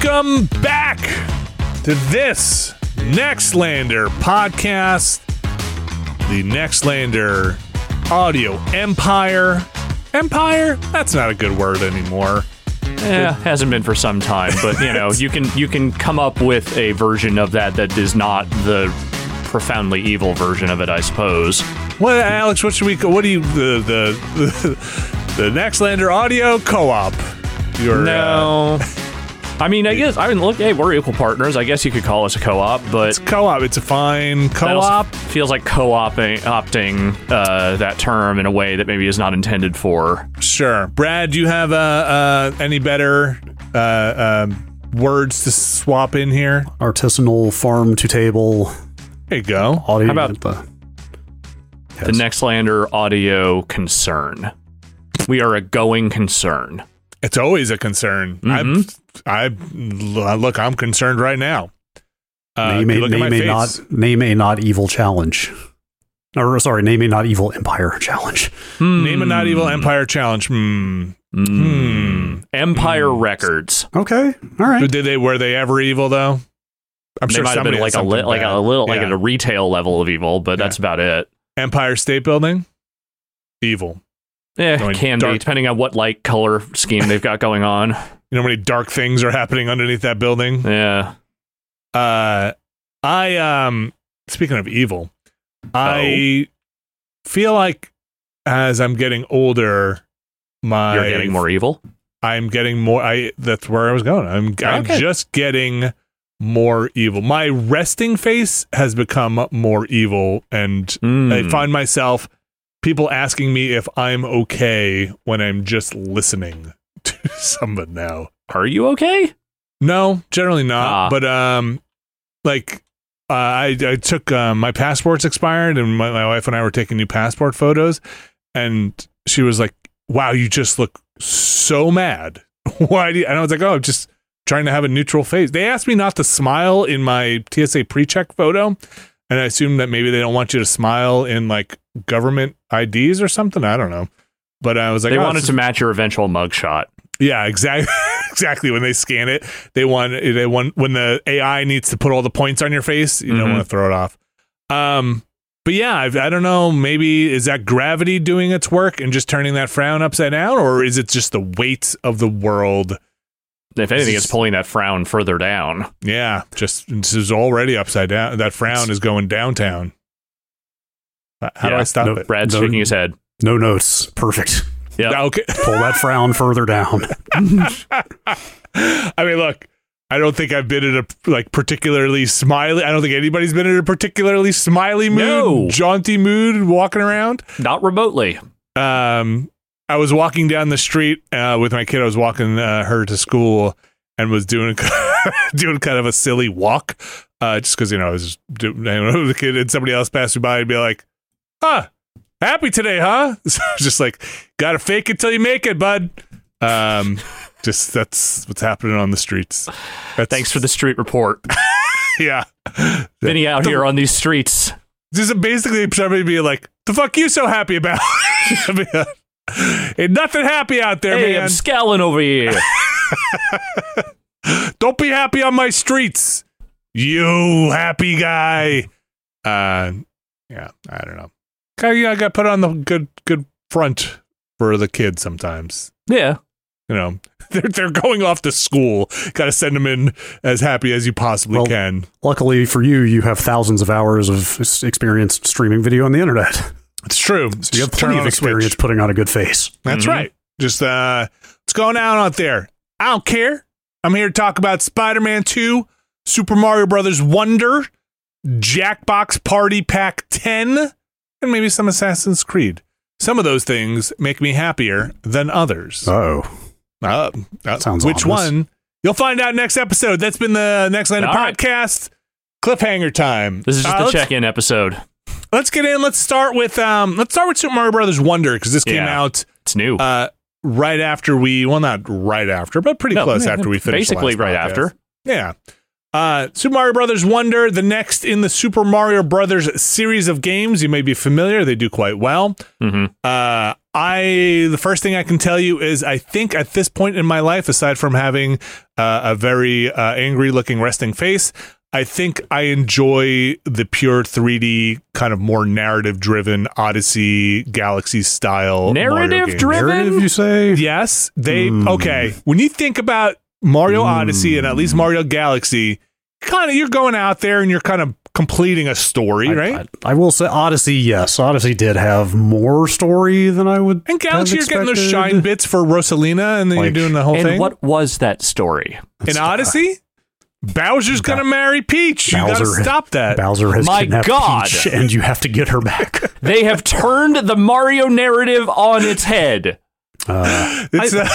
Welcome back to this Nextlander podcast, the Nextlander audio empire. Empire? That's not a good word anymore. Yeah, hasn't been for some time, but you know, you can you can come up with a version of that that is not the profoundly evil version of it, I suppose. What, Alex? What should we? What do you the the the, Nextlander audio co-op? Your, uh, no. I mean, I guess I mean, look, hey, we're equal partners. I guess you could call us a co-op, but It's co-op. It's a fine that also co-op. feels like co-opting opting uh, that term in a way that maybe is not intended for. Sure. Brad, do you have uh, uh, any better uh, um, words to swap in here? Artisanal farm to table There you go. audio. How about- The The Nextlander audio concern. We are a going concern. It's always a concern. Mhm. I, I look. I'm concerned right now. Uh, name, a, look at my name, a not, name a not evil challenge. Or sorry, name a not evil empire challenge. Name a not evil empire challenge. Hmm. Hmm. Empire Records. Okay, all right. Did they were they ever evil though? I'm They sure might have somebody been like a something li- like a little like Yeah. at a retail level of evil, but that's about it. Empire State Building. Evil. Yeah, Going can dark. be depending on what light color scheme they've got going on. You know how many dark things are happening underneath that building? Yeah. Uh, I um. Speaking of evil, I feel like as I'm getting older, my You're getting more evil. I'm getting more. I that's where I was going. I'm I'm just getting more evil. My resting face has become more evil, and I Mm. find myself people asking me if I'm okay when I'm just listening to someone now. Are you okay? No, generally not. Ah. But um, like uh, I I took um, my passports expired, and my, my wife and I were taking new passport photos, and she was like, "Wow, you just look so mad. Why do?" You? And I was like, "Oh, I'm just trying to have a neutral face." They asked me not to smile in my TSA pre-check photo, and I assume that maybe they don't want you to smile in like government IDs or something. I don't know. But I was like, They "Oh, wanted to match your eventual mugshot. yeah, exactly. exactly. When they scan it, they want they want when the AI needs to put all the points on your face, you don't Mhm. want to throw it off. Um, but yeah, I, I don't know. Maybe is that gravity doing its work and just turning that frown upside down, or is it just the weight of the world? If anything, is- it's pulling that frown further down. Yeah, just this is already upside down. That frown is going downtown. How do I stop No, it? Brad's No. shaking his head. No notes. Perfect. Yep. Okay. Pull that frown further down. I mean, look, I don't think I've been in a like particularly smiley. I don't think anybody's been in a particularly smiley mood, No. jaunty mood, walking around. Not remotely. Um, I was walking down the street uh, with my kid. I was walking uh, her to school and was doing doing kind of a silly walk, uh, just because you know I was just doing, I don't know, the kid and somebody else passed me by and be like, "Huh, happy today, huh?" So just like, "Gotta fake it till you make it, bud." Um, just that's what's happening on the streets. That's, Thanks for the street report. yeah. Vinny out here on these streets. Just basically somebody being like, "The fuck you so happy about?" Ain't nothing happy out there, Hey, man. I'm scowling over here. Don't be happy on my streets. You happy guy. Uh yeah, I don't know. Okay, yeah, I got put on the good good front for the kids sometimes. yeah. You know, they're they're going off to school. Got to send them in as happy as you possibly Well, can. Luckily for you, you have thousands of hours of experience streaming video on the internet. It's true. So you have Just plenty of experience putting on a good face. That's Mhm. right. Just uh what's going on out there? I don't care. I'm here to talk about Spider-Man 2, Super Mario Brothers Wonder, Jackbox Party Pack 10, and maybe some Assassin's Creed. Some of those things make me happier than others. Oh, Uh, uh, Sounds which ominous. one? You'll find out next episode. That's been the Nextlander All right. podcast. Cliffhanger time. This is just Uh, the check-in episode. Let's get in. Let's start with um. Let's start with Super Mario Brothers Wonder because this came Yeah. out It's new. uh, right after we, well, not right after, but pretty No, close yeah, after we finished. the Basically last right podcast. after. Yeah. Uh, Super Mario Brothers Wonder, the next in the Super Mario Brothers series of games. You may be familiar; they do quite well. hmm Uh, I the first thing I can tell you is I think at this point in my life, aside from having uh, a very uh, angry-looking resting face, I think I enjoy the pure 3D kind of more narrative-driven Odyssey Galaxy style Narrative driven? Narrative, you say? Yes, they Hmm. okay. When you think about Mario Hmm. Odyssey and at least Mario Galaxy, kind of you're going out there and you're kind of completing a story, I- right? I, I will say Odyssey, yes. Odyssey did have more story than I would. and Galaxy, have you're getting those shine bits for Rosalina, and then you're doing the whole And thing. what was that story? In Odyssey, Bowser's gonna marry Peach. You gotta stop that. Bowser has My kidnapped God. Peach, and you have to get her back. They have turned the Mario narrative on its head. Uh, It's, uh,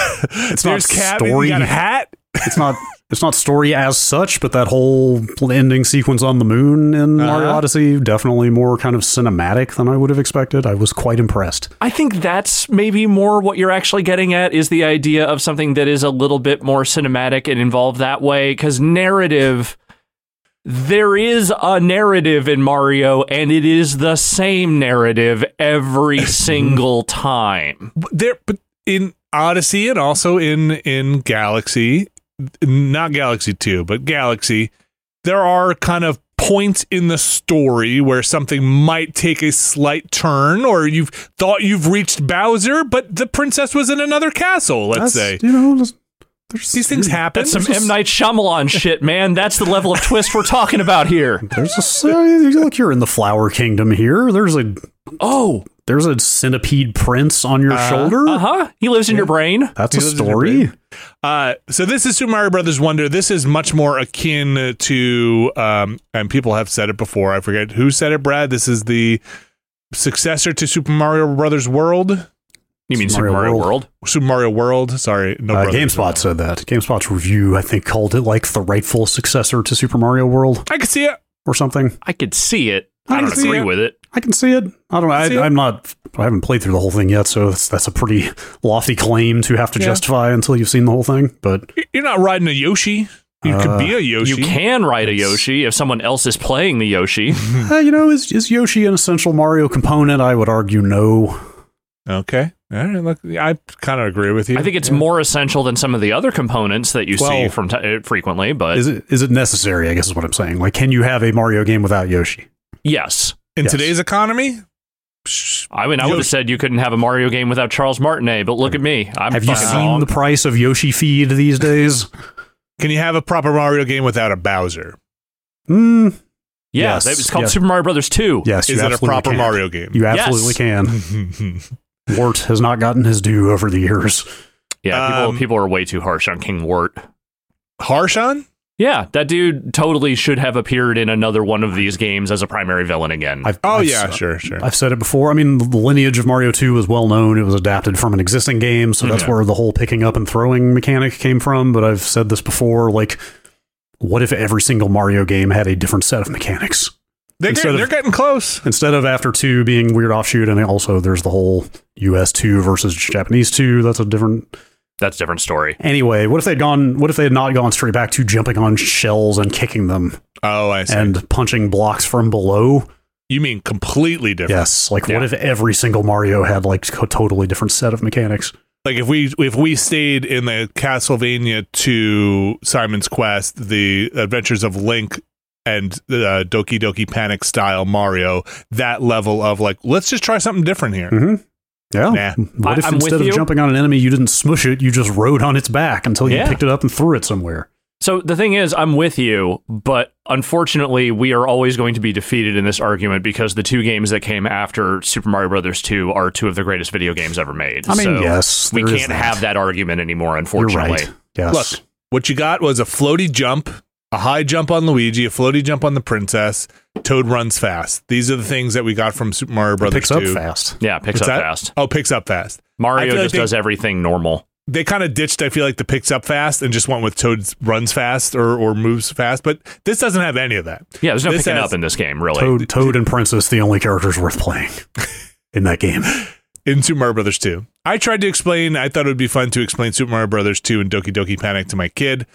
it's not story. You got a hat. it's not. It's not story as such, but that whole ending sequence on the moon in Mario Uh-huh. Odyssey definitely more kind of cinematic than I would have expected. I was quite impressed. I think that's maybe more what you're actually getting at is the idea of something that is a little bit more cinematic and involved that way. Because narrative, there is a narrative in Mario, and it is the same narrative every single time. But there, but in Odyssey and also in in Galaxy, not Galaxy Two, but Galaxy, there are kind of points in the story where something might take a slight turn, or you've thought you've reached Bowser, but the princess was in another castle. Let's say you know, there's, there's these things happen. That's some There's a- M Night Shyamalan shit, man. That's the level of twist we're talking about here. There's a uh, look. You're in the Flower Kingdom here. There's a Oh, there's a centipede prince on your Uh, shoulder. uh huh. He lives in your brain. That's He a lives in your story. Uh, so this is Super Mario Brothers Wonder. This is much more akin to, um, and people have said it before. I forget who said it. Brad. This is the successor to Super Mario Brothers World. You mean Super Super Mario Mario World? Super Mario World. Sorry, no. Uh, Brothers. GameSpot said that. GameSpot's review, I think, called it like the rightful successor to Super Mario World I could see it. or something. I could see it. I I don't agree it. with it. I can see it. I don't know. I, I'm not. I haven't played through the whole thing yet, so that's, that's a pretty lofty claim to have to Yeah. justify until you've seen the whole thing. But You're not riding a Yoshi. You could Uh, be a Yoshi. You can ride a Yoshi if someone else is playing the Yoshi. uh, you know, is is Yoshi an essential Mario component? I would argue no. Okay. All right. Look, I kind of agree with you. I think it's more essential than some of the other components that you see from t- uh, frequently, but Is it is it necessary? I guess is what I'm saying. Like, can you have a Mario game without Yoshi? yes. In yes. today's economy. I mean, I would have said you couldn't have a Mario game without Charles Martinet, but look at me. I'm have you seen wrong. the price of Yoshi feed these days? Can you have a proper Mario game without a Bowser? Hmm. yeah, Yes, it's called yes. Super Mario Brothers 2. Yes, Is you it a proper can. Mario game? You Yes. absolutely can. Wart has not gotten his due over the years. Yeah, people, Um, people are way too harsh on King Wart. Harsh on? Yeah, that dude totally should have appeared in another one of these games as a primary villain again. I've, Oh I've yeah, sure, sure. I've said it before. I mean, the lineage of Mario 2 is well known. It was adapted from an existing game, so that's Yeah. where the whole picking up and throwing mechanic came from. But I've said this before like, what if every single Mario game had a different set of mechanics? They're, instead getting, of- they're getting close. Instead of after 2 being weird offshoot, and also there's the whole US 2 versus Japanese 2. That's a different. That's a different story. Anyway, what if they'd gone, what if they had not gone straight back to jumping on shells and kicking them Oh, I see. and punching blocks from below? you mean completely different? Yes. Like, Yeah. what if every single Mario had like a totally different set of mechanics? Like if we if we stayed in the Castlevania 2 Simon's Quest, the Adventures of Link and uh, Doki Doki Panic style Mario, that level of like, let's just try something different here. hmm Yeah. Nah. Hmm. What I- if I'm instead of you. jumping on an enemy, you didn't smush it, you just rode on its back until you Yeah. picked it up and threw it somewhere? So the thing is, I'm with you, but unfortunately, we are always going to be defeated in this argument because the two games that came after Super Mario Brothers 2 are two of the greatest video games ever made. I mean, So yes, we can't that. have that argument anymore, You're unfortunately. right. Yes. Look, what you got was a floaty jump, a high jump on Luigi, a floaty jump on the princess. Toad runs fast. These are the things that we got from Super Mario it Brothers picks up 2. fast. Yeah, picks What's up that? fast. Oh, picks up fast. Mario feel like just they- does everything normal. They kind of ditched, I feel like, the picks up fast and just went with Toad runs fast or, or moves fast. But this doesn't have any of that. Yeah, there's no This picking has- up in this game, really. Toad, Toad and Princess, the only characters worth playing in that game. in Super Mario Brothers 2. I tried to explain, I thought it would be fun to explain Super Mario Brothers 2 and Doki Doki Panic to my kid.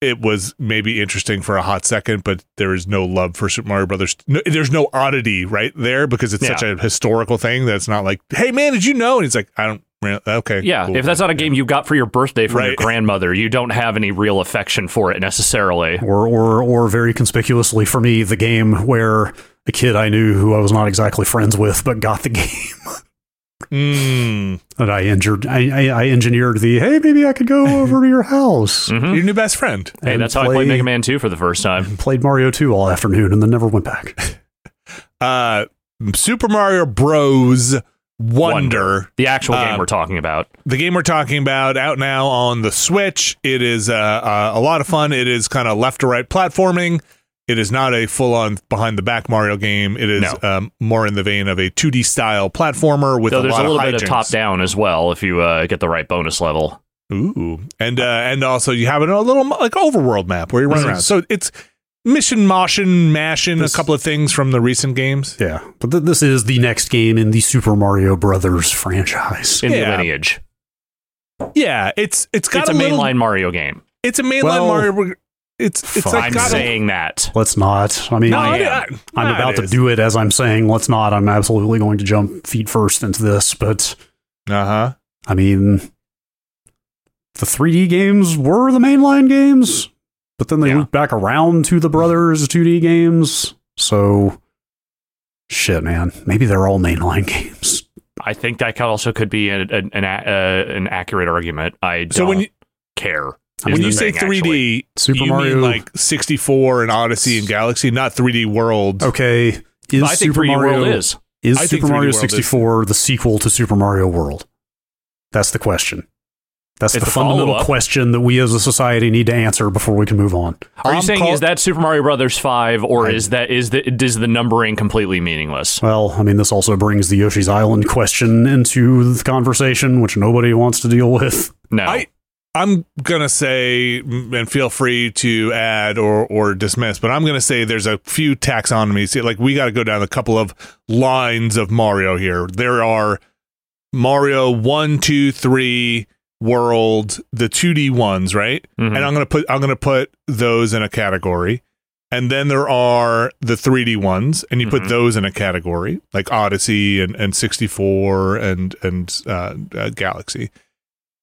It was maybe interesting for a hot second, but there is no love for Super Mario Brothers. No, there's no oddity right there because it's such a historical thing that's not like, hey man, did you know? And he's like, I don't. Okay, Yeah, cool. if that's not a game you got for your birthday from your grandmother, you don't have any real affection for it necessarily. or or or very conspicuously for me, the game where a kid I knew who I was not exactly friends with, but got the game. Mm, And I injured, I, I, I engineered the hey, maybe I could go over to your house. Mhm. your new best friend. Hey, and that's how I played Mega Man 2 for the first time. Played Mario 2 all afternoon and then never went back. Uh, Super Mario Bros. Wonder. The actual game Um, we're talking about. the game we're talking about out now on the Switch. It is uh, uh, a lot of fun. It is kind of left to right platforming. It is not a full on behind the back Mario game. It is No. um, more in the vein of a 2D style platformer with Though a there's lot a little of bit of top down as well if you uh, get the right bonus level. Ooh, and uh, and also you have a little like overworld map where you run This around. So it's mission motion mashing This- a couple of things from the recent games. Yeah, but th- this is the next game in the Super Mario Brothers franchise. In Yeah. the lineage. Yeah, it's it's got It's a, a, little, mainline Mario game. It's a mainline Well, Mario. It's it's fine. like I'm got a- saying that. Let's not. I mean, No, I I, am. I, I'm nah, about to do it as I'm saying. Let's not. I'm absolutely going to jump feet first into this, but Uh huh. I mean, the 3D games were the mainline games, but then they Yeah. looped back around to the Brothers 2D games. So, shit, man. Maybe they're all mainline games. I think that could also could be an an, an, uh, an accurate argument. I don't So when you care. I when you say thing, 3D, actually. Super you Mario- mean like 64 and Odyssey and Galaxy, not 3D World. Okay, is I think Super 3D Mario World is. is I Super Mario World is- 64 the sequel to Super Mario World? That's the question. That's It's the a fundamental follow-up. question that we as a society need to answer before we can move on. Are you I'm saying call- is that Super Mario Brothers five, or I- is that is the is the numbering completely meaningless? Well, I mean, this also brings the Yoshi's Island question into the conversation, which nobody wants to deal with. No, I I'm gonna say, and feel free to add or or dismiss, but I'm gonna say there's a few taxonomies. Like we got to go down a couple of lines of Mario here. There are Mario one, two, three, World, the 2D ones, right? Mhm. And I'm gonna put I'm gonna put those in a category. And then there are the 3D ones, and you put Mhm. those in a category, like Odyssey and, and 64 and and uh, uh, Galaxy.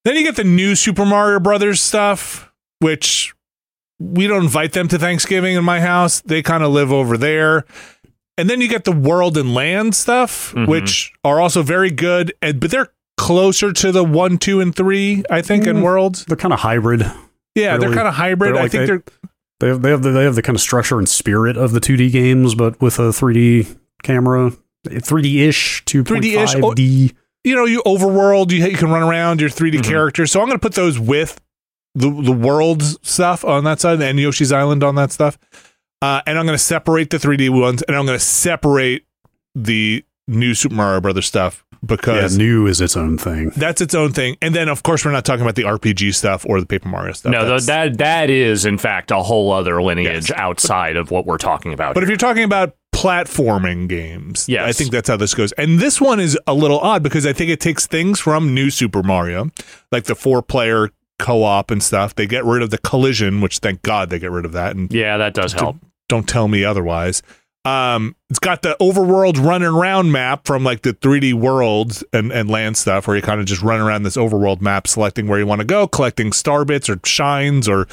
Then you get the new Super Mario Brothers stuff, which we don't invite them to Thanksgiving in my house. They kind of live over there. And then you get the world and land stuff, Mhm. which are also very good, and but they're closer to the one, two, and three, I think, in Mm. worlds. They're kind of hybrid. Yeah, they're Really? kind of hybrid. They're I think they- they're They have, they have the, they have the kind of structure and spirit of the 2D games, but with a 3D camera, 3D ish, 2.5D. you know, you overworld, you, you can run around your 3D Mhm. characters. So I'm going to put those with the the world stuff on that side and Yoshi's Island on that stuff. Uh, and I'm going to separate the 3D ones and I'm going to separate the new Super Mario Brothers stuff Yeah, because new is its own thing. that's its own thing. And then, of course, we're not talking about the RPG stuff or the Paper Mario stuff. no, That's- th- that that is in fact a whole other lineage Yes. outside of what we're talking about. But if you're talking about platforming games, Yes. I think that's how this goes. And this one is a little odd because I think it takes things from New Super Mario, like the four player co op and stuff. They get rid of the collision, which thank God they get rid of that. And yeah, that does help. don't tell me otherwise. Um, it's got the overworld running around map from like the 3D world and, and land stuff where you kind of just run around this overworld map, selecting where you want to go, collecting star bits or shines, or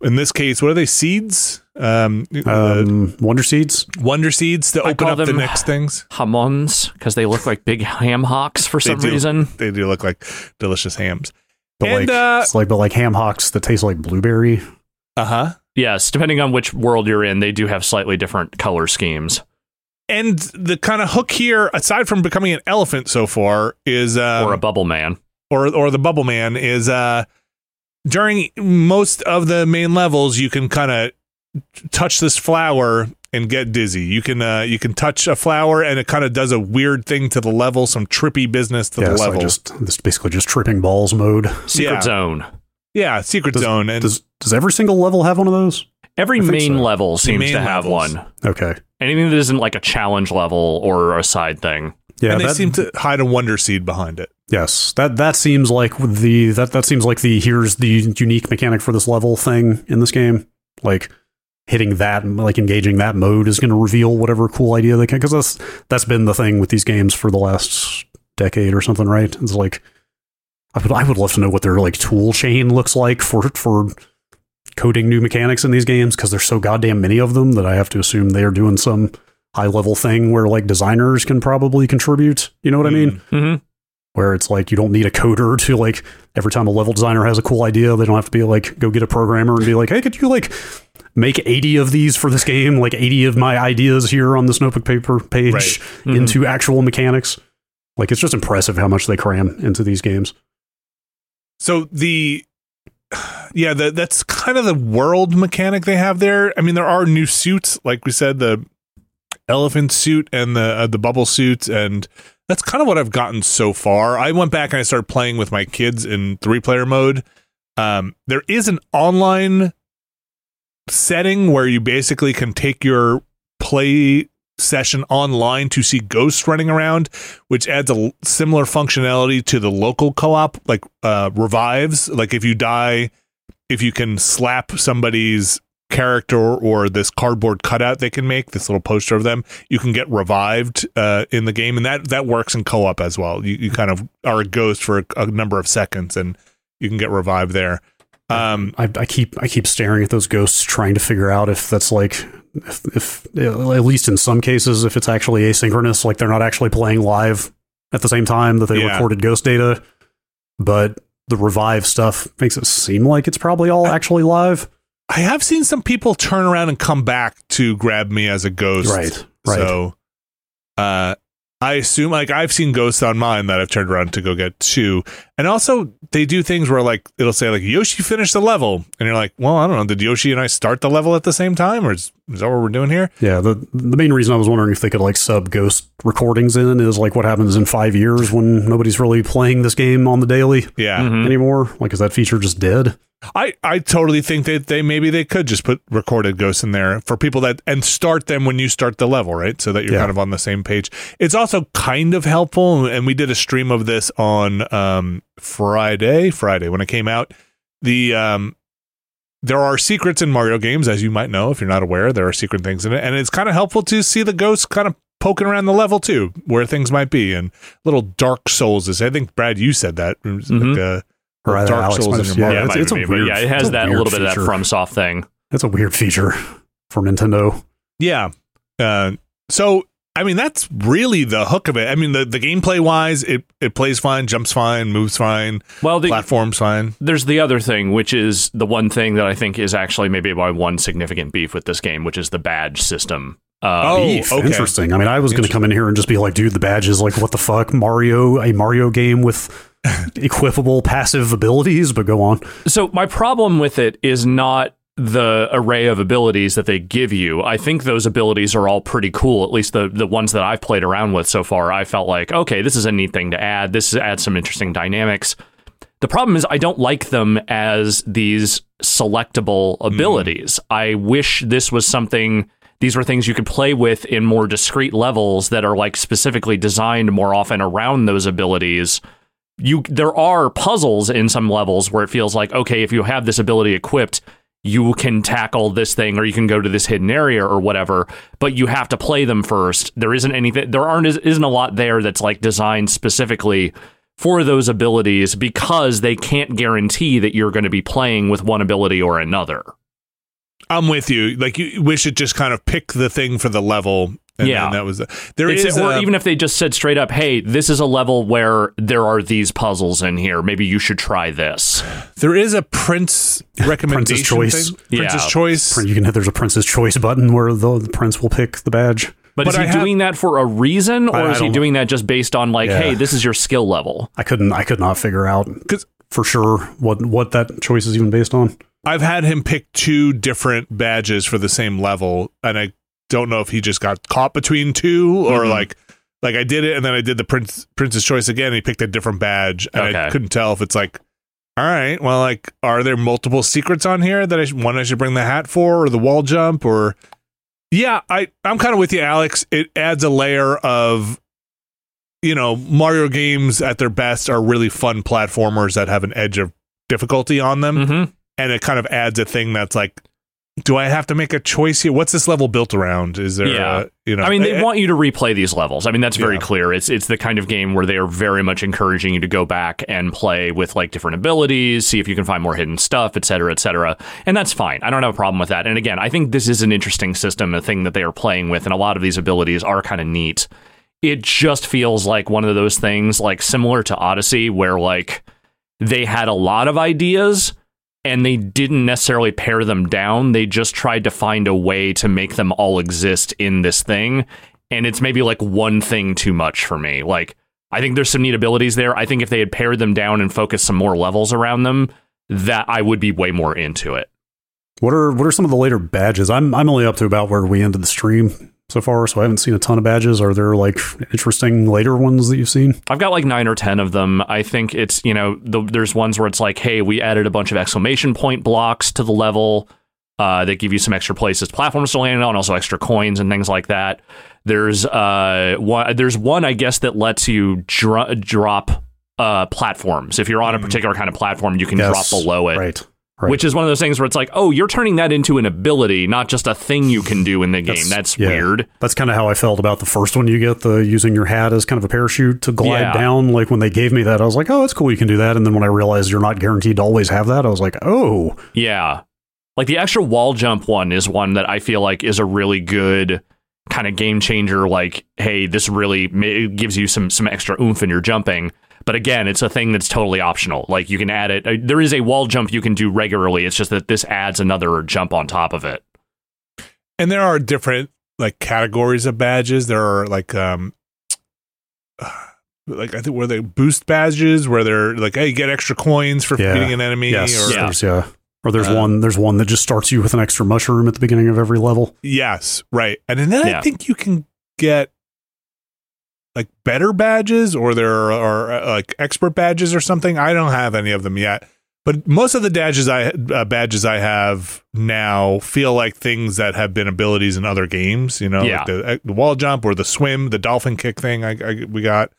in this case, what are they? Seeds? Um, uh, Um, Wonder Seeds. wonder seeds to I open up the next things. Hamons because they look like big ham hocks for some do. reason. They do look like delicious hams. But And, like, uh, it's like, but like ham hocks that taste like blueberry. Uh huh. Yes, depending on which world you're in, they do have slightly different color schemes And the kind of hook here, aside from becoming an elephant so far, is um, or a bubble man. or or the bubble man is uh during most of the main levels you can kind of touch this flower and get dizzy. You can uh you can touch a flower and it kind of does a weird thing to the level, some trippy business to yeah, the it's level. like just this basically just tripping balls mode. Secret Yeah. zone. Yeah, secret Does- zone and Does does every single level have one of those? Every main so. level seems main to have levels. one. Okay. Anything that isn't like a challenge level or a side thing. Yeah, and they that, seem to hide a wonder seed behind it. Yes, that that seems like the that that seems like the here's the unique mechanic for this level thing in this game. Like hitting that, like engaging that mode is going to reveal whatever cool idea they can. Because that's that's been the thing with these games for the last decade or something, right? It's like I would I would love to know what their like tool chain looks like for for coding new mechanics in these games because there's so goddamn many of them that I have to assume they are doing some high level thing where like designers can probably contribute. You know what I mean? Mm-hmm. Where it's like you don't need a coder to like every time a level designer has a cool idea, they don't have to be like go get a programmer and be like, hey, could you like make 80 of these for this game, like 80 of my ideas here on this notebook paper page Right. Mm-hmm. into actual mechanics. Like it's just impressive how much they cram into these games. So the yeah, the, that's kind of the world mechanic they have there. I mean, there are new suits, like we said, the elephant suit and the uh, the bubble suits, and that's kind of what I've gotten so far. I went back and I started playing with my kids in three player mode. Um, there is an online setting where you basically can take your play session online to see ghosts running around, which adds a similar functionality to the local co-op, like uh, revives. Like if you die, if you can slap somebody's character or this cardboard cutout they can make, this little poster of them, you can get revived uh, in the game, and that that works in co-op as well. You you kind of are a ghost for a, a number of seconds, and you can get revived there. Um, I, I keep I keep staring at those ghosts, trying to figure out if that's like if, if at least in some cases if it's actually asynchronous, like they're not actually playing live at the same time that they Yeah. recorded ghost data, but the revive stuff makes it seem like it's probably all actually live. I have seen some people turn around and come back to grab me as a ghost. Right, right. So, uh, I assume like I've seen ghosts on mine that I've turned around to go get two. And also they do things where like it'll say like Yoshi finished the level, and you're like, well, I don't know, did Yoshi and I start the level at the same time, or is, is that what we're doing here? Yeah, the the main reason I was wondering if they could like sub ghost recordings in is like what happens in five years when nobody's really playing this game on the daily Yeah, Mhm. anymore. Like, is that feature just dead? I I totally think that they maybe they could just put recorded ghosts in there for people that and start them when you start the level, right? So that you're Yeah. kind of on the same page. It's also kind of helpful, and we did a stream of this on um Friday, Friday when it came out. The um there are secrets in Mario games, as you might know if you're not aware. There are secret things in it, and it's kind of helpful to see the ghosts kind of poking around the level too, where things might be, and little Dark Souls is. I think Brad, you said that. Mhm. like, uh, Or either Dark Alex Souls might in have- your yeah, Mario. it's, might it's a be, but weird. yeah, it has that weird little bit feature. of that FromSoft thing. That's a weird feature for Nintendo. Yeah. Uh, so I mean that's really the hook of it. I mean the, the gameplay wise, it, it plays fine, jumps fine, moves fine, Well, the, platforms fine. there's the other thing, which is the one thing that I think is actually maybe my one significant beef with this game, which is the badge system. Uh, Oh, Beef. okay. Interesting. I mean, I was going to come in here and just be like, dude, the badge is like, what the fuck? Mario, a Mario game with equipable passive abilities, but go on. So my problem with it is not the array of abilities that they give you. I think those abilities are all pretty cool. At least the the ones that I've played around with so far, I felt like okay, this is a neat thing to add. This adds some interesting dynamics. The problem is I don't like them as these selectable hmm. abilities. I wish this was something these were things you could play with in more discrete levels that are like specifically designed more often around those abilities you there are puzzles in some levels where it feels like okay if you have this ability equipped you can tackle this thing or you can go to this hidden area or whatever but you have to play them first there isn't anything there aren't isn't a lot there that's like designed specifically for those abilities because they can't guarantee that you're going to be playing with one ability or another I'm with you. Like you wish it just kind of pick the thing for the level. And Yeah. then that was the, there It's- is or a- even if they just said straight up hey this is a level where there are these puzzles in here maybe you should try this there is a prince recommendation Prince's choice. thing. Princess Yeah. choice. You can hit, there's a Prince's Choice button where the, the prince will pick the badge. But, But is I he have- doing that for a reason, or I- I is he doing that just based on like, Yeah. hey, this is your skill level? I couldn't, I could not figure out 'Cause- for sure what, what that choice is even based on. I've had him pick two different badges for the same level, and I don't know if he just got caught between two or Mhm. like like I did it and then I did the prince Prince's Choice again. And he picked a different badge, and I couldn't tell if it's like, all right, well, like, are there multiple secrets on here that I sh- one I should bring the hat for or the wall jump or yeah, I I'm kind of with you, Alex. It adds a layer of you know, Mario games at their best are really fun platformers that have an edge of difficulty on them, hmm and it kind of adds a thing that's like, do I have to make a choice here? What's this level built around? Is there, Yeah. a, you know, I mean, they eh, want you to replay these levels. I mean, that's very Yeah. clear. It's it's the kind of game where they are very much encouraging you to go back and play with like different abilities, see if you can find more hidden stuff, et cetera, et cetera. And that's fine. I don't have a problem with that. And again, I think this is an interesting system, a thing that they are playing with, and a lot of these abilities are kind of neat. It just feels like one of those things, like similar to Odyssey, where like they had a lot of ideas and they didn't necessarily pare them down. They just tried to find a way to make them all exist in this thing. And it's maybe like one thing too much for me. Like, I think there's some neat abilities there. I think if they had pared them down and focused some more levels around them, that I would be way more into it. What are what are some of the later badges? I'm I'm only up to about where we ended the stream so far, so I haven't seen a ton of badges. Are there like interesting later ones that you've seen? I've got like nine or ten of them. I think it's you know the, there's ones where it's like, hey, we added a bunch of exclamation point blocks to the level uh, that give you some extra places, platforms to land on, also extra coins and things like that. There's uh one, there's one I guess that lets you dro- drop uh platforms. If you're on a particular kind of platform, you can Yes, drop below it. Right. Right. Which is one of those things where it's like, oh, you're turning that into an ability, not just a thing you can do in the game. That's, yeah. weird. That's kind of how I felt about the first one. You get the using your hat as kind of a parachute to glide Yeah. down. Like when they gave me that, I was like, "Oh, it's cool. You can do that." And then when I realized you're not guaranteed to always have that, I was like, "Oh, Yeah. Like the extra wall jump one is one that I feel like is a really good kind of game changer. Like, hey, this really gives you some some extra oomph in your jumping. But again, it's a thing that's totally optional. Like you can add it. uh, There is a wall jump you can do regularly. It's just that this adds another jump on top of it. and there are different like categories of badges. There are like um like I think where they boost badges where they're like, hey, get extra coins for Yeah. beating an enemy. yes, Or, Yeah. there's yeah." Or there's Uh, one. There's one that just starts you with an extra mushroom at the beginning of every level. Yes, right. And then I think you can get like better badges or there are, are uh, like expert badges or something. I don't have any of them yet. But most of the badges I uh, badges I have now feel like things that have been abilities in other games. You know, Yeah. like the, uh, the wall jump or the swim, the dolphin kick thing. I, I we got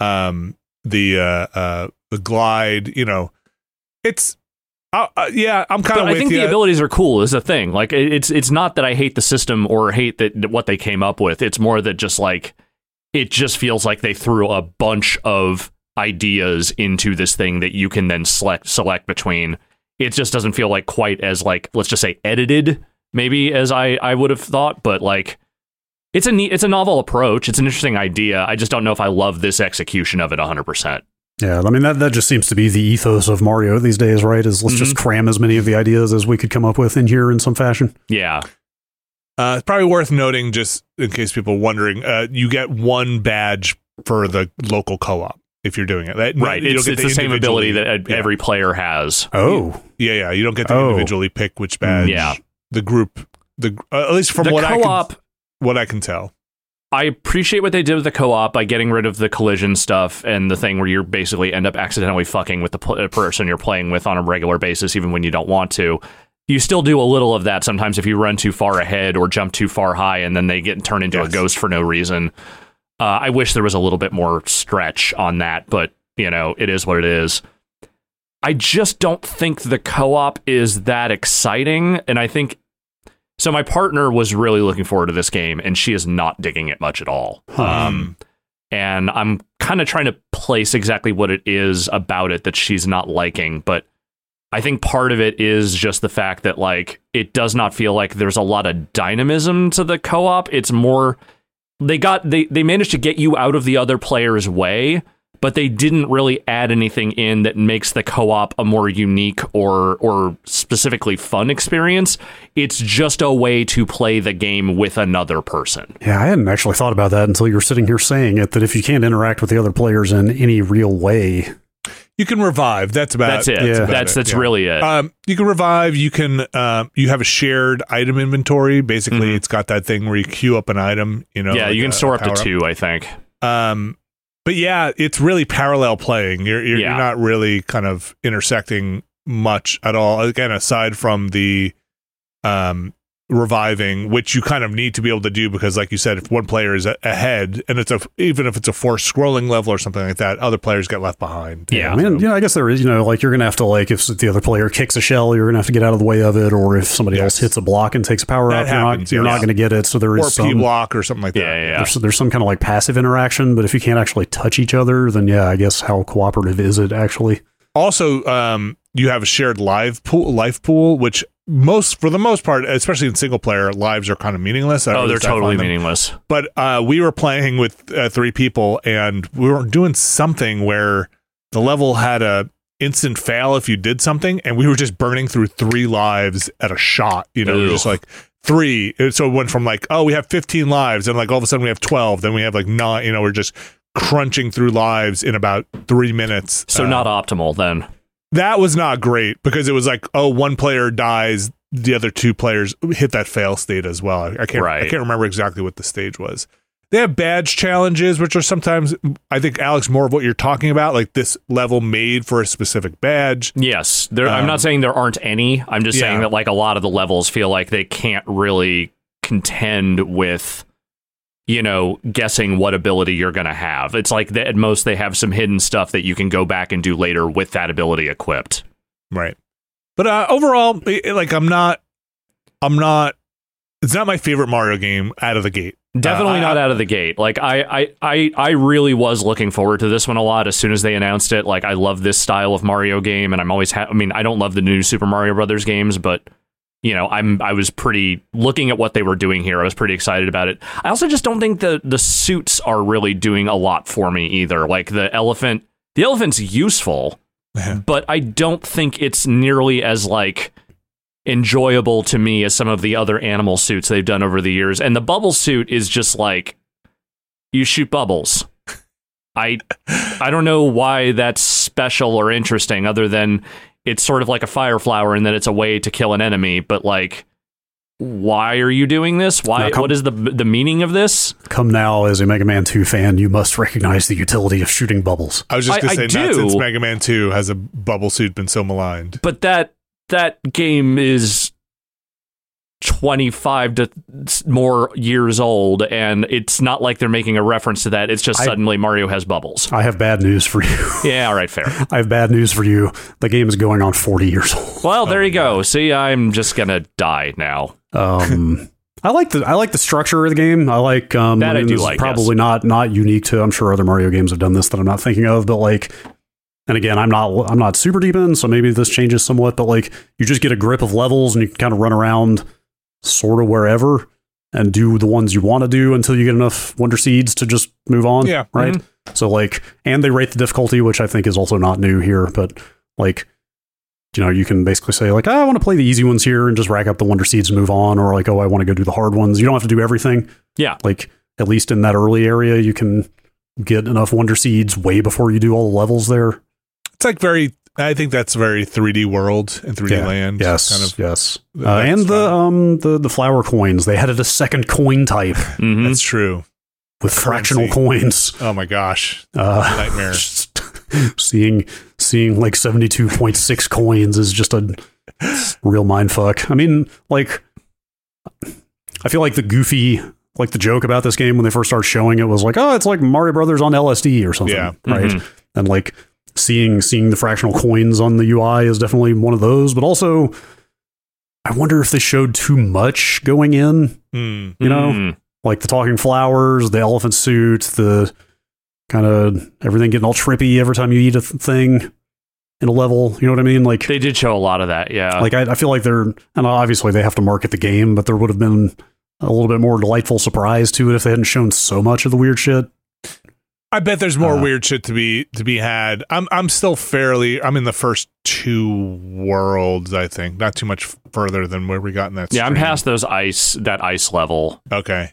um the uh uh the glide. You know, it's uh, uh, yeah. I'm kind of I think you. the abilities are cool. Is the thing. Like it's it's not that I hate the system or hate that that what they came up with. It's more that just like it just feels like they threw a bunch of ideas into this thing that you can then select select between. It just doesn't feel like quite as like let's just say edited maybe as I I would have thought, but like it's a neat, it's a novel approach. It's an interesting idea. I just don't know if I love this execution of it 100%. Yeah, I mean that that just seems to be the ethos of Mario these days, right? Is let's just mm-hmm. cram as many of the ideas as we could come up with in here in some fashion. Yeah. Uh, it's probably worth noting, just in case people are wondering, uh, you get one badge for the local co-op if you're doing it. That- Right. you don't It's, get it's to the same ability that individually- uh, every player has. Oh, yeah, yeah, yeah. You don't get to Oh. individually pick which badge. Yeah. the group, the uh, at least from the what I co-op can, what I can tell. I appreciate what they did with the co-op by getting rid of the collision stuff and the thing where you basically end up accidentally fucking with the pl- person you're playing with on a regular basis, even when you don't want to. You still do a little of that sometimes if you run too far ahead or jump too far high, and then they get turned into a ghost for no reason. Uh, I wish there was a little bit more stretch on that, but you know, it is what it is. I just don't think the co-op is that exciting, and I think so. My partner was really looking forward to this game, and she is not digging it much at all. Um, and I'm kind of trying to place exactly what it is about it that she's not liking, but I think part of it is just the fact that like it does not feel like there's a lot of dynamism to the co-op. It's more they got they they managed to get you out of the other player's way, but they didn't really add anything in that makes the co-op a more unique or or specifically fun experience. It's just a way to play the game with another person. yeah. I hadn't actually thought about that until you were sitting here saying it. That if you can't interact with the other players in any real way, You can revive. That's about. That's it. Yeah. about That's it, that's yeah. really it. Um, you can revive. You can. Um, you have a shared item inventory. Basically, Mhm. it's got that thing where you queue up an item. You know. yeah, like you can a- store a up to two, I think. Um, but yeah, it's really parallel playing. You're you're, Yeah. you're not really kind of intersecting much at all. Again, aside from the um reviving, which you kind of need to be able to do because, like you said, if one player is a- ahead and it's a even if it's a forced scrolling level or something like that, other players get left behind. Yeah. I mean, you know, I guess there is, you know, like you're going to have to, like, if the other player kicks a shell, you're going to have to get out of the way of it, or if somebody else hits a block and takes a power That up, you're happens, not, you're yes. not going to get it. So there or is P some, block or something like that. Yeah, yeah, yeah. there's, there's some kind of like passive interaction, but if you can't actually touch each other, then yeah, I guess how cooperative is it actually? Also, um, you have a shared live pool, life pool, which most for the most part, especially in single player, lives are kind of meaningless. Oh, they're least I find totally meaningless. But uh, we were playing with uh, three people, and we were doing something where the level had a instant fail if you did something, and we were just burning through three lives at a shot. You know, we just like three. So it went from like, oh, we have 15 lives, and like all of a sudden we have 12. Then we have like nine. You know, we're just crunching through lives in about three minutes. So Uh, not optimal then. That was not great because it was like, oh, one player dies, the other two players hit that fail state as well. I, I can't, I can't remember exactly what the stage was. They have badge challenges, which are sometimes, I think, Alex, more of what you're talking about, like this level made for a specific badge. Yes, there, I'm Um, not saying there aren't any. I'm just saying that like a lot of the levels feel like they can't really contend with, you know, guessing what ability you're going to have. It's like that at most they have some hidden stuff that you can go back and do later with that ability equipped. Right. But uh, overall, like, I'm not, I'm not, it's not my favorite Mario game out of the gate. Definitely Uh, I- not out of the gate. Like I, I, I, I really was looking forward to this one a lot as soon as they announced it. Like I love this style of Mario game, and I'm always. Ha- I mean, I don't love the new Super Mario Brothers games, but you know, I'm. I was pretty looking at what they were doing here. I was pretty excited about it. I also just don't think the the suits are really doing a lot for me either. Like the elephant, the elephant's useful, but I don't think it's nearly as like enjoyable to me as some of the other animal suits they've done over the years. And the bubble suit is just like you shoot bubbles. I I don't know why that's special or interesting other than it's sort of like a fire flower and then it's a way to kill an enemy, but like why are you doing this? Why come- what is the the meaning of this? Come now, as a Mega Man 2 fan, you must recognize the utility of shooting bubbles. I was just going to I say, not do. since Mega Man 2 has a bubble suit been so maligned. But that that game is 25 to more years old and it's not like they're making a reference to that. It's just I- suddenly Mario has bubbles. I have bad news for you. Yeah, all right, fair. I have bad news for you. The game is going on 40 years old. Well, there you go. See, I'm just going to die now. Um, I like the I like the structure of the game. I like um, That I mean, do like, Probably not not unique to. I'm sure other Mario games have done this that I'm not thinking of. But like, and again, I'm not I'm not super deep in, so maybe this changes somewhat. But like, you just get a grip of levels and you can kind of run around sort of wherever and do the ones you want to do until you get enough Wonder Seeds to just move on. Yeah. Right. So like, and they rate the difficulty, which I think is also not new here, but like. You know, you can basically say like, "Ah, I want to play the easy ones here and just rack up the wonder seeds and move on, or like, oh, I want to go do the hard ones. You don't have to do everything. Yeah. Like at least in that early area, you can get enough wonder seeds way before you do all the levels there. It's like very, I think that's very 3D world and 3D Yeah. land. Yes, Kind of. yes. Uh, and the um the the flower coins, they added a second coin type Mhm. That's true. with fractional coins. Oh my gosh. Uh, Nightmare. seeing seeing like 72.6 coins is just a real mind fuck. I mean, like I feel like the goofy like the joke about this game when they first started showing it was like, oh, it's like Mario Brothers on LSD or something. Yeah. Right. Mhm. And like seeing seeing the fractional coins on the UI is definitely one of those, but also I wonder if they showed too much going in Hmm. you know? Mhm. like the talking flowers, the elephant suit, the kind of everything getting all trippy every time you eat a th- thing in a level. You know what I mean? Like, They did show a lot of that. Yeah. like I, I feel like they're, and obviously they have to market the game, but there would have been a little bit more delightful surprise to it if they hadn't shown so much of the weird shit. I bet there's more Uh, weird shit to be to be had. I'm I'm still fairly. I'm in the first two worlds. I think not too much further than where we got in that. yeah, I'm past those ice that ice level. Okay.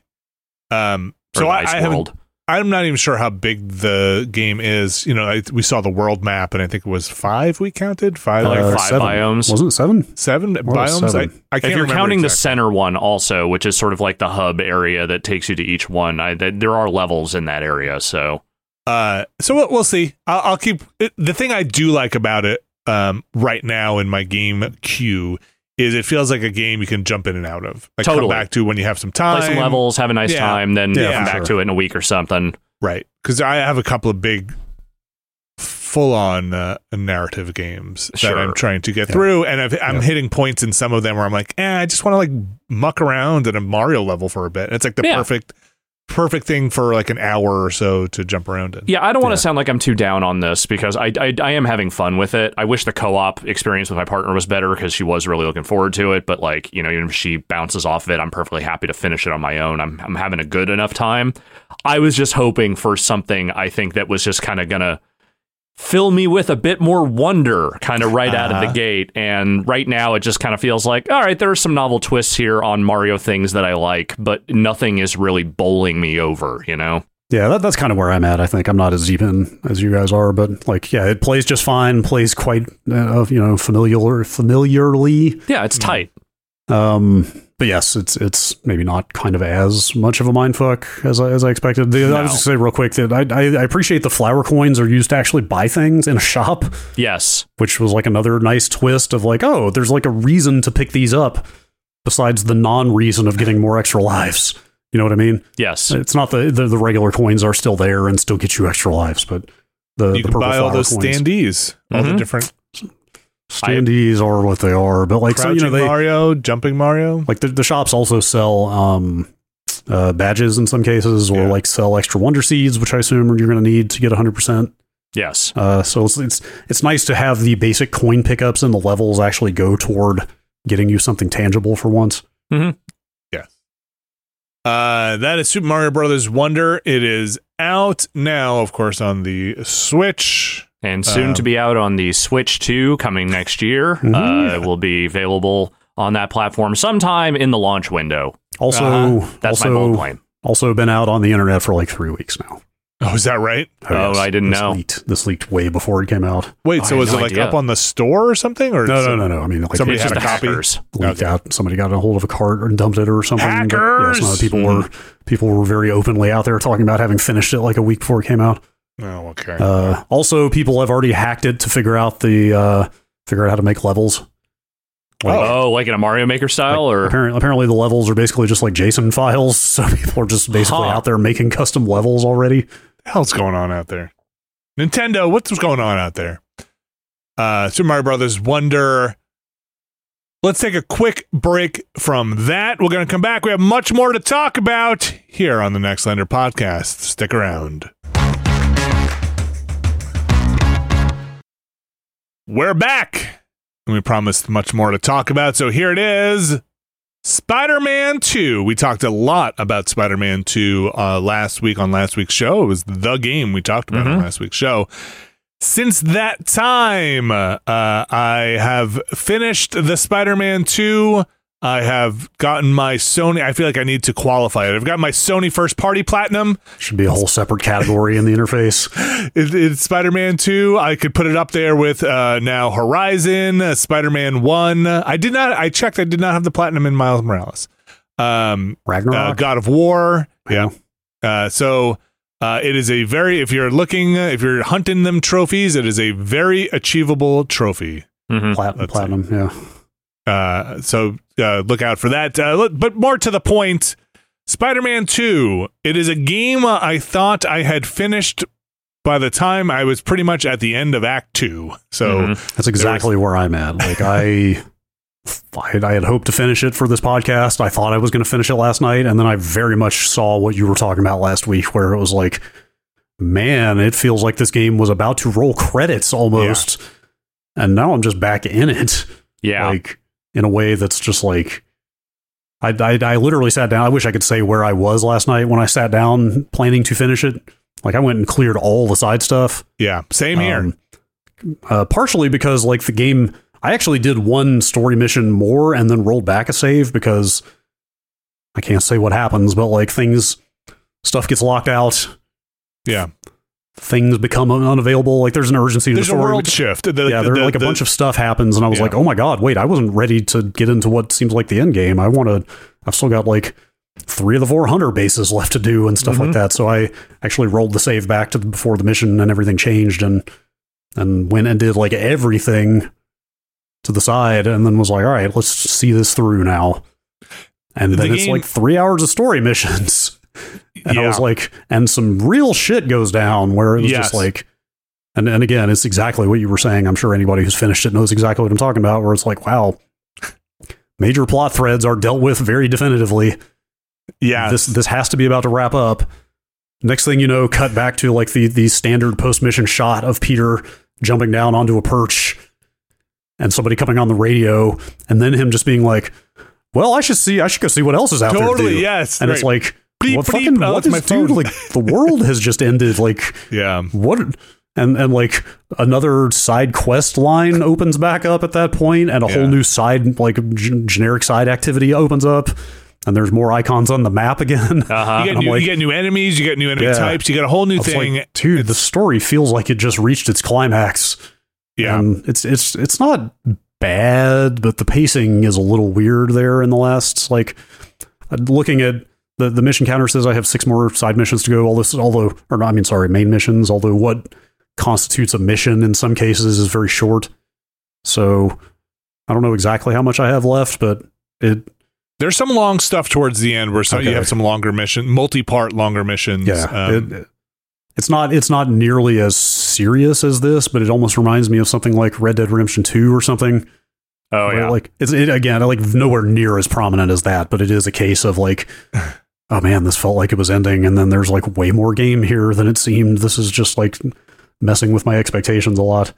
Um. or So the I, ice I haven't world. I'm not even sure how big the game is. You know, I, we saw the world map, and I think it was five. We counted five, Like like Uh, five seven. biomes. Wasn't it seven? seven was biomes. seven? I, I can't if you're remember counting the center one also, which is sort of like the hub area that takes you to each one, I, th- there are levels in that area. So Uh, so we'll, we'll see. I'll, I'll keep it, the thing I do like about it um, right now in my game queue is it feels like a game you can jump in and out of. Like come Totally. back to when you have some time. Play some levels, have a nice Yeah. time, then Yeah, come back sure. to it in a week or something. Right. Because I have a couple of big, full on uh, narrative games that I'm trying to get Yeah. through. And I've, I'm Yeah. hitting points in some of them where I'm like, eh, I just want to like muck around in a Mario level for a bit. And It's like the Yeah. perfect, perfect thing for like an hour or so to jump around in. Yeah, I don't want Yeah. to sound like I'm too down on this because I, I I am having fun with it. I wish the co-op experience with my partner was better because she was really looking forward to it. But like you know, even if she bounces off of it, I'm perfectly happy to finish it on my own. I'm I'm having a good enough time. I was just hoping for something I think that was just kind of gonna fill me with a bit more wonder kind of right out of the Uh-huh. gate and right now it just kind of feels like all right there are some novel twists here on mario things that i like but nothing is really bowling me over you know Yeah, that, that's kind of where I'm at. I think I'm not as deep in as you guys are, but like, yeah, it plays just fine. Plays quite, uh, you know, familiar, familiarly. yeah it's tight Um, but yes, it's it's maybe not kind of as much of a mindfuck as I, as I expected. The, I was just say real quick that I, I I appreciate the flower coins are used to actually buy things in a shop, yes which was like another nice twist of like, oh, there's like a reason to pick these up besides the non-reason of getting more extra lives. You know what I mean? yes It's not the the, the regular coins are still there and still get you extra lives, but the, You the can purple buy all those coins. standees, all the Mhm. different standees are what they are. But like so, you know they Mario, jumping Mario. like the, the shops also sell um uh, badges in some cases or Yeah. like sell extra wonder seeds which i assume you're going to need to get 100% yes uh, so it's, it's it's nice to have the basic coin pickups and the levels actually go toward getting you something tangible for once Yes, Uh, that is Super Mario Brothers Wonder. It is out now, of course, on the Switch. And soon Um, to be out on the switch 2 coming next year Mhm. uh, it will be available on that platform sometime in the launch window also Uh-huh. that's my bold also claim also been out on the internet for like three weeks now Oh, is that right? Oh, I didn't this know. leaked, this leaked way before it came out Wait, I so was no it like idea. up on the store or something? Or no no no no i mean like Somebody had a copy? hackers. leaked Okay. out. Somebody got a hold of a cart and dumped it or something. But, Hackers! yeah, some other people Mhm. were people were very openly out there talking about having finished it like a week before it came out. Oh, okay. Uh, also, people have already hacked it to figure out the uh, figure out how to make levels. Like, oh like in a mario maker style or apparently, apparently, the levels are basically just like JSON files, so people are just basically Huh. out there making custom levels already. the hell's going on out there? Nintendo, what's going on out there? Uh, Super Mario Brothers Wonder. Let's take a quick break from that. We're going to come back. We have much more to talk about here on the Nextlander podcast. Stick around. We're back. And we promised much more to talk about. So here it is. Spider Man 2. We talked a lot about Spider Man 2 uh, last week on last week's show. It was the game we talked about on Mhm. last week's show. Since that time, uh, I have finished the Spider Man 2. I have gotten my Sony. I feel like I need to qualify it. I've got my Sony First Party Platinum. Should be a whole separate category in the interface. It, it's Spider Man 2. I could put it up there with uh, now Horizon, uh, Spider Man 1. I did not, I checked, I did not have the Platinum in Miles Morales. Um, uh, God of War. Yeah. Uh, so uh, it is a very, if you're looking, uh, if you're hunting them trophies, it is a very achievable trophy. Mhm. Plat- let's platinum. Yeah. Uh, so uh, look out for that. Uh, look- but more to the point, Spider-Man 2. It is a game I thought I had finished by the time I was pretty much at the end of Act 2. So Mhm. That's exactly where I'm at. Like I, I, had- I had hoped to finish it for this podcast. I thought I was going to finish it last night, and then I very much saw what you were talking about last week, where it was like, man, it feels like this game was about to roll credits almost, and now I'm just back in it, yeah like in a way that's just like. I, I, I literally sat down. I wish I could say where I was last night when I sat down planning to finish it. Like I went and cleared all the side stuff. yeah, same here. Um, uh, partially because like the game, I actually did one story mission more and then rolled back a save because I can't say what happens, but like things, stuff gets locked out, yeah. Things become unavailable. Like there's an urgency to There's the a story. world shift. The- yeah, there the- like a the- bunch of stuff happens, and I was Yeah. like, "Oh my god, wait! I wasn't ready to get into what seems like the end game. I want to. I've still got like three of the four hunter bases left to do and stuff Mm-hmm. like that." So I actually rolled the save back to the, before the mission, and everything changed, and and went and did like everything to the side and then was like, all right, let's see this through now. And The then it's like three hours of story missions. And I was like, and some real shit goes down where it was Yes. just like, and, and again, it's exactly what you were saying. I'm sure anybody who's finished it knows exactly what I'm talking about, where it's like, wow, major plot threads are dealt with very definitively. Yeah. This this has to be about to wrap up. Next thing you know, cut back to like the the standard post mission shot of Peter jumping down onto a perch and somebody coming on the radio, and then him just being like, Well, I should see I should go see what else is out there. totally. Yes. And it's like Bleep, what bleep. fucking Oh, what it's my is dude like the world has just ended like yeah. what and and like another side quest line opens back up at that point and a Yeah. whole new side like g- generic side activity opens up and there's more icons on the map again Uh-huh. You get, new, like- you get new enemies. You get new enemy Yeah. types. You get a whole new thing. like, dude the story feels like it just reached its climax yeah. and it's it's it's not bad but the pacing is a little weird there in the last like looking at the, the mission counter says I have six more side missions to go. All this, although, or no, I mean, sorry, main missions. Although what constitutes a mission in some cases is very short. So I don't know exactly how much I have left, but it, There's some long stuff towards the end where some, you have some longer mission, multi-part longer missions. yeah, Um, it, it's not it's not nearly as serious as this, but it almost reminds me of something like Red Dead Redemption Two or something. Oh yeah. like it's it, again like nowhere near as prominent as that, but it is a case of like. Oh man, this felt like it was ending, and then there's like way more game here than it seemed. This is just like messing with my expectations a lot.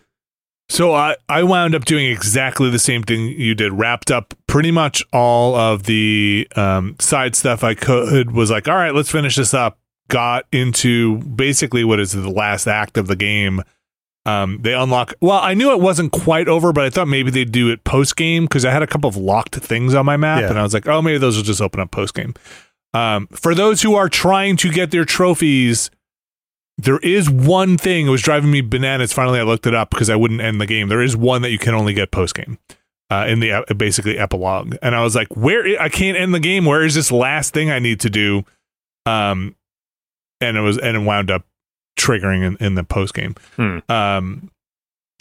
So I, I wound up doing exactly the same thing you did. Wrapped up pretty much all of the um, side stuff I could. Was like, all right, let's finish this up. Got into basically what is the last act of the game. Um, they unlock. Well, I knew it wasn't quite over, but I thought maybe they'd do it post game because I had a couple of locked things on my map, Yeah. and I was like, oh, maybe those will just open up post game. Um, for those who are trying to get their trophies, there is one thing. It was driving me bananas. Finally, I looked it up because I wouldn't end the game. There is one that you can only get post game, uh, in the uh, basically epilogue. And I was like, where I can't end the game. Where is this last thing I need to do? Um, and it was and it wound up triggering in, in the post game. Hmm. Um,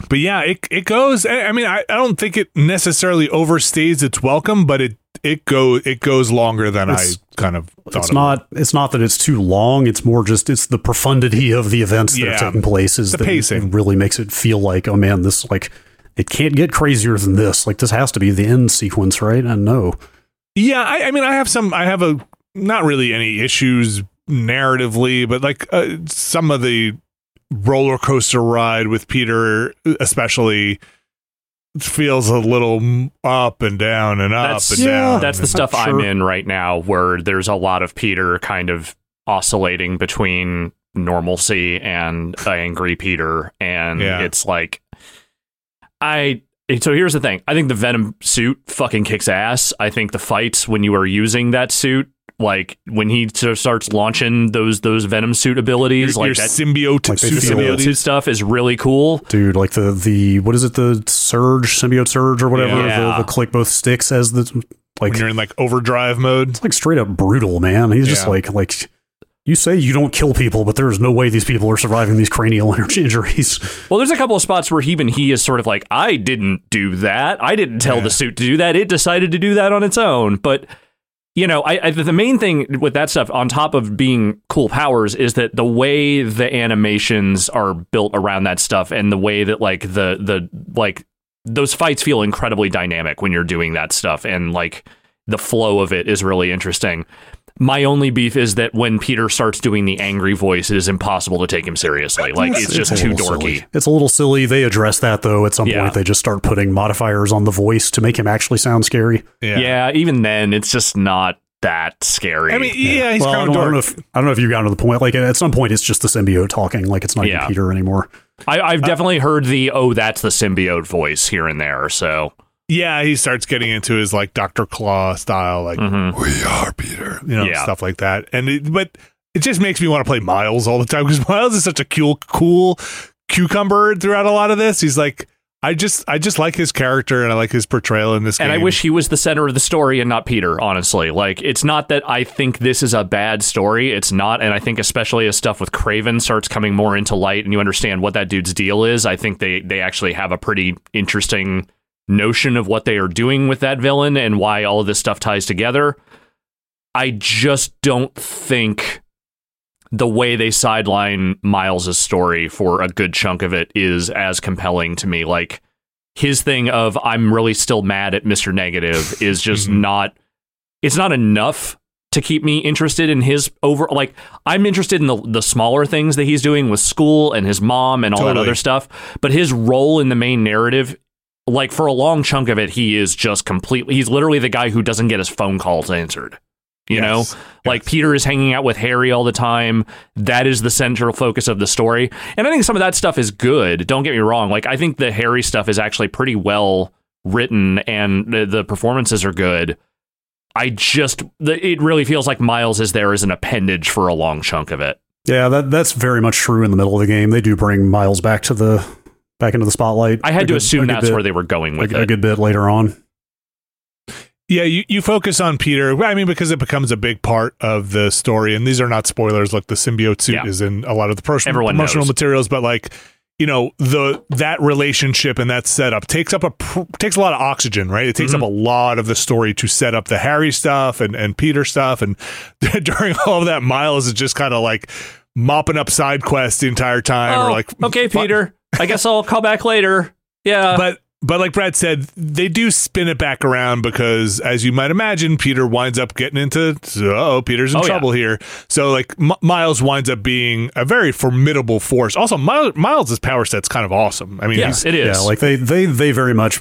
but yeah, it it goes. I I mean, I, I don't think it necessarily overstays its welcome, but it it go it goes longer than It's- I kind of thought. it's it not it's not that it's too long it's more just it's the profundity of the events that Yeah. are taking place is The that pacing. really makes it feel like oh man this like it can't get crazier than this like this has to be the end sequence right and no Yeah, I, I mean, I have some. I have a not really any issues narratively, but like uh, some of the roller coaster ride with Peter, especially, feels a little up and down and up That's- and Yeah. down. That's the stuff I'm Sure. in right now, where there's a lot of Peter kind of oscillating between normalcy and angry Peter, and Yeah. it's like I. So here's the thing. I think the Venom suit fucking kicks ass. I think the fights when you are using that suit, like when he sort of starts launching those those Venom suit Your, asubilities, your like that symbiote Like suit symbiote abilities. suit stuff is really cool. dude like the the what is it the surge symbiote surge or whatever Yeah. the, the click both sticks as the like when you're in like overdrive mode. it's like straight up brutal man he's just like like you say you don't kill people but there's no way these people are surviving these cranial energy injuries Well, there's a couple of spots where even he is sort of like, I didn't do that. I didn't tell Yeah. the suit to do that. It decided to do that on its own. But you know, I, I the main thing with that stuff, on top of being cool powers, is that the way the animations are built around that stuff, and the way that like the the like those fights feel incredibly dynamic when you're doing that stuff, and like the flow of it is really interesting. My only beef is that when Peter starts doing the angry voice, it is impossible to take him seriously. Like it's, just a too dorky. silly. It's a little silly. They address that though. At some Yeah. point, they just start putting modifiers on the voice to make him actually sound scary. Yeah. Yeah. even then, it's just not that scary. I mean, yeah, he's well, I kind don't, of I don't know if I don't know if you've gotten to the point. Like at some point, it's just the symbiote talking. Like it's not Yeah. even Peter anymore. I, I've uh, definitely heard the oh, that's the symbiote voice here and there. So Yeah, he starts getting into his like Doctor Claw style, like mhm. we are Peter, you know, Yeah. stuff like that. And it, but it just makes me want to play Miles all the time because Miles is such a cool, cool cucumber throughout a lot of this. He's like, I just, I just like his character and I like his portrayal in this. and I wish he was the center of the story and not Peter. Honestly, like it's not that I think this is a bad story. It's not, and I think especially as stuff with Kraven starts coming more into light and you understand what that dude's deal is. I think they they actually have a pretty interesting notion of what they are doing with that villain and why all of this stuff ties together. I just don't think the way they sideline Miles' story for a good chunk of it is as compelling to me. Like his thing of I'm really still mad at Mr. Negative is just Mhm. not it's not enough to keep me interested in his over like I'm interested in the the smaller things that he's doing with school and his mom and all that other stuff, but his role in the main narrative like for a long chunk of it he is just completely he's literally the guy who doesn't get his phone calls answered. You know? Yes. Like Yes. Peter is hanging out with Harry all the time. That is the central focus of the story. And I think some of that stuff is good. Don't get me wrong. Like I think the Harry stuff is actually pretty well written and the, the performances are good. I just the, it really feels like Miles is there as an appendage for a long chunk of it. Yeah, that that's very much true in the middle of the game. They do bring Miles back to the back into the spotlight. I had to good- assume that's bit- where they were going with a, a good bit later on. Yeah, you, you focus on Peter. I mean, because it becomes a big part of the story, and these are not spoilers. Like the symbiote suit Yeah. is in a lot of the pro- Everyone promotional knows. materials, but like you know the that relationship and that setup takes up a pr- takes a lot of oxygen, right? It takes Mm-hmm. up a lot of the story to set up the Harry stuff and and Peter stuff, and during all of that, Miles is just kind of like mopping up side quests the entire time, Oh, or like okay, fu- Peter. I guess I'll call back later. Yeah. but but like Brad said, they do spin it back around because, as you might imagine, Peter winds up getting into oh, Peter's in Oh, yeah. trouble here. So like M- Miles winds up being a very formidable force. Also, Miles, Miles's power set's kind of awesome. I mean, yes, he's, it is. Yeah, like they they they very much.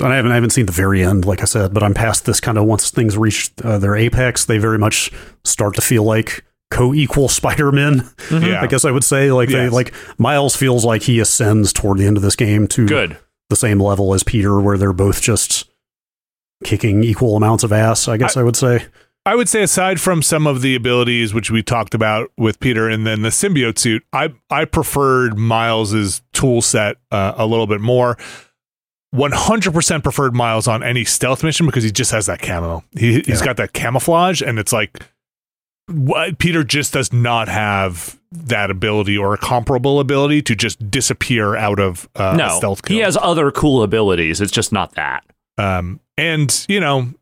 And I haven't I haven't seen the very end, like I said, but I'm past this kind of once things reach uh, their apex, they very much start to feel like co-equal Spider-Men. Mm-hmm. yeah, I guess I would say like they like Miles feels like he ascends toward the end of this game to good. the same level as Peter, where they're both just kicking equal amounts of ass. I guess I, would say. I would say aside from some of the abilities which we talked about with Peter and then the symbiote suit, I I preferred Miles's tool set uh, a little bit more. 100% preferred Miles on any stealth mission because he just has that camo. He he's Yeah. got that camouflage and it's like what Peter just does not have that ability or a comparable ability to just disappear out of uh, a no, stealth kill. he has other cool abilities. It's just not that. Um, and you know,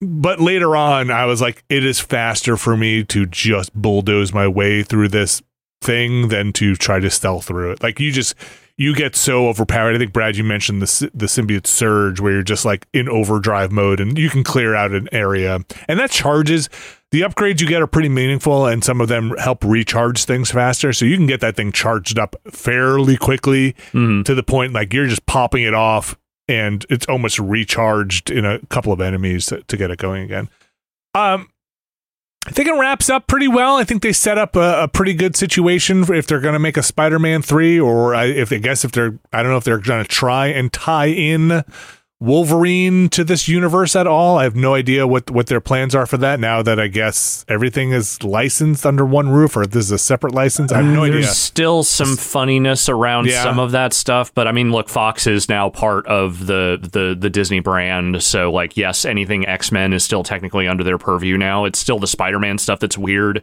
but later on, I was like, it is faster for me to just bulldoze my way through this thing than to try to stealth through it. Like you just you get so overpowered. I think Brad, you mentioned the the symbiote surge, where you're just like in overdrive mode, and you can clear out an area, and that charges. The upgrades you get are pretty meaningful, and some of them help recharge things faster. So you can get that thing charged up fairly quickly Mhm. to the point like you're just popping it off and it's almost recharged in a couple of enemies to, to get it going again. Um, I think it wraps up pretty well. I think they set up a, a pretty good situation for if they're going to make a Spider-Man three, or I, if I guess if they're I don't know if they're going to try and tie in Wolverine to this universe at all. I have no idea what what their plans are for that. Now that I guess everything is licensed under one roof, or this is a separate license, I have no idea. There's idea. still some funniness around Yeah. some of that stuff, but I mean, look, Fox is now part of the the the Disney brand, so like, yes, anything X Men is still technically under their purview now. It's still the Spider Man stuff that's weird.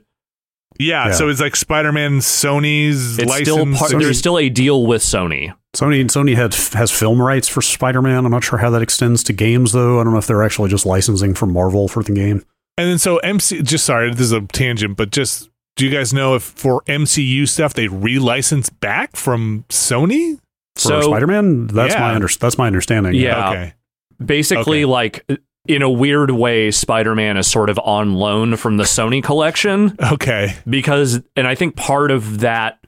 Yeah, Yeah. so it's like Spider-Man, Sony's It's license. still part. Sony- There's still a deal with Sony. Sony Sony had has film rights for Spider-Man. I'm not sure how that extends to games though. I don't know if they're actually just licensing from Marvel for the game. And then so MC just sorry, this is a tangent, but just do you guys know if for MCU stuff they relicense back from Sony? For So Spider-Man, that's Yeah. my under, that's my understanding. Yeah. Okay. basically, Okay. like in a weird way, Spider Man is sort of on loan from the Sony collection. Okay. because and I think part of that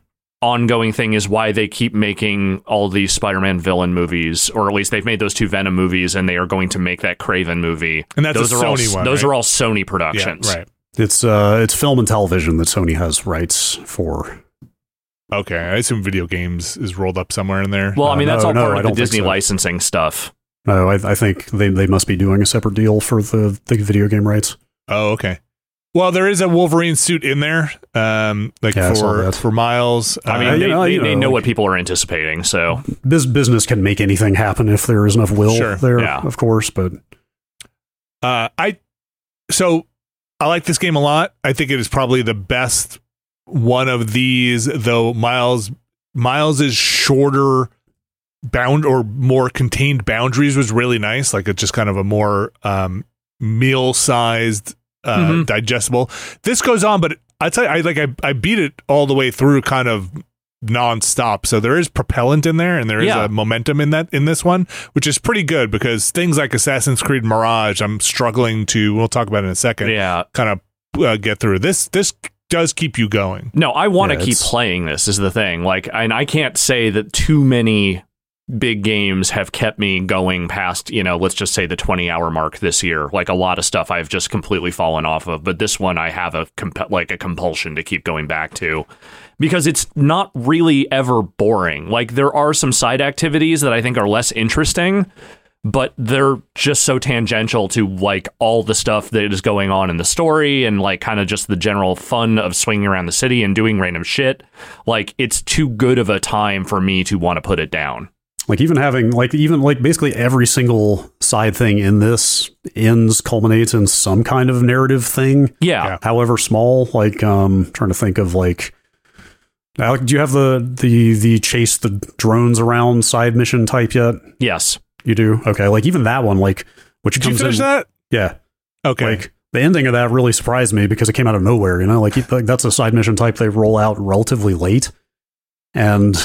ongoing thing is why they keep making all these Spider-Man villain movies, or at least they've made those two Venom movies, and they are going to make that Kraven movie. And that's those a are all Sony one, those right? are all Sony Yeah, productions. right. It's uh it's film and television that Sony has rights for. Okay. I assume video games is rolled up somewhere in there. Well, I Uh, mean that's no, all no, part I of the Disney so. licensing stuff. No, I, I think they, they must be doing a separate deal for the, the video game rights. oh, okay. Well, there is a Wolverine suit in there, um, like Yeah, for for Miles. I mean, Uh, you they, know- they, they know, know what people are anticipating, so Biz, business can make anything happen if there is enough will Sure, there, yeah. of course. But Uh, I so I like this game a lot. I think it is probably the best one of these, though. Miles Miles is shorter bound or more contained boundaries was really nice. Like it's just kind of a more um, meal sized, uh, Mhm. digestible. This goes on, but I tell you, I like I, I beat it all the way through, kind of nonstop. So there is propellant in there, and there is Yeah. a momentum in that in this one, which is pretty good because things like Assassin's Creed Mirage, I'm struggling to. We'll talk about in a second. Yeah. Kind of uh, get through this. This does keep you going. No, I want to Yeah, keep playing this is the thing. Like and I can't say that too many big games have kept me going past, you know, let's just say the 20 hour mark this year. Like a lot of stuff I've just completely fallen off of, but this one I have a comp- like a compulsion to keep going back to because it's not really ever boring. Like there are some side activities that I think are less interesting, but they're just so tangential to like all the stuff that is going on in the story and like kind of just the general fun of swinging around the city and doing random shit. Like it's too good of a time for me to want to put it down. Like even having like even like basically every single side thing in this ends culminates in some kind of narrative thing, Yeah. Yeah. however small. Like um trying to think of like Alec, do you have the the the chase the drones around side mission type yet? Yes. You do? Okay. Like even that one, like which Did you comes finish in, that? Yeah. Okay. Like the ending of that really surprised me because it came out of nowhere. You know, like, like that's a side mission type they roll out relatively late, and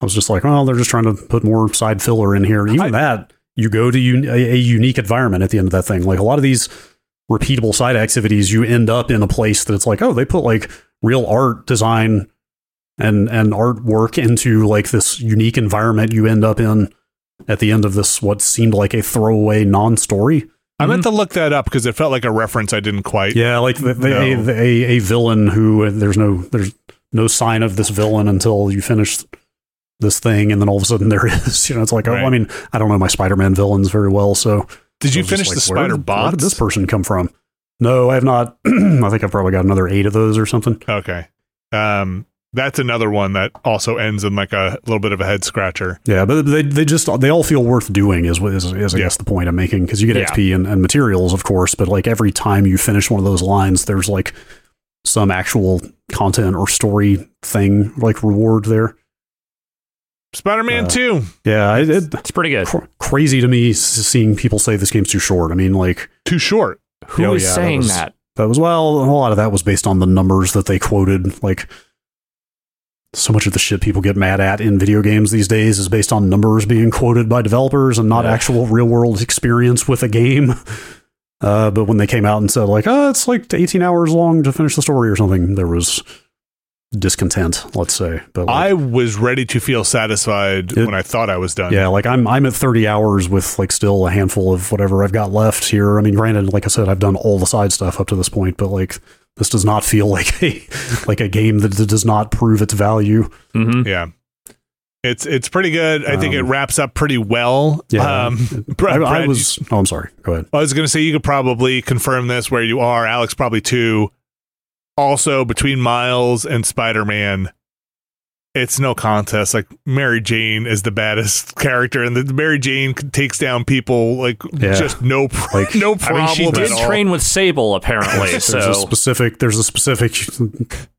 I was just like, well, they're just trying to put more side filler in here. Even I- that, you go to un- a, a unique environment at the end of that thing. Like a lot of these repeatable side activities, you end up in a place that it's like, oh, they put like real art design and and artwork into like this unique environment you end up in at the end of this what seemed like a throwaway non-story. I meant mm-hmm. to look that up because it felt like a reference I didn't quite. Yeah, like the, the, No. a, the, a a villain who uh, there's no there's no sign of this villain until you finish this thing, and then all of a sudden there is. You know, it's like oh, Right. I mean, I don't know my Spider-Man villains very well, so Did you I finish like, the spider? Where did this person come from? No, I have not. I think I've probably got another eight of those or something. Okay. Um, that's another one that also ends in like a little bit of a head scratcher. Yeah, but they they just they all feel worth doing is what is, is I Yeah. guess the point I'm making because you get Yeah. XP and, and materials, of course, but like every time you finish one of those lines, there's like some actual content or story thing like reward there. Spider-Man Uh, 2. Yeah, it, it, It's pretty good. cr- crazy to me seeing people say this game's too short. I mean, like Too short. Who is Oh, yeah, that saying was- that? that was well, a lot of that was based on the numbers that they quoted. Like so much of the shit people get mad at in video games these days is based on numbers being quoted by developers and not Yeah. actual real world experience with a game. Uh, but when they came out and said like, oh, it's like 18 hours long to finish the story or something, there was discontent, let's say. But like, I was ready to feel satisfied It- when I thought I was done. Yeah, like I'm I'm at 30 hours with like still a handful of whatever I've got left here. I mean, granted, like I said, I've done all the side stuff up to this point, but like this does not feel like a like a game that does not prove its value. hmm Yeah. It's it's pretty good. I think it Um, wraps up pretty well. Yeah, Um, I, Brad, I Brad, was. Oh, I'm sorry. Go ahead. I was going to say you could probably confirm this where you are. Alex probably too. Also, between Miles and Spider Man, it's no contest. Like Mary Jane is the baddest character, and the Mary Jane takes down people like Yeah. just no pro- Like- no I problem mean, she at did all. train with Sable apparently, There's a so specific. There's a specific.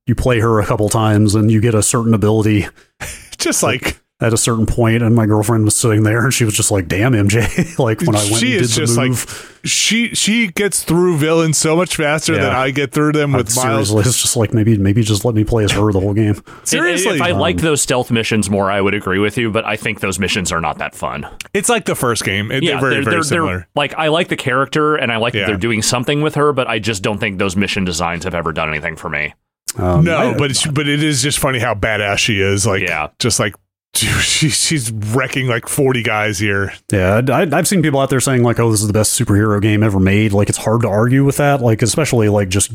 You play her a couple times, and you get a certain ability just like at a certain point, and my girlfriend was sitting there, and she was just like, "Damn, MJ!" like when I went She and is did the just like- move. she she gets through villains so much faster than I get through them with I- Miles. seriously, it's just like maybe maybe just let me play as her the whole game. Seriously, If I Um, liked those stealth missions more, I would agree with you. But I think those missions are not that fun. it's like the first game. It, they're very very similar. like I like the character and I like Yeah. that they're doing something with her, but I just don't think those mission designs have ever done anything for me. Um, no, I- but it's, but it is just funny how badass she is. Like, Yeah. just like she, she's wrecking like forty guys here. Yeah, I, I've seen people out there saying like, "Oh, this is the best superhero game ever made." Like, it's hard to argue with that. Like, especially like just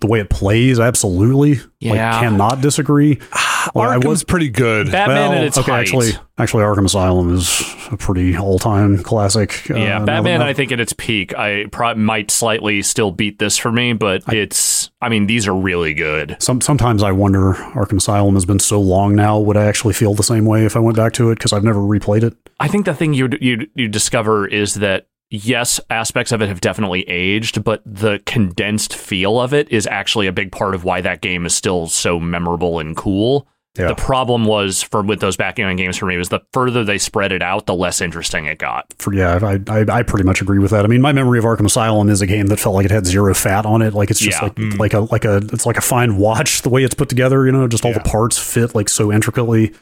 the way it plays. Absolutely, Yeah. like cannot disagree. Well, I was- pretty good. Batman well, at its okay, height. actually, actually, Arkham Asylum is a pretty all-time classic. uh, yeah, Batman. I think at its peak, I pro- might slightly still beat this for me, but it's. I mean, these are really good. Some, sometimes I wonder Arkham Asylum has been so long now. Would I actually feel the same way if I went back to it? Because I've never replayed it. I think the thing you you you discover is that yes, aspects of it have definitely aged, but the condensed feel of it is actually a big part of why that game is still so memorable and cool. Yeah. The problem was for with those backgammon games for me was the further they spread it out, the less interesting it got. For, yeah, I, I I pretty much agree with that. I mean, my memory of Arkham Asylum is a game that felt like it had zero fat on it. Like it's just Yeah. like like a like a it's like a fine watch the way it's put together. You know, just all Yeah. the parts fit like so intricately.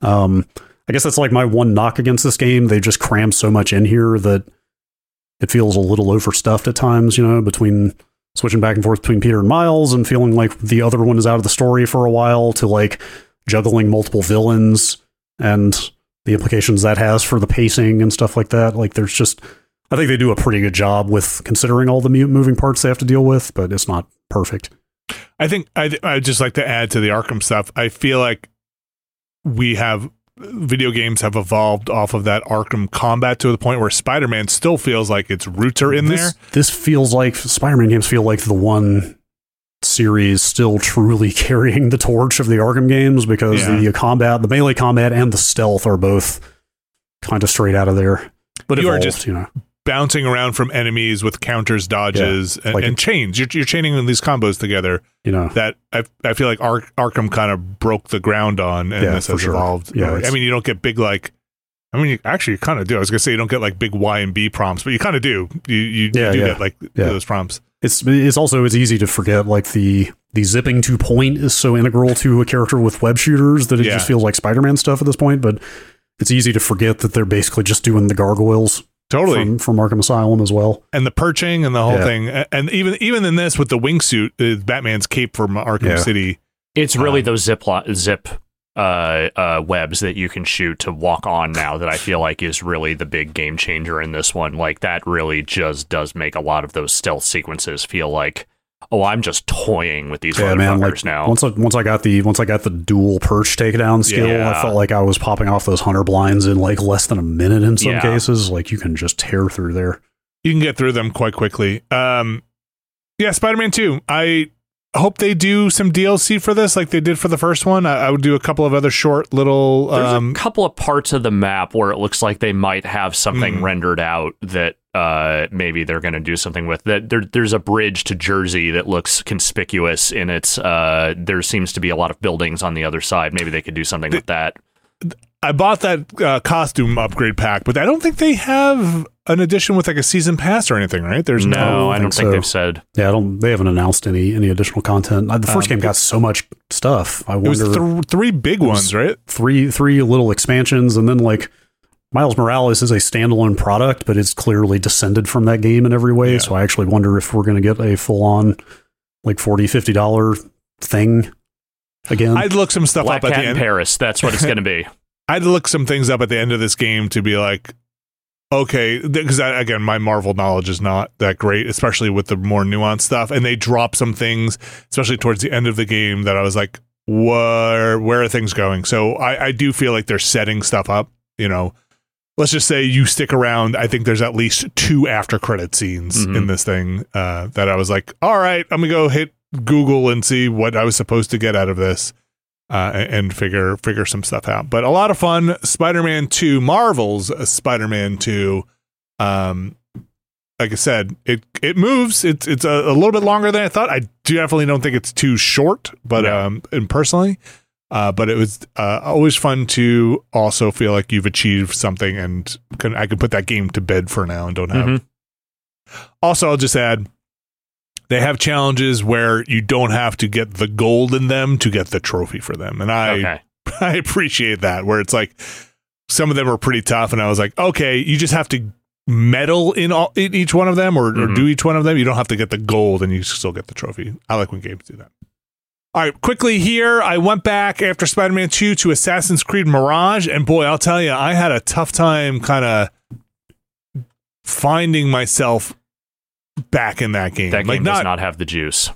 Um, I guess that's like my one knock against this game. They just crammed so much in here that it feels a little overstuffed at times. You know, between switching back and forth between Peter and Miles and feeling like the other one is out of the story for a while to like juggling multiple villains and the implications that has for the pacing and stuff like that. Like, there's just, I think they do a pretty good job with considering all the moving parts they have to deal with, but it's not perfect. I think I I'd just like to add to the Arkham stuff. I feel like we have video games have evolved off of that Arkham combat to the point where Spider-Man still feels like its roots are in this, there. This feels like Spider-Man games feel like the one series still truly carrying the torch of the Arkham games because Yeah. the combat, the melee combat, and the stealth are both kind of straight out of there. But You are just- you know, Bouncing around from enemies with counters, dodges, and, like and chains. You're, you're chaining these combos together. you know, That I, I feel like Ar- Arkham kind of broke the ground on, and Yeah, this has sure. evolved. Yeah, I mean, you don't get big like. I mean, you, actually, you kind of do. I was gonna say you don't get like big Y and B prompts, but you kind of do. You you, Yeah, you do yeah. get like Yeah. those prompts. It's it's also it's easy to forget like the the zipping to point is so integral to a character with web shooters that it Yeah. just feels like Spider-Man stuff at this point. But it's easy to forget that they're basically just doing the gargoyles Totally. from, from Arkham Asylum as well. and the perching and the whole Yeah. thing, and even even in this with the wingsuit, is Batman's cape from Arkham Yeah. City. It's really Um, those zip li- zip uh, uh, webs that you can shoot to walk on now that I feel like is really the big game changer in this one. Like that really just does make a lot of those stealth sequences feel like, oh, I'm just toying with these Yeah, man. Like now. once I, once I got the once I got the dual perch takedown skill, Yeah. I felt like I was popping off those hunter blinds in like less than a minute in some Yeah. cases. Like you can just tear through there. You can get through them quite quickly. Um, yeah, Spider Man Two. I hope they do some DLC for this, like they did for the first one. I, I would do a couple of other short little. There's Um, a couple of parts of the map where it looks like they might have something Mm. rendered out that uh, maybe they're going to do something with. That there, there's a bridge to Jersey that looks conspicuous in its. Uh, there seems to be a lot of buildings on the other side. Maybe they could do something with that. I bought that uh, costume upgrade pack, but I don't think they have an edition with like a season pass or anything, right? There's No, no. I don't think think so. they've said. Yeah, I don't. They haven't announced any any additional content. Uh, The first Um, game got so much stuff. I It was wonder th- three big was- ones, right? three three little expansions, and then like Miles Morales is a standalone product, but it's clearly descended from that game in every way. Yeah. So I actually wonder if we're going to get a full on like 40 50 dollar thing again. I'd look some stuff Black up at Cat the in end. Paris. That's what it's going to be. I'd look some things up at the end of this game to be like, okay, because again, my Marvel knowledge is not that great, especially with the more nuanced stuff. And they drop some things, especially towards the end of the game, that I was like, where where are things going? So I, I do feel like they're setting stuff up. You know, let's just say you stick around. I think there's at least two after credit scenes Mhm. in this thing uh, that I was like, all right, I'm gonna go hit Google and see what I was supposed to get out of this uh, and figure figure some stuff out. But a lot of fun. Spider-Man Two, Marvel's Spider-Man Two. Um, like I said, it it moves. It's it's a, a little bit longer than I thought. I definitely don't think it's too short, but Yeah. um, and personally, uh, but it was uh, always fun to also feel like you've achieved something, and can I can put that game to bed for now and don't have. Mhm. Also, I'll just add. They have challenges where you don't have to get the gold in them to get the trophy for them. And I Okay. I appreciate that where it's like some of them are pretty tough and I was like, okay, you just have to medal in all in each one of them or, or Mhm. do each one of them. You don't have to get the gold and you still get the trophy. I like when games do that. All right, quickly here, I went back after Spider-Man 2 to Assassin's Creed Mirage and boy, I'll tell you, I had a tough time kind of finding myself back in that game. That game like does not not have the juice.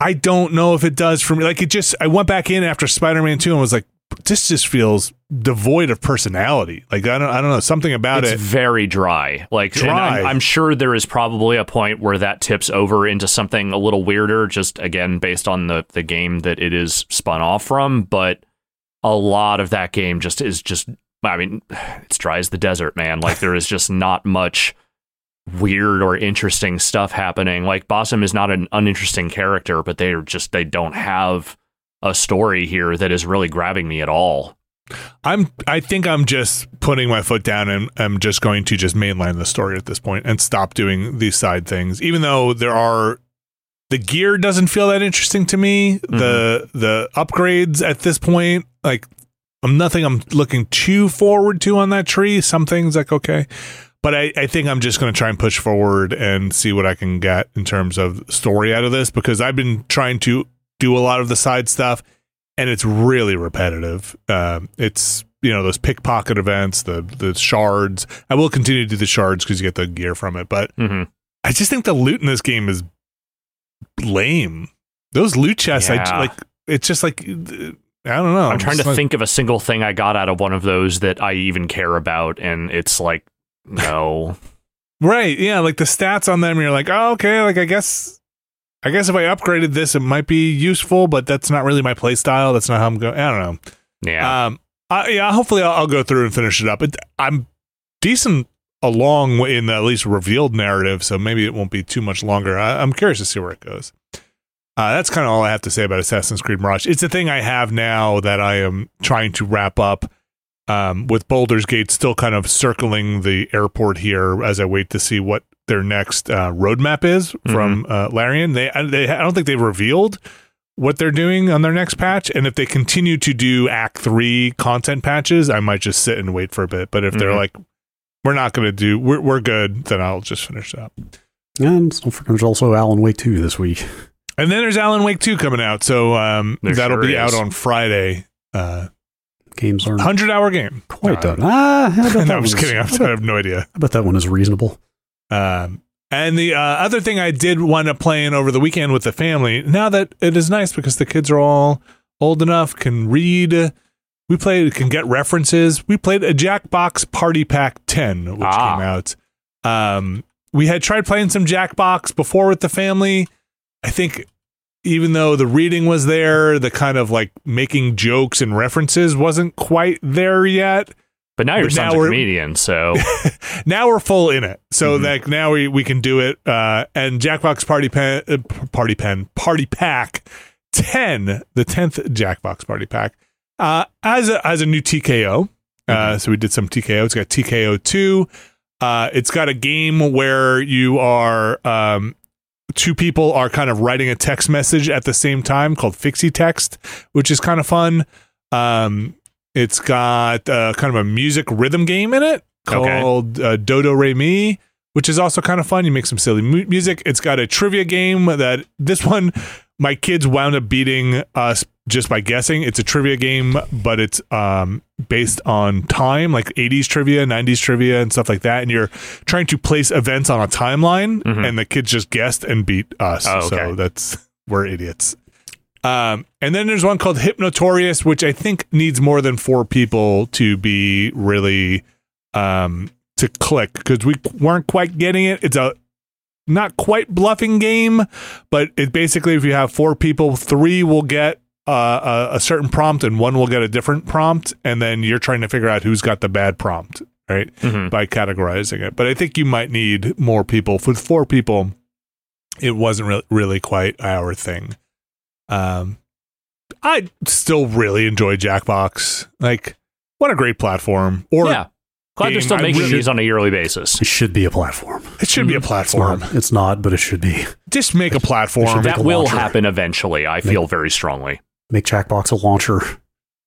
I don't know if it does for me. Like it just, I went back in after Spider Man Two and was like, this just feels devoid of personality. Like I don't, I don't know something about it it's it. very dry. Like, and Dry. I'm, I'm sure there is probably a point where that tips over into something a little weirder, just again based on the the game that it is spun off from. But a lot of that game just is just. I mean, it's dry as the desert, man. Like there is just not much weird or interesting stuff happening. Like Basim is not an uninteresting character, but they are just they don't have a story here that is really grabbing me at all. I'm I think I'm just putting my foot down and I'm just going to just mainline the story at this point and stop doing these side things. Even though there are the gear doesn't feel that interesting to me. Mm-hmm. The the upgrades at this point, like I'm nothing I'm looking too forward to on that tree. Some things like okay. But I, I think I'm just going to try and push forward and see what I can get in terms of story out of this because I've been trying to do a lot of the side stuff and it's really repetitive. Um, it's you know those pickpocket events, the the shards. I will continue to do the shards because you get the gear from it, but hmm I just think the loot in this game is lame. Those loot chests, I Yeah. like. It's just like I don't know. I'm trying to like- think of a single thing I got out of one of those that I even care about, and it's like, no. Right? Yeah, like the stats on them. You're like, oh, okay. Like I guess, I guess if I upgraded this, it might be useful, but that's not really my play style. That's not how I'm going. I don't know. yeah. Um, I, yeah, hopefully I'll, I'll go through and finish it up. It, I'm decent along in the at least revealed narrative, so maybe it won't be too much longer. I, I'm curious to see where it goes. Uh, that's kind of all I have to say about Assassin's Creed Mirage. It's a thing I have now that I am trying to wrap up. Um, with Baldur's Gate still kind of circling the airport here as I wait to see what their next uh, roadmap is from uh, Larian. They, they, I don't think they've revealed what they're doing on their next patch. And if they continue to do Act Three content patches, I might just sit and wait for a bit. But if they're Mhm. like, we're not going to do, we're we're good, then I'll just finish up. And don't forget, there's also Alan Wake 2 this week. And then there's Alan Wake Two coming out, so um, that'll sure be out on Friday. Uh, Games aren't hundred hour game. quite Uh, done. Ah, I bet no, I'm just one is- kidding. I'm, I bet, I have no idea. I bet that one is reasonable. Um, and the uh, other thing I did wind up playing over the weekend with the family, now that it is nice because the kids are all old enough, can read. We played, can get references. We played a Jackbox Party Pack 10, which Ah. came out. Um, we had tried playing some Jackbox before with the family. I think even though the reading was there, the kind of like making jokes and references wasn't quite there yet but now your but now a comedian, so now we're full in it. So Mhm. like now we, we can do it. Uh, and Jackbox Party Pen, uh, Party Pen, Party Pack ten, the tenth Jackbox Party Pack, uh, as a as a new TKO. Uh, so we did some TKO. It's got TKO two. Uh, it's got a game where you are um, two people are kind of writing a text message at the same time called FixyText, which is kind of fun. Um, it's got uh, kind of a music rhythm game in it Okay. called uh, Dodo Re Mi, which is also kind of fun. You make some silly mu- music. It's got a trivia game that this one my kids wound up beating us just by guessing. It's a trivia game, but it's um, based on time, like 80s trivia, 90s trivia, and stuff like that. And you're trying to place events on a timeline, Mhm. and the kids just guessed and beat us. Oh, okay. So that's we're idiots. Um, and then there's one called Hypnotorious, which I think needs more than four people to be really um, to click because we weren't quite getting it. It's a not quite bluffing game, but it basically if you have four people, three will get uh, a, a certain prompt and one will get a different prompt, and then you're trying to figure out who's got the bad prompt, right? mhm. By categorizing it. But I think you might need more people. With four people, it wasn't really, really quite our thing. Um, I still really enjoy Jackbox. Like, what a great platform! Or yeah. Glad they're still I making really- these on a yearly basis. It should be a platform. it should be a It's platform. not, it's not, but it should be. Just make a platform. should make That a will launcher. happen eventually. I feel very strongly. Make Jackbox a launcher.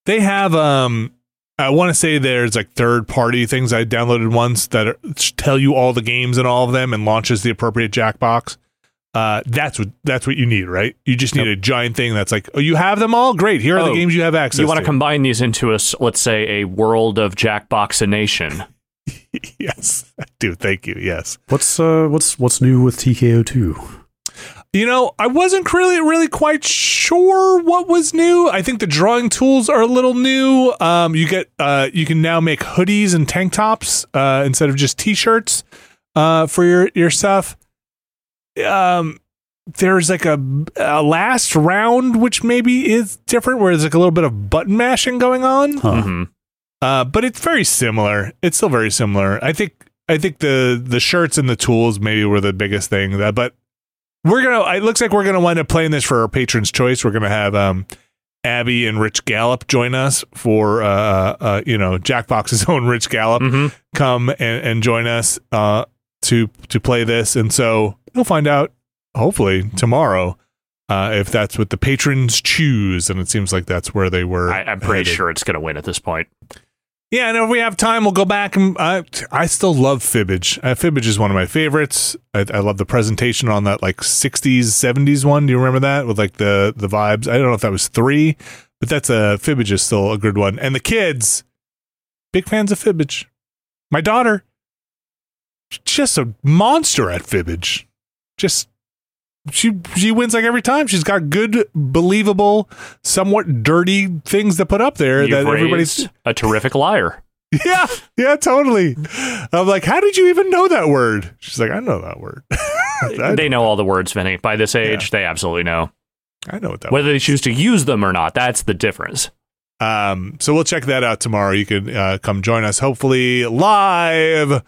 they have um I want to say there's like third party things I downloaded once that are, tell you all the games and all of them and launches the appropriate Jackbox. Uh, that's what that's what you need, right? You just need a giant thing that's like, oh, you have them all. Great, here are the Oh, games you have access. You want to to combine these into a let's say, a world of Jackboxination. yes, I do. Thank you. Yes. What's uh what's what's new with TKO two? You know, I wasn't really really quite sure what was new. I think the drawing tools are a little new. Um, you get uh, you can now make hoodies and tank tops uh, instead of just t-shirts uh, for your your stuff. Um, there's like a, a last round which maybe is different, where there's like a little bit of button mashing going on. Huh. Mhm. Uh, but it's very similar. It's still very similar. I think I think the the shirts and the tools maybe were the biggest thing. That, but we're gonna. It looks like we're gonna wind up playing this for our patrons' choice. We're gonna have um, Abby and Rich Gallup join us for uh, uh you know Jackbox's own Rich Gallup Mhm. come and, and join us uh to to play this, and so we'll find out hopefully tomorrow uh if that's what the patrons choose, and it seems like that's where they were. I, I'm pretty headed. sure it's going to win at this point. Yeah, and if we have time, we'll go back and I I still love Fibbage. Uh, Fibbage is one of my favorites. I, I love the presentation on that like '60s, '70s one. Do you remember that with like the the vibes? I don't know if that was three, but that's a Fibbage is still a good one. And the kids, big fans of Fibbage. My daughter, just a monster at Fibbage. Just she she wins like every time. She's got good, believable, somewhat dirty things to put up there You've that everybody's a terrific liar. yeah, yeah, totally. I'm like, how did you even know that word? She's like, I know that word. They know all the words, Vinny. By this age, they absolutely know. I know what that. Whether they choose to use them or not, that's the difference. Um, so we'll check that out tomorrow. You can uh, come join us, hopefully live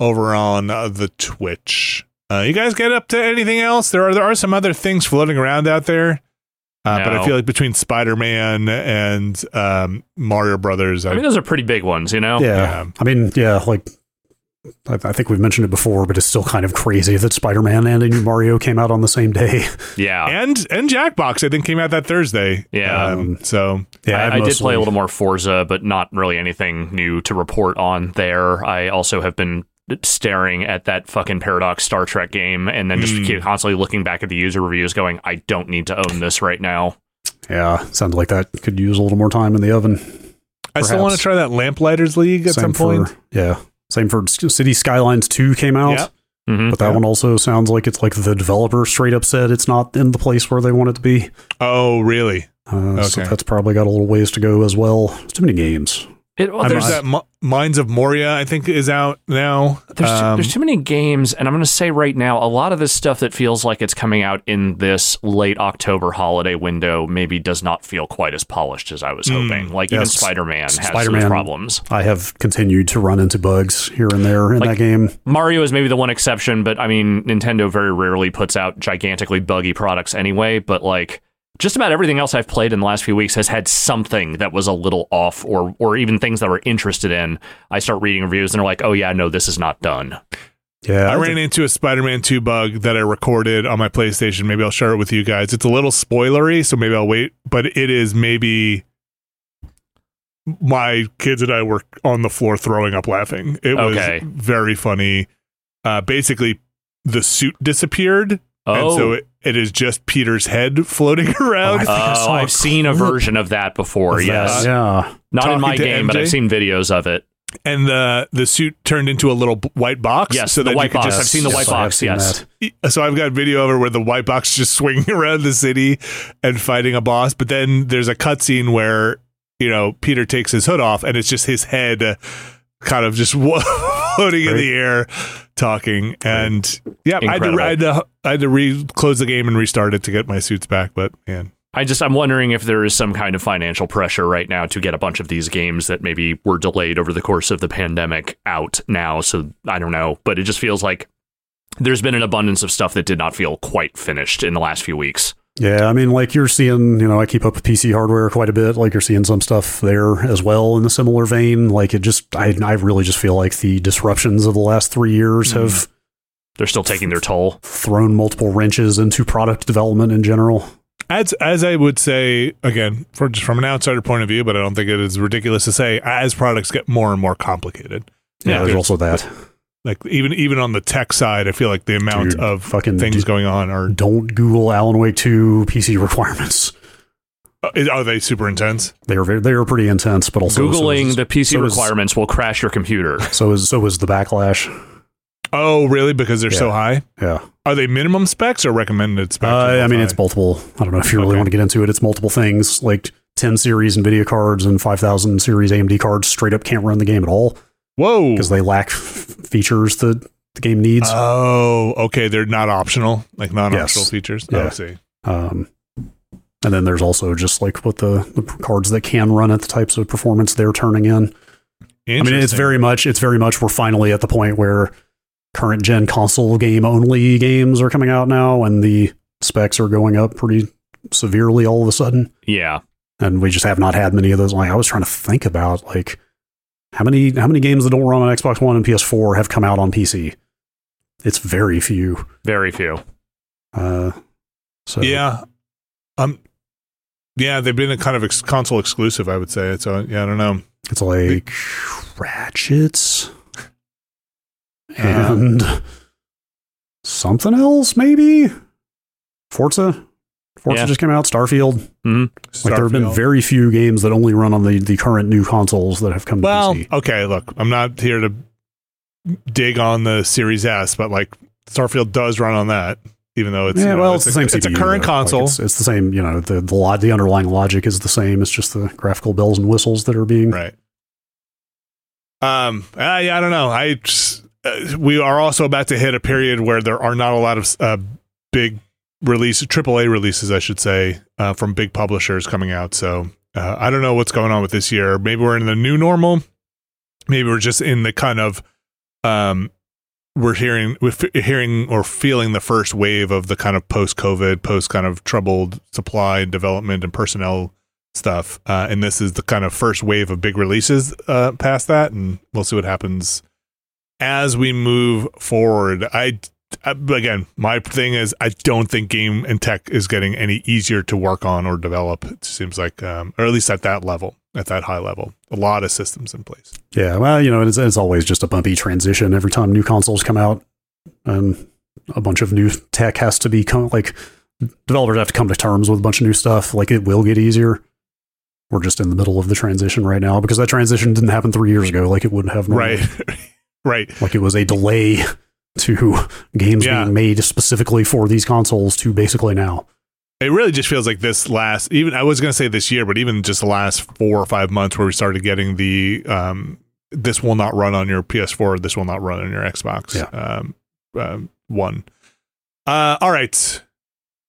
over on uh, the Twitch. Uh, you guys get up to anything else? There are there are some other things floating around out there, uh, but I feel like between Spider Man and um, Mario Brothers, I mean, those are pretty big ones, you know? Yeah. Yeah. I mean, yeah, like I, I think we've mentioned it before, but it's still kind of crazy that Spider-Man and a new Mario came out on the same day. Yeah. and and Jackbox, I think came out that Thursday. Yeah. Um, so Yeah, I, I've I did play a little more Forza, but not really anything new to report on there. I also have been staring at that fucking Paradox Star Trek game and then just Mm. keep constantly looking back at the user reviews going, I don't need to own this right now. Yeah, sounds like that could use a little more time in the oven. I still want to try that Lamplighters League at some point. for yeah, same for City Skylines Two came out, Yeah. Mhm. but that Yeah. one also sounds like it's like the developer straight up said it's not in the place where they want it to be. Oh, really? Uh, So Okay. that's probably got a little ways to go as well. It's too many games. It, well, there's, there's that Mo- Mines of Moria, I think, is out now. there's, too, Um, there's too many games, and I'm going to say right now, a lot of this stuff that feels like it's coming out in this late October holiday window maybe does not feel quite as polished as I was Mm, hoping. Like even. Spider Man has those Spider-Man. problems. I have continued to run into bugs here and there in Like- that game. Mario is maybe the one exception, but I mean, Nintendo very rarely puts out gigantically buggy products anyway. But like, just about everything else I've played in the last few weeks has had something that was a little off, or or even things that we're interested in. I start reading reviews and they're like, "Oh yeah, no, this is not done." Yeah, I ran into a Spider-Man 2 bug that I recorded on my PlayStation. Maybe I'll share it with you guys. It's a little spoilery, so maybe I'll wait. But it is maybe my kids and I were on the floor throwing up laughing. It was Okay. very funny. Uh, basically, the suit disappeared, Oh, and so it, it is just Peter's head floating around. I think I oh, saw a I've seen a version of that before. of yes, that. yeah. not in my to game, but I've seen videos of it. and the the suit turned into a little b- white box. Yes, so the that you white could box. just I've seen the white box, yes. that. so I've got video of her where the white box just swinging around the city and fighting a boss. But then there's a cutscene where you know Peter takes his hood off and it's just his head, uh, kind of just floating in the air, talking. And yeah, I had, to. I had to I had to re close the game and restart it to get my suits back. But man, I just I'm wondering if there is some kind of financial pressure right now to get a bunch of these games that maybe were delayed over the course of the pandemic out now. So I don't know, but it just feels like there's been an abundance of stuff that did not feel quite finished in the last few weeks. Yeah, I mean, like you're seeing, you know, I keep up with PC hardware quite a bit. Like you're seeing some stuff there as well in a similar vein. Like it just, I, I really just feel like the disruptions of the last three years Mm. have They're still taking their toll. thrown multiple wrenches into product development in general. as as I would say again, for just from an outsider point of view, but I don't think it is ridiculous to say as products get more and more complicated. Yeah, there's there's- also that. Like even even on the tech side, I feel like the amount Dude, of fucking things dude. going on are Don't Google Alan Wake 2 PC requirements. Uh, are they super intense? They are very, they are pretty intense, but also so Googling is- the PC so is- requirements will crash your computer. So is so is the backlash. Oh, really? Because they're so high? Yeah, Are they minimum specs or recommended specs? uh, Or I mean both it's multiple. I don't know if you really Okay. want to get into it. It's multiple things like 10 series Nvidia cards and 5000 series AMD cards straight up can't run the game at all whoa. because they lack f- features that the game needs. Oh, okay. They're not optional, like non-optional Yes. features. Yeah. Oh, I see. Um, and then there's also just like what the, the cards that can run at the types of performance they're turning in. I mean, it's very much, it's very much, we're finally at the point where current gen console game only games are coming out now and the specs are going up pretty severely all of a sudden. Yeah. and we just have not had many of those. Like I was trying to think about like how many how many games that don't run on Xbox One and PS4 have come out on PC. It's very few. Very few. Uh, so Yeah. Um. Yeah, they've been a kind of ex- console exclusive, I would say. So yeah, I don't know. it's like Ratchets Uh-huh. and something else, maybe Forza. Forza Yeah. just came out. Starfield. Mhm. Like there have been very few games that only run on the, the current new consoles that have come to well. PC. Okay, look, I'm not here to dig on the Series S, but like Starfield does run on that, even though it's yeah, you know, well, it's, the same. a, it's a current though. Like, console. it's, it's the same. You know, the the, lo- the underlying logic is the same. It's just the graphical bells and whistles that are being. Right. Um. uh, yeah, I don't know. I just, uh, we are also about to hit a period where there are not a lot of uh, big releases, AAA releases, I should say, uh, from big publishers coming out. So uh, I don't know what's going on with this year. Maybe we're in the new normal. Maybe we're just in the kind of um. We're hearing, we're f- hearing or feeling the first wave of the kind of post-COVID, post kind of troubled supply and development and personnel stuff. Uh, and this is the kind of first wave of big releases uh, past that, and we'll see what happens as we move forward. I again, my thing is, I don't think game and tech is getting any easier to work on or develop. It seems like, um, or at least at that level, at that high level, a lot of systems in place. Yeah, well, you know, it's, it's always just a bumpy transition every time new consoles come out, and a bunch of new tech has to be come, like developers have to come to terms with a bunch of new stuff. Like it will get easier. We're just in the middle of the transition right now because that transition didn't happen three years ago, like it wouldn't have. normally. Right, right. Like it was a delay to games Yeah. being made specifically for these consoles to basically now. It really just feels like this last, even I was going to say this year, but even just the last four or five months where we started getting the, um, this will not run on your PS4, this will not run on your Xbox Yeah. um, um, One. Uh, all right.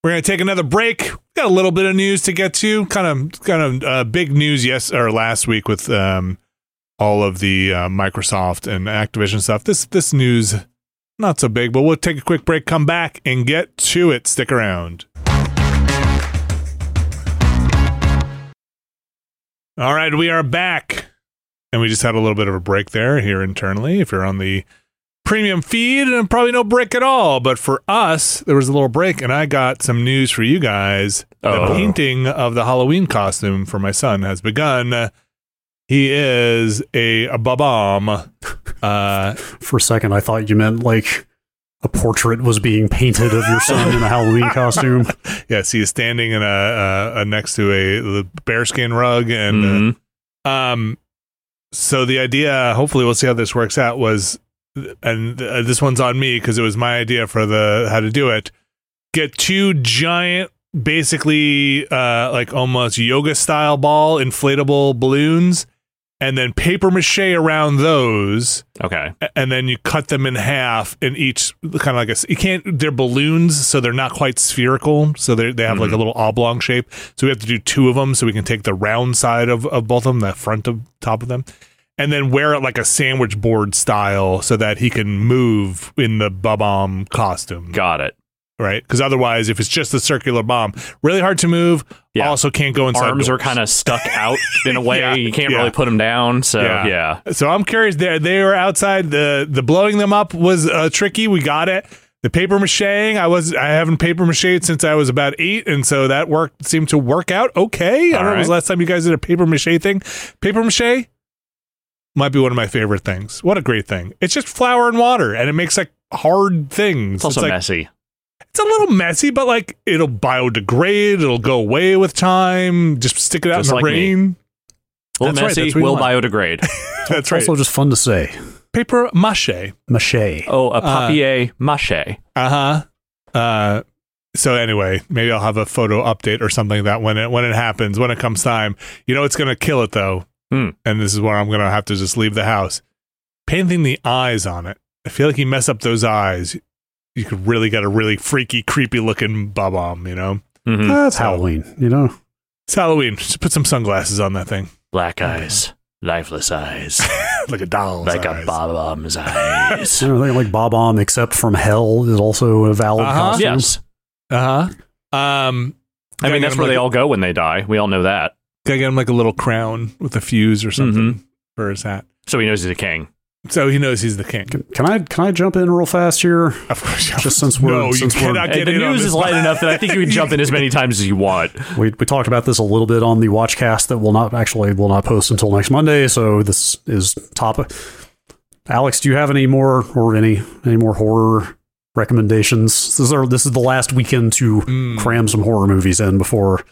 We're going to take another break. Got a little bit of news to get to. Kind of, kind of uh, big news, yes, or last week with um, all of the uh, Microsoft and Activision stuff. This this news not so big, but we'll take a quick break, come back, and get to it. Stick around. All right, we are back. And we just had a little bit of a break there here internally. If you're on the premium feed, and probably no break at all. But for us, there was a little break, and I got some news for you guys. The Oh. painting of the Halloween costume for my son has begun. He is a, a Bob-omb. Uh, For a second, I thought you meant like a portrait was being painted of your son in a Halloween costume. yes, he is standing in a, a, a next to a the bearskin rug, and uh, Mhm. Um, so the idea, hopefully, we'll see how this works out. Was and uh, this one's on me because it was my idea for the how to do it. Get two giant, basically uh, like almost yoga style ball inflatable balloons, and then paper mache around those. Okay. and then you cut them in half in each kind of like a you can't they're balloons so they're not quite spherical. So they they have like mm-hmm. a little oblong shape. So we have to do two of them so we can take the round side of, of both of them the front of top of them and then wear it like a sandwich board style so that he can move in the bomb costume. Got it. Right because otherwise if it's just the circular bomb really hard to move Yeah. also can't go inside Arms are kind of stuck out in a way. Yeah, you can't yeah. really put them down. So Yeah. So I'm curious. They they were outside. the The blowing them up was uh, tricky. We got it. The paper macheing. I was I haven't paper mache since I was about eight, and so that worked seemed to work out okay. I don't know when was last time you guys did a paper mache thing. Paper mache might be one of my favorite things. What a great thing! It's just flour and water, and it makes like hard things. It's also like, messy. It's a little messy, but like it'll biodegrade. It'll go away with time. Just stick it out Just in the like me. rain. A little That's right, messy. that's what you will want. biodegrade. That's It's right. also just fun to say. paper mache. Mache. oh, a papier mâché. Uh-huh. Uh so anyway, maybe I'll have a photo update or something that when it when it happens, when it comes time. You know it's gonna kill it though. Hmm. And this is where I'm gonna have to just leave the house. Painting the eyes on it. I feel like you mess up those eyes. You could really get a really freaky, creepy looking bomb, you know? Mhm. That's So- Halloween, you know? It's Halloween. Just put some sunglasses on that thing. Black eyes, lifeless eyes, like a doll's like eyes. a bob-omb's eyes. You know, I think like Bob Omb, except from Hell, is also a valid Uh-huh. costume. yes. Uh-huh. Um I mean, that's where they all go when they die. We all know that. Gotta get him like a little crown with a fuse or something for his hat. So he knows he's a king. So he knows he's the king. Can, can I can I jump in real fast here? Of course, Just since we're- no, since you we're- Hey, get the in on news this is light enough that I think you can jump in as many times as you want. We we talked about this a little bit on the Watchcast that will not actually will not post until next Monday. So this is top. Alex, do you have any more or any any more horror recommendations? This is our, this is the last weekend to Mm. cram some horror movies in before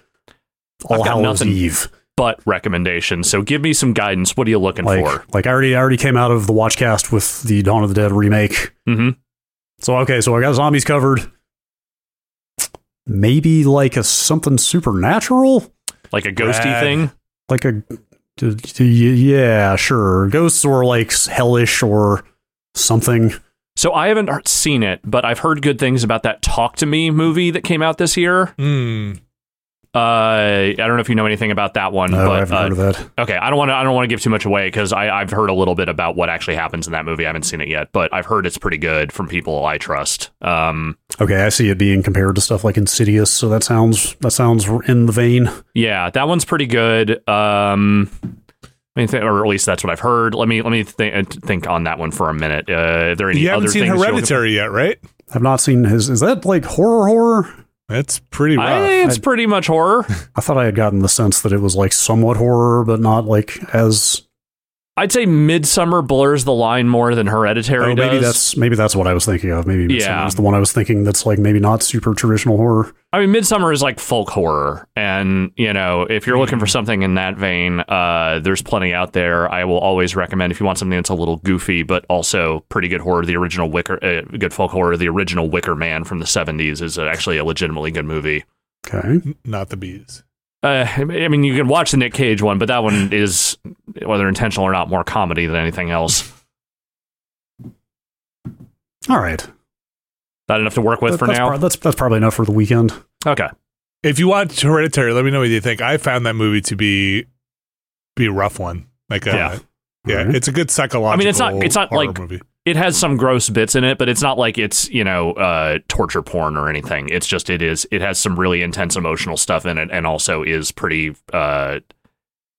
All got Hallows nothing. Eve. But recommendations. So give me some guidance. What are you looking Like for? like I already I already came out of the Watchcast with the Dawn of the Dead remake. hmm So okay, so I got zombies covered. Maybe like a something supernatural, Like a ghosty Rad. thing. like a d- d- yeah, sure, ghosts or like hellish or something. So I haven't seen it, but I've heard good things about that Talk to Me movie that came out this year. Mm. Uh, I don't know if you know anything about that one, No, I haven't uh, heard of that. okay, I don't want to. I don't want to give too much away because I've heard a little bit about what actually happens in that movie. I haven't seen it yet, but I've heard it's pretty good from people I trust. Um, Okay, I see it being compared to stuff like Insidious, so that sounds that sounds in the vein. yeah, that one's pretty good. Um, I mean, th- or at least that's what I've heard. Let me let me th- think on that one for a minute. Uh, are there any You other haven't seen things Hereditary yet, right? I've not seen his. Is that like horror horror? That's pretty rough. I, it's pretty much horror. I thought I had gotten the sense that it was like somewhat horror, but not like as. I'd say Midsommar blurs the line more than Hereditary Oh, does. maybe that's maybe that's what I was thinking of. Maybe Yeah. yeah. the one I was thinking that's like maybe not super traditional horror. I mean, Midsommar is like folk horror, and you know, if you're looking for something in that vein, uh, there's plenty out there. I will always recommend if you want something that's a little goofy but also pretty good horror. The original Wicker, uh, good folk horror, the original Wicker Man from the '70s is actually a legitimately good movie. Okay, Not the bees. Uh, I mean, you can watch the Nick Cage one, but that one is, whether intentional or not, more comedy than anything else. all right. Not enough to work with That- for that's, now. prob- that's that's probably enough for the weekend. okay. If you watch Hereditary, let me know what you think. I found that movie to be be a rough one. Like, uh, Yeah. yeah, Alright. it's a good psychological. I mean, it's not- it's not horror like- movie. It has some gross bits in it, but it's not like it's you know uh, torture porn or anything. It's just it is it has some really intense emotional stuff in it, and also is pretty uh,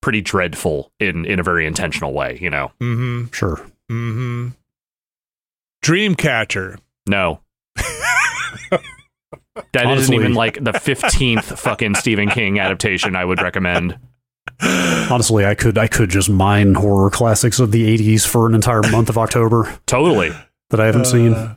pretty dreadful in in a very intentional way. You know, Mm-hmm. Sure. Mm-hmm. Dreamcatcher. no. That Honestly- not even like the fifteenth fucking Stephen King adaptation I would recommend. Honestly, I could I could just mine horror classics of the '80s for an entire month of October Totally, that I haven't seen. Uh,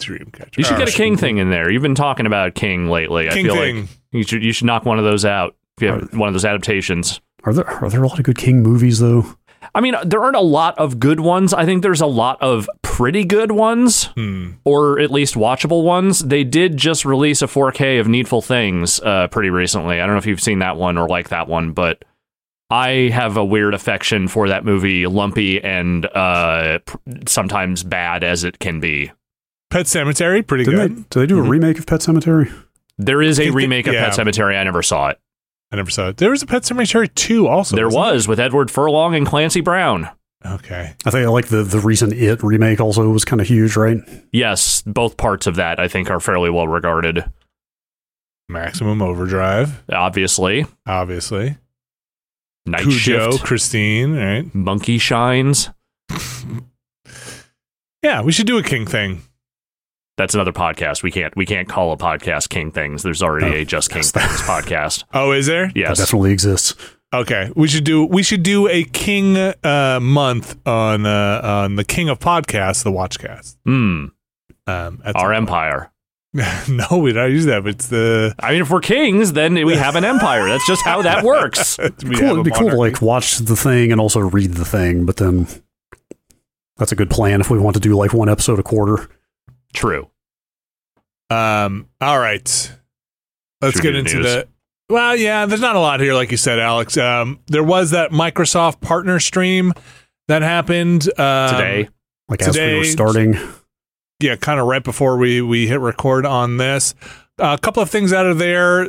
Dreamcatcher. you should get a King thing in there. You've been talking about King lately. I King feel thing. like you should you should knock one of those out. If you have one of those adaptations. Are there are there a lot of good King movies though? I mean, there aren't a lot of good ones. I think there's a lot of pretty good ones, Hmm. or at least watchable ones. They did just release a 4K of Needful Things uh, pretty recently. I don't know if you've seen that one or like that one, but I have a weird affection for that movie, lumpy and uh, pr- sometimes bad as it can be. Pet Sematary. Pretty Didn't they, good. did they do a Mhm. remake of Pet Sematary? There is a remake of yeah. Pet Sematary. I never saw it. I never saw it. There was a Pet Sematary 2 also. there wasn't was with Edward Furlong and Clancy Brown. There? Okay. I think I like the the recent It remake also was kind of huge, right? Yes, both parts of that I think are fairly well regarded. Maximum Overdrive, Obviously, obviously. Night Cujo, Shift. Christine, right? Monkey Shines. Yeah, we should do a King thing. That's another podcast. We can't we can't call a podcast King Things. There's already Oh, a Just King yes. Things podcast. Oh, is there? That Yes. definitely exists. Okay, we should do we should do a King uh, month on uh, on the King of Podcasts, the Watchcast. Hmm. Um, Our empire. no, we don't use that. But it's the I mean, if we're kings, then we have an empire. That's just how that works. we cool. It'd be cool to like watch the thing and also read the thing, but then that's a good plan if we want to do like one episode a quarter. True. Um. All right. Let's Should get into news? the. Well, yeah. There's not a lot here, like you said, Alex. Um. There was that Microsoft partner stream that happened um, Today. Like as we were starting, yeah, kind of right before we we hit record on this. a couple of things out of there.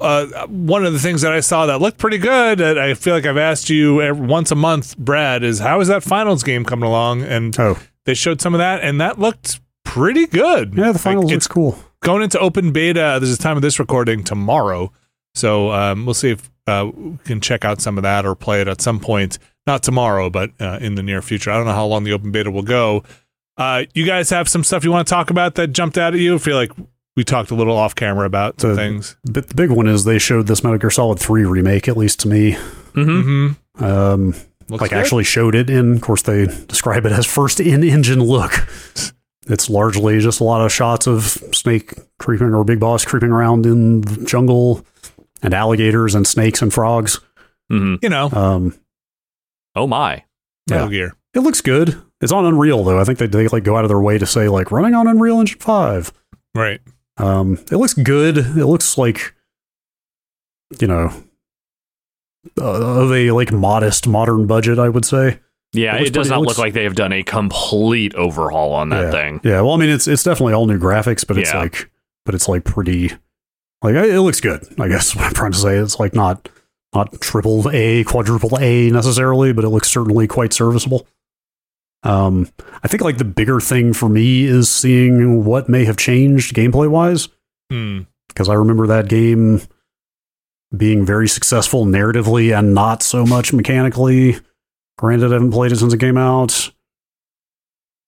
Uh, one of the things that I saw that looked pretty good, that I feel like I've asked you every, once a month, Brad, is how is that finals game coming along? And oh they showed some of that, and that looked pretty good. yeah, the Like, finals it's looks cool. going into open beta. This is the time of this recording tomorrow. So um, we'll see if uh, we can check out some of that or play it at some point. Not tomorrow, but uh, in the near future. I don't know how long the open beta will go. Uh, you guys have some stuff you want to talk about that jumped out at you? I feel like we talked a little off camera about some The- things. But the big one is they showed this Metal Gear Solid 3 remake, at least to me. hmm Mm-hmm. Um, like actually showed it in. Of course, they describe it as first in-engine look. It's largely just a lot of shots of Snake creeping or Big Boss creeping around in the jungle, and alligators and snakes and frogs. hmm you know, Um, Oh my. Metal Gear. it looks good. It's on Unreal though. I think they they like go out of their way to say like running on Unreal Engine Five. Right. Um, it looks good. It looks like, you know, uh, of a like modest modern budget, I would say. Yeah, It it, does pretty- not it look like they have done a complete overhaul on that yeah. thing. Yeah, well, I mean, it's it's definitely all new graphics, but it's Yeah. like, but it's like pretty, like it looks good. I guess what I'm trying to say. It's like not not triple A, quadruple A necessarily, but it looks certainly quite serviceable. Um, I think like the bigger thing for me is seeing what may have changed gameplay wise. Hmm. because I remember that game being very successful narratively and not so much mechanically. Granted, I haven't played it since it came out.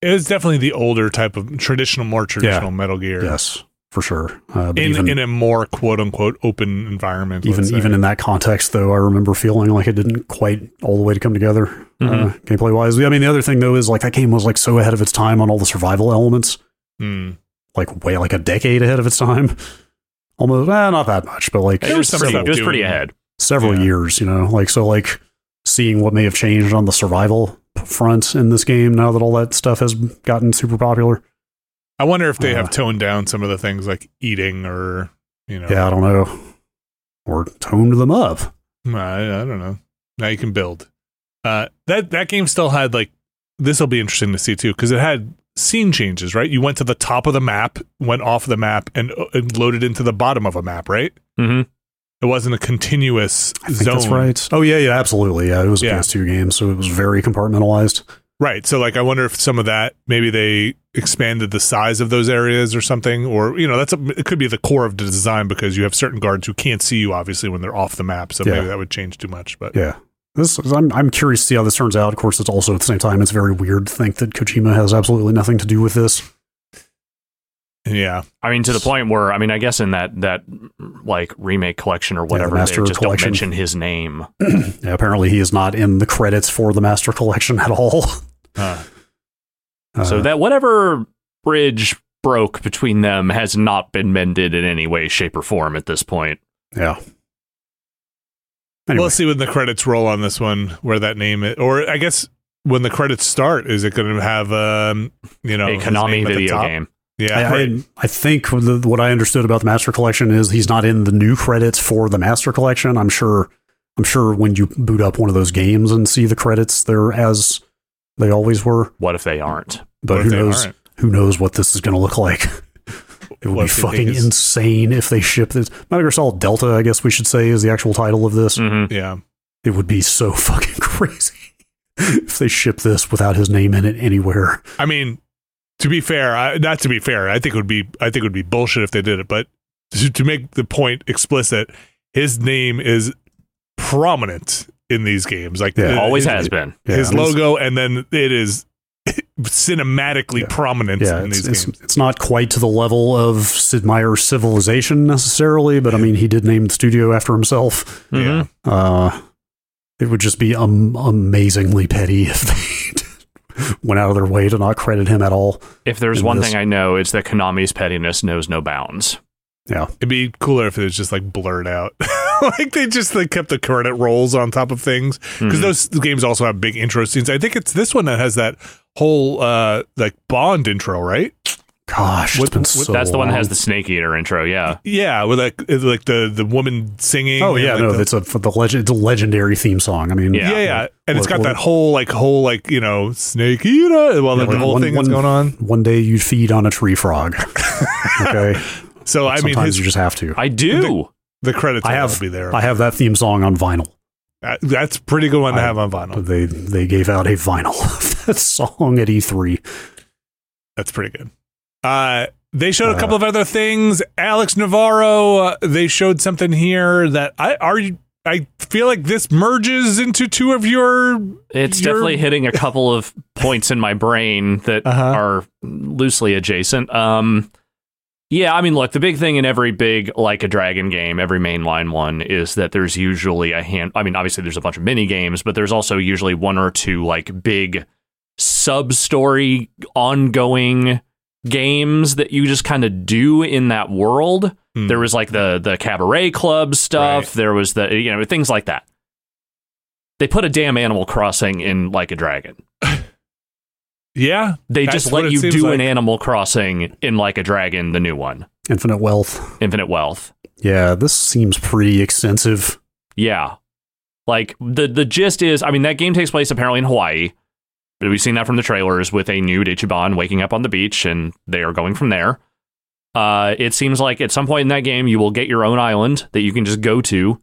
It was definitely the older type of traditional, more traditional Metal Gear. Yes, for sure. Uh, but In, even in a more quote unquote open environment. even even in that context, though, I remember feeling like it didn't quite all the way to come together uh, Mhm. gameplay wise. I mean, the other thing though is like that game was like so ahead of its time on all the survival elements, Hmm. like way like a decade ahead of its time. Almost, eh, not that much, but like It was, was pretty, it was pretty ahead. several Yeah. years, you know, like so like seeing what may have changed on the survival front in this game now that all that stuff has gotten super popular. I wonder if they Uh, have toned down some of the things like eating or, you know, Yeah, I don't know. Or toned them up. I, I don't know. Now you can build. Uh, that that game still had like this will be interesting to see too because it had scene changes. Right, you went to the top of the map, went off the map, and, uh, and loaded into the bottom of a map. Right, hmm it wasn't a continuous I think zone. that's right. Oh yeah, yeah, absolutely. Yeah, it was a Yeah. PS2 game, so it was very compartmentalized. Right. So like I wonder if some of that maybe they expanded the size of those areas or something or you know that's a, it could be the core of the design because you have certain guards who can't see you obviously when they're off the map so Yeah. maybe that would change too much but Yeah. This is, I'm I'm curious to see how this turns out. Of course, it's also at the same time it's very weird to think that Kojima has absolutely nothing to do with this. yeah. I mean, to the point where I mean, I guess in that that like remake collection or whatever, they Master just Collection. don't mention his name. Yeah, apparently, he is not in the credits for the Master Collection at all. Huh. Uh, so that whatever bridge broke between them has not been mended in any way, shape, or form at this point. yeah. Anyway, We'll see when the credits roll on this one where that name is or I guess when the credits start is it going to have um you know a Konami name at the video game. Yeah. I, right. I, I think the, what I understood about the Master Collection is he's not in the new credits for the Master Collection. I'm sure. I'm sure when you boot up one of those games and see the credits, they're as they always were. What if they aren't? But What who knows? aren't? Who knows what this is going to look like? It would What be if they think fucking insane if they ship this. Metal Gear Solid Delta, I guess we should say, is the actual title of this. hmm Yeah. It would be so fucking crazy if they ship this without his name in it anywhere. I mean, to be fair, I, not to be fair, I think it would be I think it would be bullshit if they did it. But to, to make the point explicit, his name is prominent in these games. Like Yeah. uh, Always his, has been. Yeah, his I logo, and then it is cinematically Yeah. prominent Yeah, in it's, these it's, games. it's not quite to the level of Sid Meier's Civilization necessarily, but I mean, he did name the studio after himself. Yeah. Uh, it would just be um, amazingly petty if they went out of their way to not credit him at all. If there's one this- thing I know, it's that Konami's pettiness knows no bounds. Yeah, It'd be cooler if it was just like blurred out, like they just like kept the credit rolls on top of things because Mhm. those games also have big intro scenes. I think it's this one that has that whole uh like Bond intro, right? gosh, What- it's been what- so That's the one that has the Snake Eater intro. Yeah. Yeah, with like it's like the the woman singing. Oh yeah, like, no, the- it's a for the legend. It's a legendary theme song. I mean, Yeah. yeah, yeah, and it's got what- that whole like whole like you know snake eater while Yeah, the whole one- thing is one- going on. One day you feed on a tree frog. okay, So I mean, his you just have to. I do. the credits I will have be there. I have that theme song on vinyl. Uh, That's a pretty good one to I- have on vinyl. They they gave out a vinyl of that song at E E3. That's pretty good. Uh, they showed a Uh, couple of other things. Alex Navarro, uh, they showed something here that I are you. I feel like this merges into two of your. It's You're- definitely hitting a couple of points in my brain that Uh-huh. are loosely adjacent. Um, yeah, I mean, look, the big thing in every big like a dragon game, every mainline one, is that there's usually a hand. I mean, obviously there's a bunch of mini games, but there's also usually one or two like big sub story ongoing games that you just kind of do in that world. Hmm. There was like the the cabaret club stuff. Right. There was the you know things like that. They put a damn Animal Crossing in like a dragon. Yeah, They just let you do like. an Animal Crossing in like a dragon, the new one, Infinite wealth. Infinite Wealth. Yeah, this seems pretty extensive. Yeah, like the the gist is, I mean, that game takes place apparently in Hawaii. We've seen that from the trailers with a nude Ichiban waking up on the beach, and they are going from there. Uh, it seems like at some point in that game, you will get your own island that you can just go to.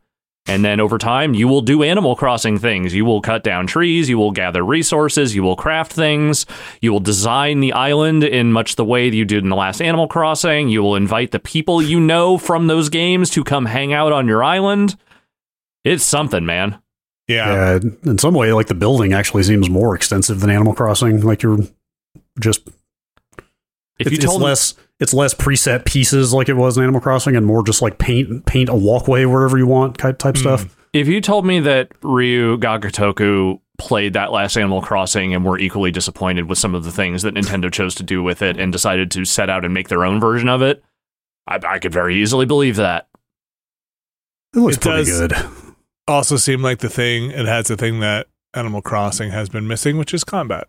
And then over time, you will do Animal Crossing things. You will cut down trees, you will gather resources, you will craft things, you will design the island in much the way that you did in the last Animal Crossing. You will invite the people you know from those games to come hang out on your island. It's something, man. yeah, Yeah, in some way, like the building actually seems more extensive than Animal Crossing. Like you're just If it- you told me, less it's less preset pieces like it was in Animal Crossing, and more just like paint paint a walkway wherever you want type type Mm. stuff. if you told me that Ryu Ga Gotoku played that last Animal Crossing and were equally disappointed with some of the things that Nintendo chose to do with it and decided to set out and make their own version of it, I, I could very easily believe that. It looks It pretty does- good. also seemed like the thing. It has the thing that Animal Crossing has been missing, which is combat.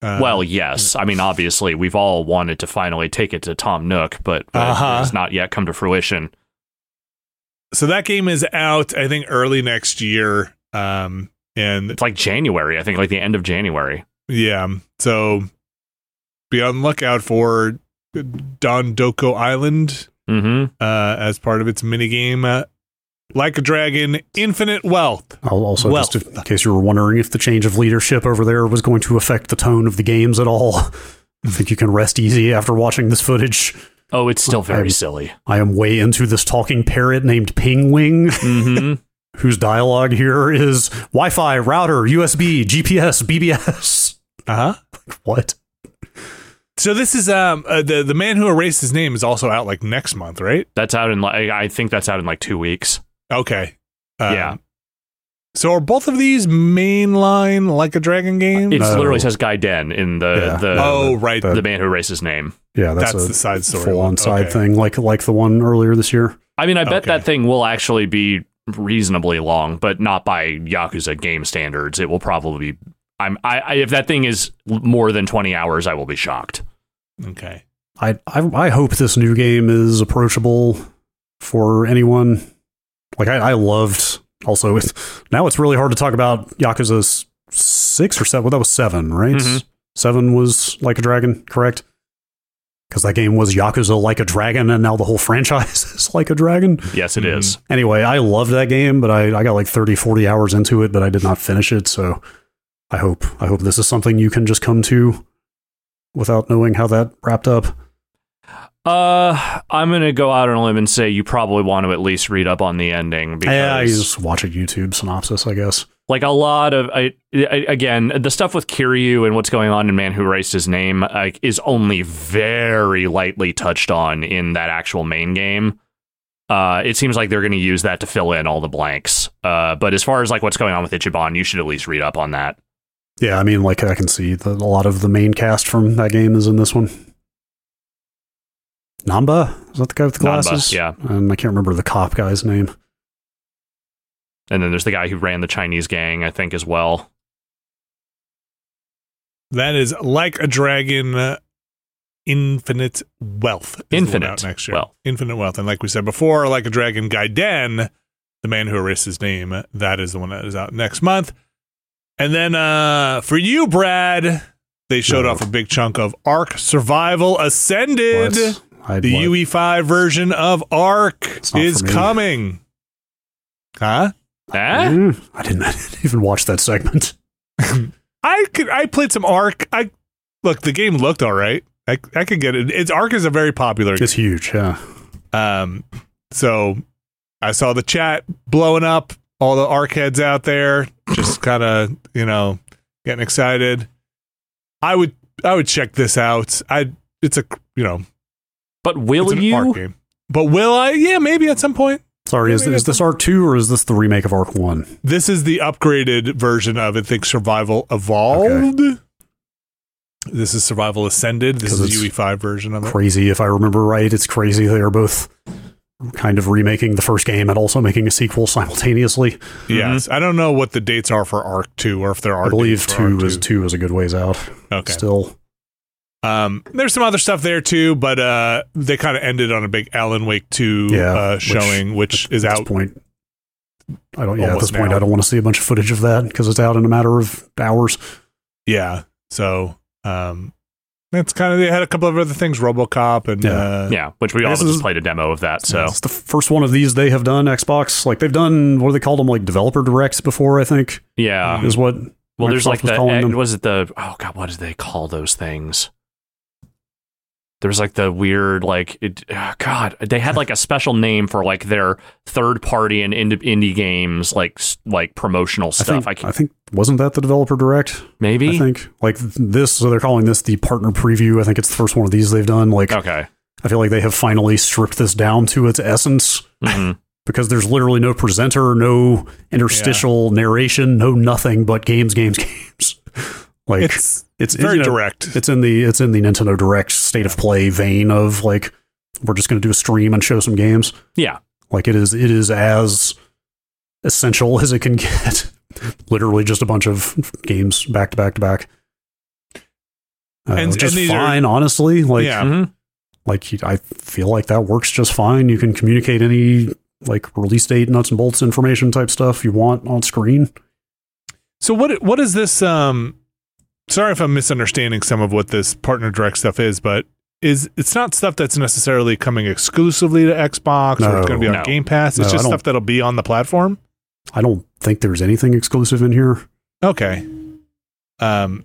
Uh, well, yes. I mean, obviously, we've all wanted to finally take it to Tom Nook, but, but Uh-huh. it's not yet come to fruition. so that game is out. I think early next year. Um, and It's like January, I think, like the end of January. yeah, so be on the lookout for Dondoko Island hmm uh, as part of its minigame. Like a Dragon, Infinite Wealth. I'll also, Well- just in case you were wondering if the change of leadership over there was going to affect the tone of the games at all, I think you can rest easy after watching this footage. Oh, it's still very I'm- silly. I am way into this talking parrot named Pingwing, hmm whose dialogue here is Wi-Fi, router, USB, GPS, BBS. Uh huh. What? So this is um uh, the the man who erased his name is also out like next month, right? That's out in like, I think that's out in like two weeks. Okay. Um, Yeah. So are both of these mainline like a dragon game? It No. literally says Gaiden in the, Yeah. the, oh, right. the- the man who erased his name. Yeah, that's, That's a the side story. full-on side Okay. thing, like like the one earlier this year. I mean, I bet Okay. that thing will actually be reasonably long, but not by Yakuza game standards. It will probably be. I'm. I, I if that thing is more than twenty hours, I will be shocked. Okay. I, I I hope this new game is approachable for anyone. Like I, I loved also it's, now it's really hard to talk about Yakuza's six or seven. Well, that was seven, right? Mhm. Seven was like a dragon, correct? Because that game was Yakuza like a dragon, and now the whole franchise is like a dragon. Yes, it Mhm. is. Anyway, I loved that game, but I, I got like 30, 40 hours into it, but I did not finish it. So I hope I hope this is something you can just come to without knowing how that wrapped up. Uh, I'm gonna go out on a limb and say you probably want to at least read up on the ending because, Yeah, you just watch a YouTube synopsis, I guess. like a lot of, I, I again, the stuff with Kiryu and what's going on in Man Who Erased His Name like, is only very lightly touched on in that actual main game. Uh, it seems like they're going to use that to fill in all the blanks. Uh, but as far as like what's going on with Ichiban, you should at least read up on that. Yeah, I mean, like I can see that a lot of the main cast from that game is in this one. Nanba is that the guy with the Nanba, glasses? yeah. and I can't remember the cop guy's name. And then there's the guy who ran the Chinese gang, I think, as well. That is like a dragon. Uh, Infinite Wealth. is the one Infinite next year. Wealth. Infinite Wealth. And like we said before, like a dragon, Gaiden, the man who erased his name, that is the one that is out next month. And then uh for you, Brad, they showed No. off a big chunk of Ark Survival Ascended. What? I, The what? UE5 version of Ark is coming. Huh? Eh? Mm, I didn't, I didn't even watch that segment. I could I played some Ark. I look, the game looked all right. I I could get it. It's Ark is a very popular. It's huge. Yeah. Um, so I saw the chat blowing up. All the Ark heads out there, just kind of you know getting excited. I would I would check this out. I it's a you know But will it's an you? Ark game. But will I? Yeah, maybe at some point. Sorry, is, maybe is this Ark 2 or is this the remake of Ark 1? This is the upgraded version of I think Survival Evolved. This is Survival Ascended. This is the UE5 version of it. Crazy, if I remember right. It's crazy. They are both kind of remaking the first game and also making a sequel simultaneously. Yes, mm-hmm. I don't know what the dates are for Ark Two, or if there are. I believe dates for two Ark is two is a good ways out. Okay. Still, Um, there's some other stuff there too, but uh, they kind of ended on a big Alan Wake Two Yeah, uh, which- showing, which, is at out. this point. I don't. Yeah, at Almost this point. I don't want to see a bunch of footage of that because it's out in a matter of hours. Yeah, so um, that's kind of they had a couple of other things, RoboCop and Yeah. uh, Yeah, which we This also just played a demo of that. So it's the first one of these they have done. Xbox, like they've done. What do they call them? Like developer directs before. I think yeah. is what. Well, there's like was the calling them. was it the oh god, what do they call those things? There was like the weird like it, ah, God. They had like a special name for like their third party and indie, indie games like like promotional I stuff. think, I, I, think wasn't that the developer direct? maybe I think like this. So they're calling this the partner preview. I think it's the first one of these they've done. Like okay. I feel like they have finally stripped this down to its essence hmm because there's literally no presenter, no interstitial narration, no nothing but games, games, games. Like it's it's very you know, direct. It's in the it's in the Nintendo Direct state of play vein of like we're just going to do a stream and show some games. Yeah. Like it is it is as essential as it can get. Literally just a bunch of games back to back to back. Uh, And- which is and these are- fine, honestly. Like yeah, Mhm. like I feel like that works just fine. You can communicate any like release date, nuts and bolts information type stuff you want on screen. So what what is this? Um, sorry if I'm misunderstanding some of what this partner direct stuff is, but is it's not stuff that's necessarily coming exclusively to Xbox or it's going to be on No. Game Pass. It's No, just stuff that'll be on the platform. I don't think there's anything exclusive in here. Okay. Um,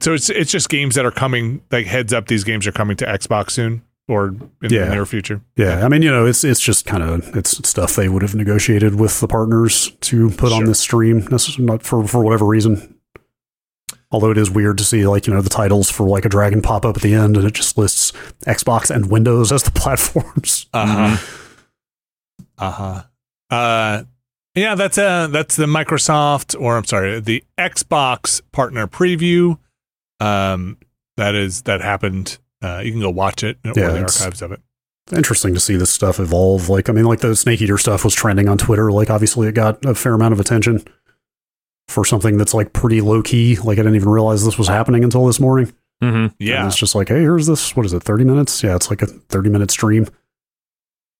so it's it's just games that are coming. Like heads up, these games are coming to Xbox soon or in Yeah. the near future. Yeah, I mean, you know, it's it's just kind of it's stuff they would have negotiated with the partners to put on this stream. Not for for whatever reason. Although it is weird to see like you know the titles for like a dragon pop up at the end and it just lists Xbox and Windows as the platforms. Uh huh. Uh huh. Uh, yeah, that's uh that's the Microsoft or I'm sorry, the Xbox partner preview. Um, that is that happened. Uh, you can go watch it or Yeah, the archives of it. Interesting to see this stuff evolve. Like I mean, like the Snake Eater stuff was trending on Twitter. Like obviously it got a fair amount of attention for something that's like pretty low key. Like I didn't even realize this was happening until this morning. hmm And Yeah, it's just like, hey, here's this. What is it? Thirty minutes? Yeah, it's like a thirty minute stream.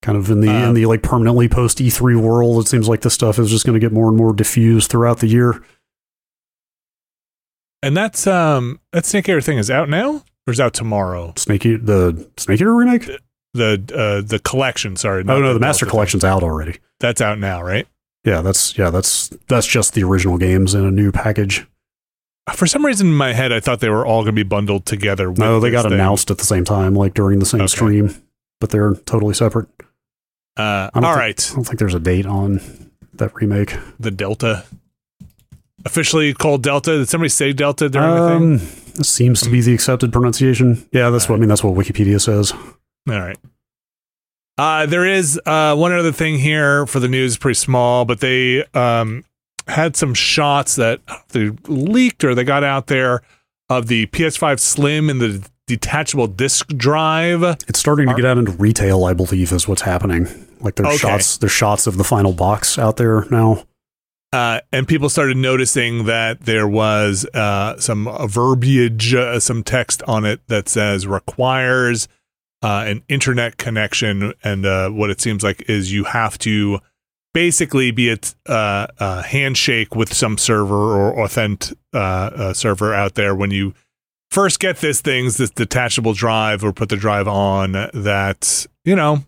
Kind of in the Uh, in the like permanently post E three world. It seems like this stuff is just going to get more and more diffused throughout the year. and that's um that Snake Eater thing is out now or is out tomorrow. Snake Eater, the Snake Eater remake? The uh the collection. Sorry, Oh no, the Master Delta thing. Collection's out already. That's out now, right? Yeah, that's yeah, that's that's just the original games in a new package. For some reason in my head, I thought they were all going to be bundled together. With No, they got thing. announced at the same time, like during the same Okay. stream, but they're totally separate. Uh, I all don't think- right. I don't think there's a date on that remake. the Delta. Officially called Delta. Did somebody say Delta during the thing? Um, this seems to be the accepted pronunciation. Yeah, that's what I mean. That's what Wikipedia says. All right. Uh, there is uh, one other thing here for the news, pretty small, but they um, had some shots that they leaked or they got out there of the PS5 Slim and the detachable disk drive. It's starting to get out into retail, I believe, is what's happening. Like there's Okay. shots, there's shots of the final box out there now. Uh, and people started noticing that there was uh, some verbiage, uh, some text on it that says requires uh, an internet connection. And uh, what it seems like is you have to basically be a, uh, a handshake with some server or authent uh, uh, server out there when you first get this things, this detachable drive or put the drive on that, you know,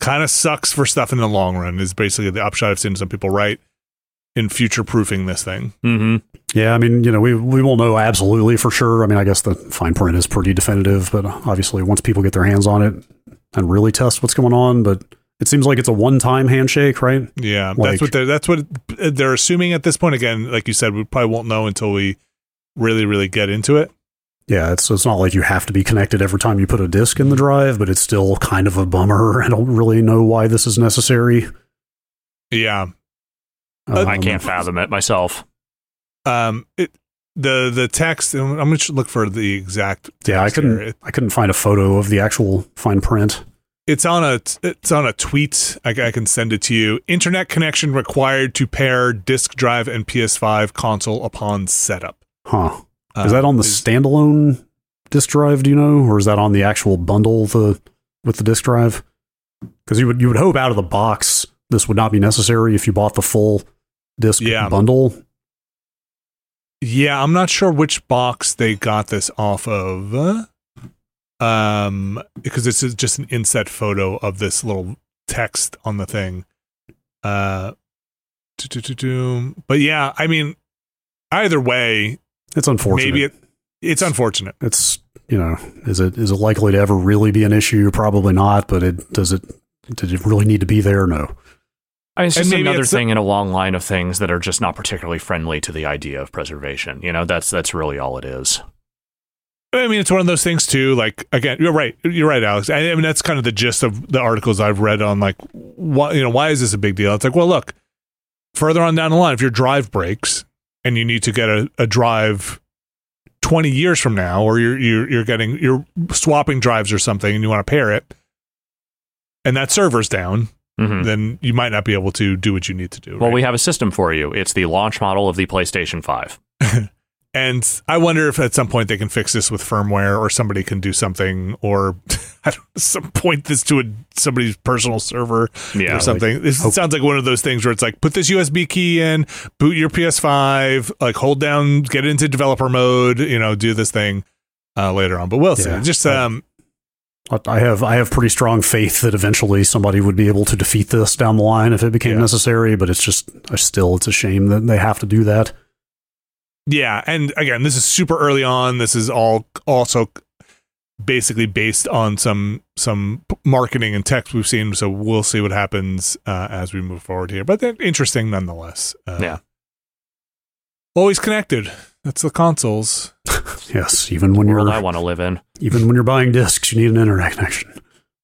kind of sucks for stuff in the long run is basically the upshot I've seen some people write. In future proofing this thing. hmm Yeah, I mean, you know, we we will know absolutely for sure. I mean, I guess the fine print is pretty definitive, but obviously, once people get their hands on it and really test what's going on, but it seems like it's a one-time handshake, right? Yeah, Like- that's what they're, that's what they're assuming at this point. Again, like you said, we probably won't know until we really really get into it. Yeah, it's it's not like you have to be connected every time you put a disk in the drive, but it's still kind of a bummer. I don't really know why this is necessary. Yeah, I Um, can't fathom it myself. um, it the the text. I'm going to look for the exact. Yeah, I couldn't. here. I couldn't find a photo of the actual fine print. It's on a it's on a tweet. I, I can send it to you. Internet connection required to pair disk drive and PS5 console upon setup. Huh? Uh, is that on the standalone disk drive? Do you know, or is that on the actual bundle the with the disk drive? Because you would you would hope out of the box this would not be necessary if you bought the full disk Yeah. bundle. Yeah, I'm not sure which box they got this off of. Um, because this is just an inset photo of this little text on the thing. Uh, but yeah, I mean, either way, It's unfortunate. maybe it it's unfortunate. it's you know is it is it likely to ever really be an issue? Probably not. But it does it. Did it really need to be there? No. I mean, it's just another it's- thing in a long line of things that are just not particularly friendly to the idea of preservation. You know, that's that's really all it is. I mean, it's one of those things too. Like again, you're right. You're right, Alex. I, I mean, that's kind of the gist of the articles I've read on like, why you know, why is this a big deal? It's like, well, look, further on down the line, if your drive breaks and you need to get a, a drive twenty years from now, or you're you're you're getting you're swapping drives or something, and you want to pair it, and that server's down, Mhm. then you might not be able to do what you need to do. Well, right? we have a system for you. It's the launch model of the PlayStation 5. And I wonder if at some point they can fix this with firmware, or somebody can do something, or I don't, at some point this to a, somebody's personal server Yeah. or something. this hope- sounds like one of those things where it's like put this USB key in, boot your PS5, like hold down, get into developer mode, you know, do this thing uh, later on. But we'll see. Just um, I have I have pretty strong faith that eventually somebody would be able to defeat this down the line if it became Yeah. necessary. But it's just uh, still it's a shame that they have to do that. yeah, and again, this is super early on. This is all also basically based on some some marketing and text we've seen. So we'll see what happens uh, as we move forward here. But interesting nonetheless. Uh, Yeah. always connected. That's the consoles. Yes, even when world you're I want to live in. even when you're buying discs, you need an internet connection.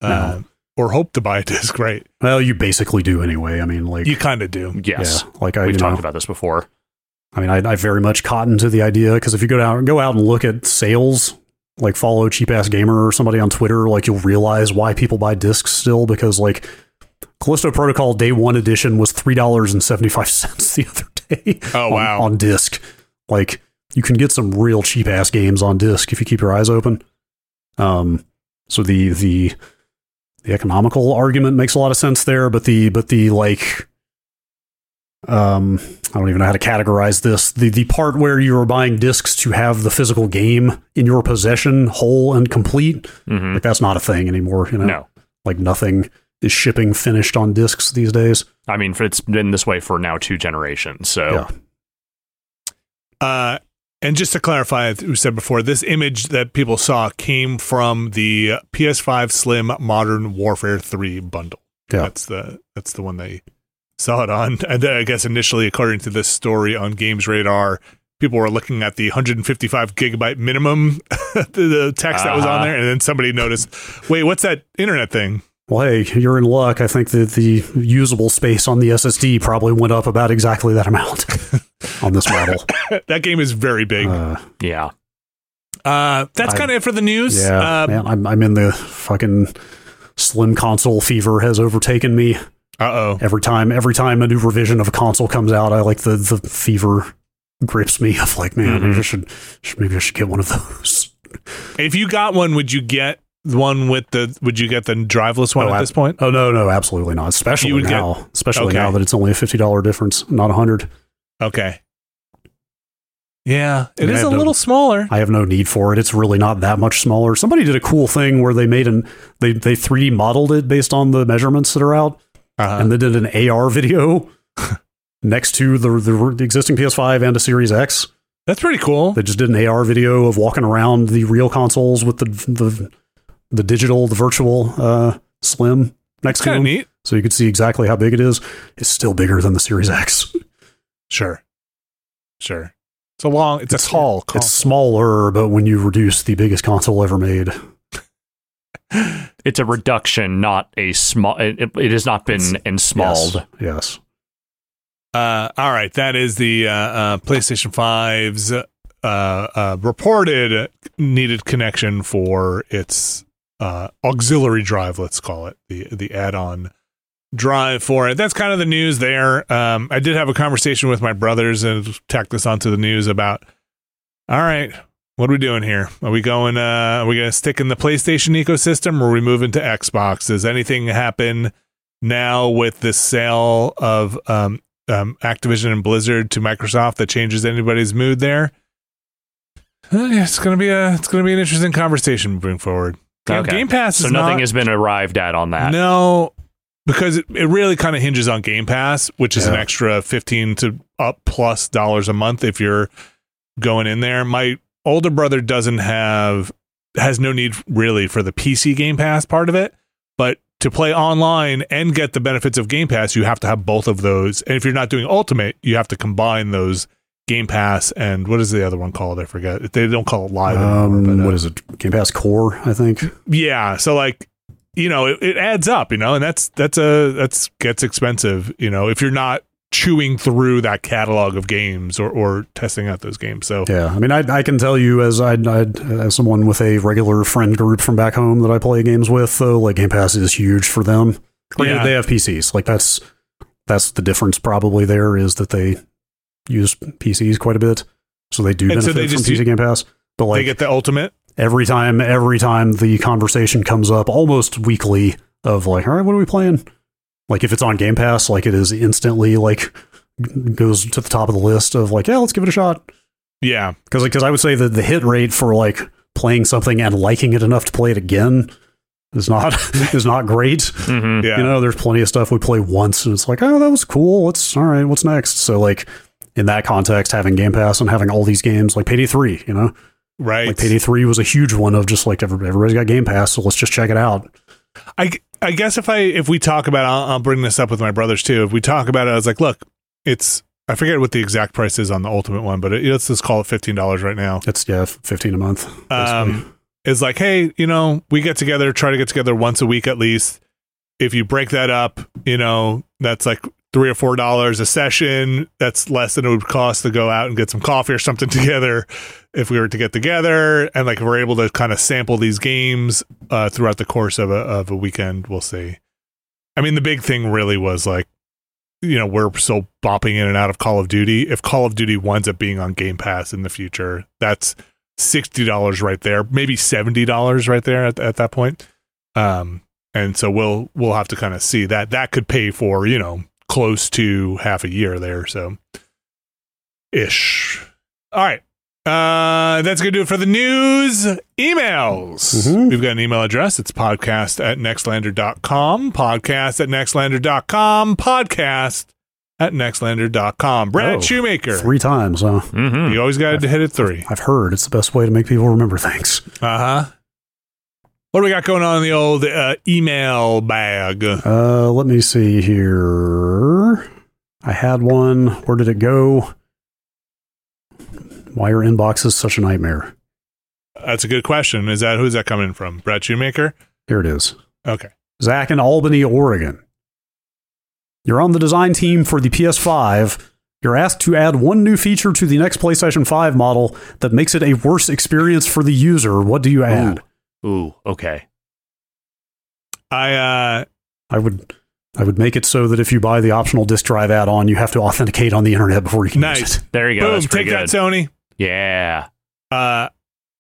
Uh, or hope to buy a disc, right? Well, you basically do anyway. I mean, like You kind of do. Yes. yeah, like I We've talked know, about this before. I mean, I, I very much cotton to the idea because if you go down, go out and look at sales, like follow cheap ass gamer or somebody on Twitter, like you'll realize why people buy discs still because like Callisto Protocol Day One Edition was three dollars and seventy five cents the other day. Oh, on- wow. on disc, like you can get some real cheap ass games on disc if you keep your eyes open. Um, so the the the economical argument makes a lot of sense there, but the but the like um I don't even know how to categorize this. The the part where you are buying discs to have the physical game in your possession whole and complete, hmm like that's not a thing anymore, you know. No. Like nothing is shipping finished on discs these days. I mean, it's been this way for now two generations. So, Yeah. Uh, and just to clarify, as we said before, this image that people saw came from the PS5 Slim Modern Warfare 3 bundle. Yeah. That's the that's the one they saw it on. And then I guess initially, according to this story on Games Radar, people were looking at the 155 gigabyte minimum, the, the text that was on Uh-huh. there, and then somebody noticed, wait, what's that internet thing? Well, hey, you're in luck. I think that the usable space on the SSD probably went up about exactly that amount on this model. that game is very big. Uh, yeah. Uh, that's kind of it for the news. yeah, uh man, I'm, I'm in the fucking slim console fever has overtaken me. Uh oh. Every time, every time a new revision of a console comes out, I like the the fever grips me of like, man, maybe I should, should maybe I should get one of those. If you got one, would you get the one with the? Would you get the driveless one Oh, at I- this point? Oh no, no, absolutely not. Especially You would get- now, especially Okay. now that it's only a fifty dollar difference, not a hundred. Okay. Yeah, it is a no- little smaller. I have no need for it. It's really not that much smaller. Somebody did a cool thing where they made an they they 3D modeled it based on the measurements that are out, Uh-huh. and they did an AR video. next to the, the the existing PS5 and a Series X. That's pretty cool. They just did an AR video of walking around the real consoles with the the the digital, the virtual uh, Slim next It's to kind of neat. so you could see exactly how big it is. It's still bigger than the Series X. Sure. Sure. It's a long, it's, a tall It's smaller, but when you reduce the biggest console ever made, It's a reduction, not a small. It, it has not been ensmalled. yes, yes. Uh, all right, that is the uh, uh, PlayStation 5's uh, uh, reported needed connection for its uh, auxiliary drive. Let's call it the the add-on drive for it. That's kind of the news there. Um, I did have a conversation with my brothers and tacked this onto the news about. All right, what are we doing here? Are we going? Uh, are we going to stick in the PlayStation ecosystem, or are we moving to Xbox? Does anything happen now with the sale of um, um, Activision and Blizzard to Microsoft that changes anybody's mood there? Uh, yeah, it's gonna be a it's gonna be an interesting conversation moving forward. Game, Okay. Game Pass So is nothing not, has been arrived at on that. no, because it, it really kind of hinges on Game Pass, which is an extra fifteen to up plus dollars a month if you're going in there. My older brother doesn't have has no need really for the PC Game Pass part of it, but to play online and get the benefits of Game Pass, you have to have both of those. And if you're not doing Ultimate, you have to combine those Game Pass and what is the other one called? I forget. They don't call it Live anymore. Um, but, uh, what is it? Game Pass Core, I think. yeah so like you know it, it adds up you know and that's that's a that's gets expensive you know if you're not chewing through that catalog of games or or testing out those games so Yeah, I mean, I, I can tell you as I as someone with a regular friend group from back home that I play games with, though, like Game Pass is huge for them. Granted, Yeah. they have PCs. Like that's that's the difference. Probably there is that they use PCs quite a bit, so they do And so benefit they from just PC u- Game Pass. But like, they like get the ultimate every time, every time the conversation comes up, almost weekly, of like, all right, what are we playing? Like if it's on Game Pass, like it is instantly like goes to the top of the list of like, yeah, let's give it a shot. yeah Because because I would say that the hit rate for like playing something and liking it enough to play it again is not is not great. Mhm. yeah You know, there's plenty of stuff we play once and it's like, oh, that was cool. What's all right? What's next? So like in that context, having Game Pass and having all these games like Payday Three, you know, right like Payday Three was a huge one of just like every- everybody's got Game Pass, so let's just check it out. I, I guess if I if we talk about I'll, I'll bring this up with my brothers too if we talk about it I was like look it's I forget what the exact price is on the ultimate one but it, let's just call it $15 right now It's yeah, fifteen a month. um, is like, hey, you know, we get together, try to get together once a week at least. If you break that up, you know, that's like three or four dollars a session. That's less than it would cost to go out and get some coffee or something together. If we were to get together and like we're able to kind of sample these games uh, throughout the course of a of a weekend, we'll see. I mean, the big thing really was like, you know, we're so bopping in and out of Call of Duty. If Call of Duty winds up being on Game Pass in the future, that's sixty dollars right there, maybe seventy dollars right there at, at that point. Um, and so we'll we'll have to kind of see that that could pay for you know close to half a year there, so ish. All right. Uh, that's going to do it for the news. Emails. Mhm. We've got an email address. It's podcast at nextlander.com. Podcast at nextlander.com. Podcast at nextlander.com. Brad Oh, Shoemaker. Three times, huh? Mhm. You always got to hit it three. I've heard it's the best way to make people remember things. Uh huh. What do we got going on in the old uh, email bag? Uh, let me see here. I had one. Where did it go? Why your inbox is such a nightmare. That's a good question. Is that who's that coming from? Brad Shoemaker? Here it is. Okay. Zach in Albany, Oregon. You're on the design team for the PS5. You're asked to add one new feature to the next PlayStation 5 model that makes it a worse experience for the user. What do you add? Ooh, okay. I uh I would I would make it so that if you buy the optional disk drive add-on, you have to authenticate on the internet before you can use nice. it. There you go. Boom, That's pretty take that, good. Sony. Yeah. Uh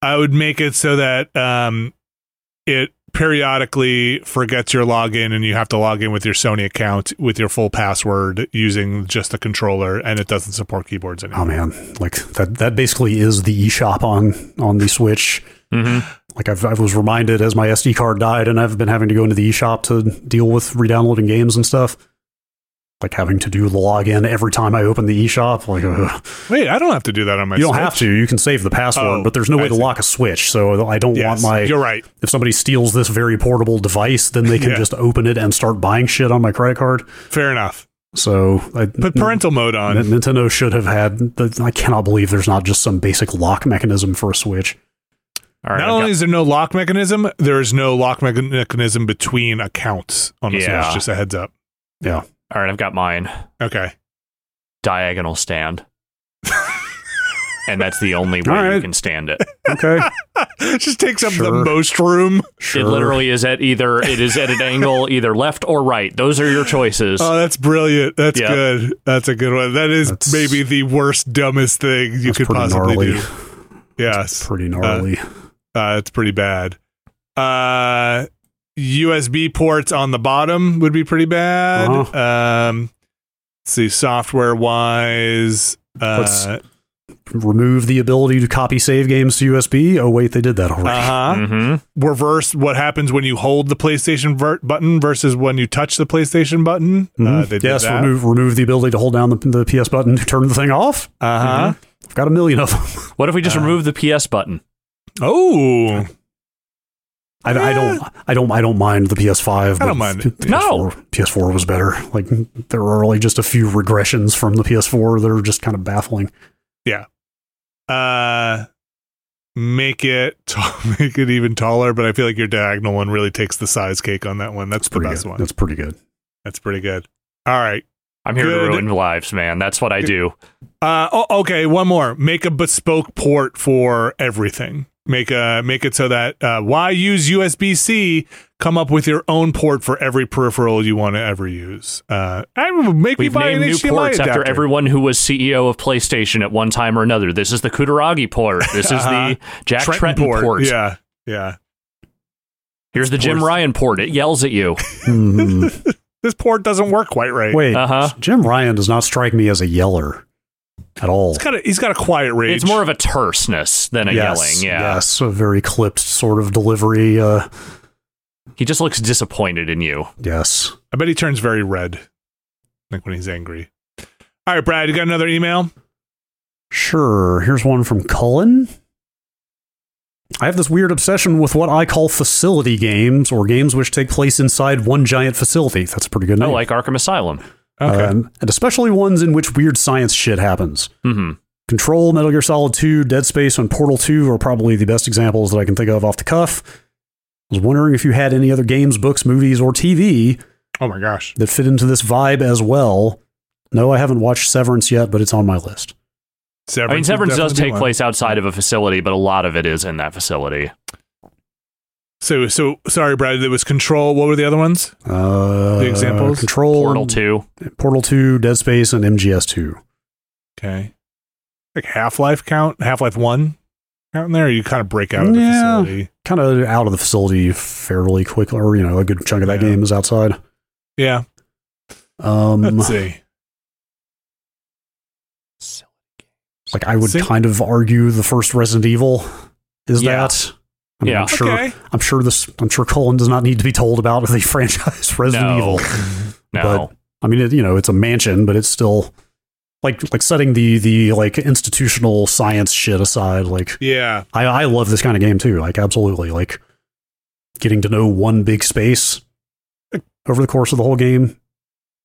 I would make it so that um it periodically forgets your login and you have to log in with your Sony account with your full password using just the controller and it doesn't support keyboards anymore. Oh man, like that that basically is the eShop on on the Switch. hmm Like I've, I was reminded as my SD card died, and I've been having to go into the eShop to deal with re-downloading games and stuff. like having to do the login every time I open the eShop. Like, ugh. Wait, I don't have to do that on my you don't Switch. have to. You can save the password, Oh, but there's no way I to see. lock a switch. So I don't Yes, want my. you're right. If somebody steals this very portable device, then they can Yeah. just open it and start buying shit on my credit card. Fair enough. So I, Put parental mode on. Nintendo should have had. The, I cannot believe there's not just some basic lock mechanism for a Switch. All right, Not I've only got- is there no lock mechanism, there is no lock mechan- mechanism between accounts on the Yeah. Switch. Just a heads up. Yeah. all right, I've got mine. Okay. Diagonal stand. and that's the only way All you can stand it. Okay. it just takes up the most room. sure. It literally is at either it is at an angle either left or right. Those are your choices. Oh, that's brilliant. That's Yeah. good. That's a good one. That is That's- maybe the worst, dumbest thing you could possibly gnarly. do. Yes. Pretty gnarly. Uh, it's pretty bad. Uh, USB ports on the bottom would be pretty bad. Uh-huh. Um, let's see, software wise. Uh Let's- Remove the ability to copy save games to USB. Oh wait, they did that already. huh. mm-hmm. Reverse what happens when you hold the PlayStation ver- button versus when you touch the PlayStation button. Uh, Mhm. they did yes, that. remove remove the ability to hold down the, the PS button to turn the thing off. Uh huh. I've got a million of them. What if we just Uh, remove the PS button? Oh, I, I don't I don't I don't mind the PS5. I don't but mind. PS4, No. PS4 was better. Like there are only just a few regressions from the PS4 that are just kind of baffling. Yeah. Uh, make it t- make it even taller. But I feel like your diagonal one really takes the size cake on that one. That's the Pretty best good. one. That's pretty good. That's pretty good. All right. I'm here Good. to ruin lives, man. That's what I do. Uh, oh, okay, one more. Make a bespoke port for everything. Make a make it so that uh, why use USB C? Come up with your own port for every peripheral you want to ever use. Uh, I will make We've buy named an new HDMI ports adapter. after everyone who was CEO of PlayStation at one time or another. This is the Kutaragi port. This is Uh-huh. the Jack Tretton Tretton, port. Yeah, yeah. Here's the Jim Ryan port. It yells at you. This port doesn't work quite right. Wait, Uh huh. Jim Ryan does not strike me as a yeller at all. He's got a, he's got a quiet rage. It's more of a terseness than a yes, yelling. Yeah. yes, a very clipped sort of delivery. Uh, He just looks disappointed in you. yes. I bet he turns very red, like when he's angry. All right, Brad, you got another email? Sure. Here's one from Cullen. I have this weird obsession with what I call facility games, or games which take place inside one giant facility. That's a pretty good name. I name. like Arkham Asylum. Okay. Um, and especially ones in which weird science shit happens. hmm Control, Metal Gear Solid 2, Dead Space, and Portal 2 are probably the best examples that I can think of off the cuff. I was wondering if you had any other games, books, movies, or TV oh my gosh. that fit into this vibe as well. No, I haven't watched Severance yet, but it's on my list. Severance I mean, Severance does take one. place outside of a facility, but a lot of it is in that facility. So, so sorry, Brad. It was Control. What were the other ones? Uh, The examples? Control, Portal 2. Portal 2, Dead Space, and MGS 2. Okay. Like Half Life count? Half Life 1 count in there? Or you kind of break out of the Yeah. facility? Kind of out of the facility fairly quickly, or, you know, a good chunk of that Yeah. game is outside. Yeah. Um, Let's see. like, I would See? kind of argue the first Resident Evil is Yeah. that. I mean, Yeah. I'm sure. Okay. I'm sure this. I'm sure Cullen does not need to be told about the franchise Resident No. Evil. No. But I mean, it, you know, it's a mansion, but it's still like like setting the the like institutional science shit aside. Like, Yeah. I I love this kind of game too. Like, absolutely. Like, getting to know one big space over the course of the whole game.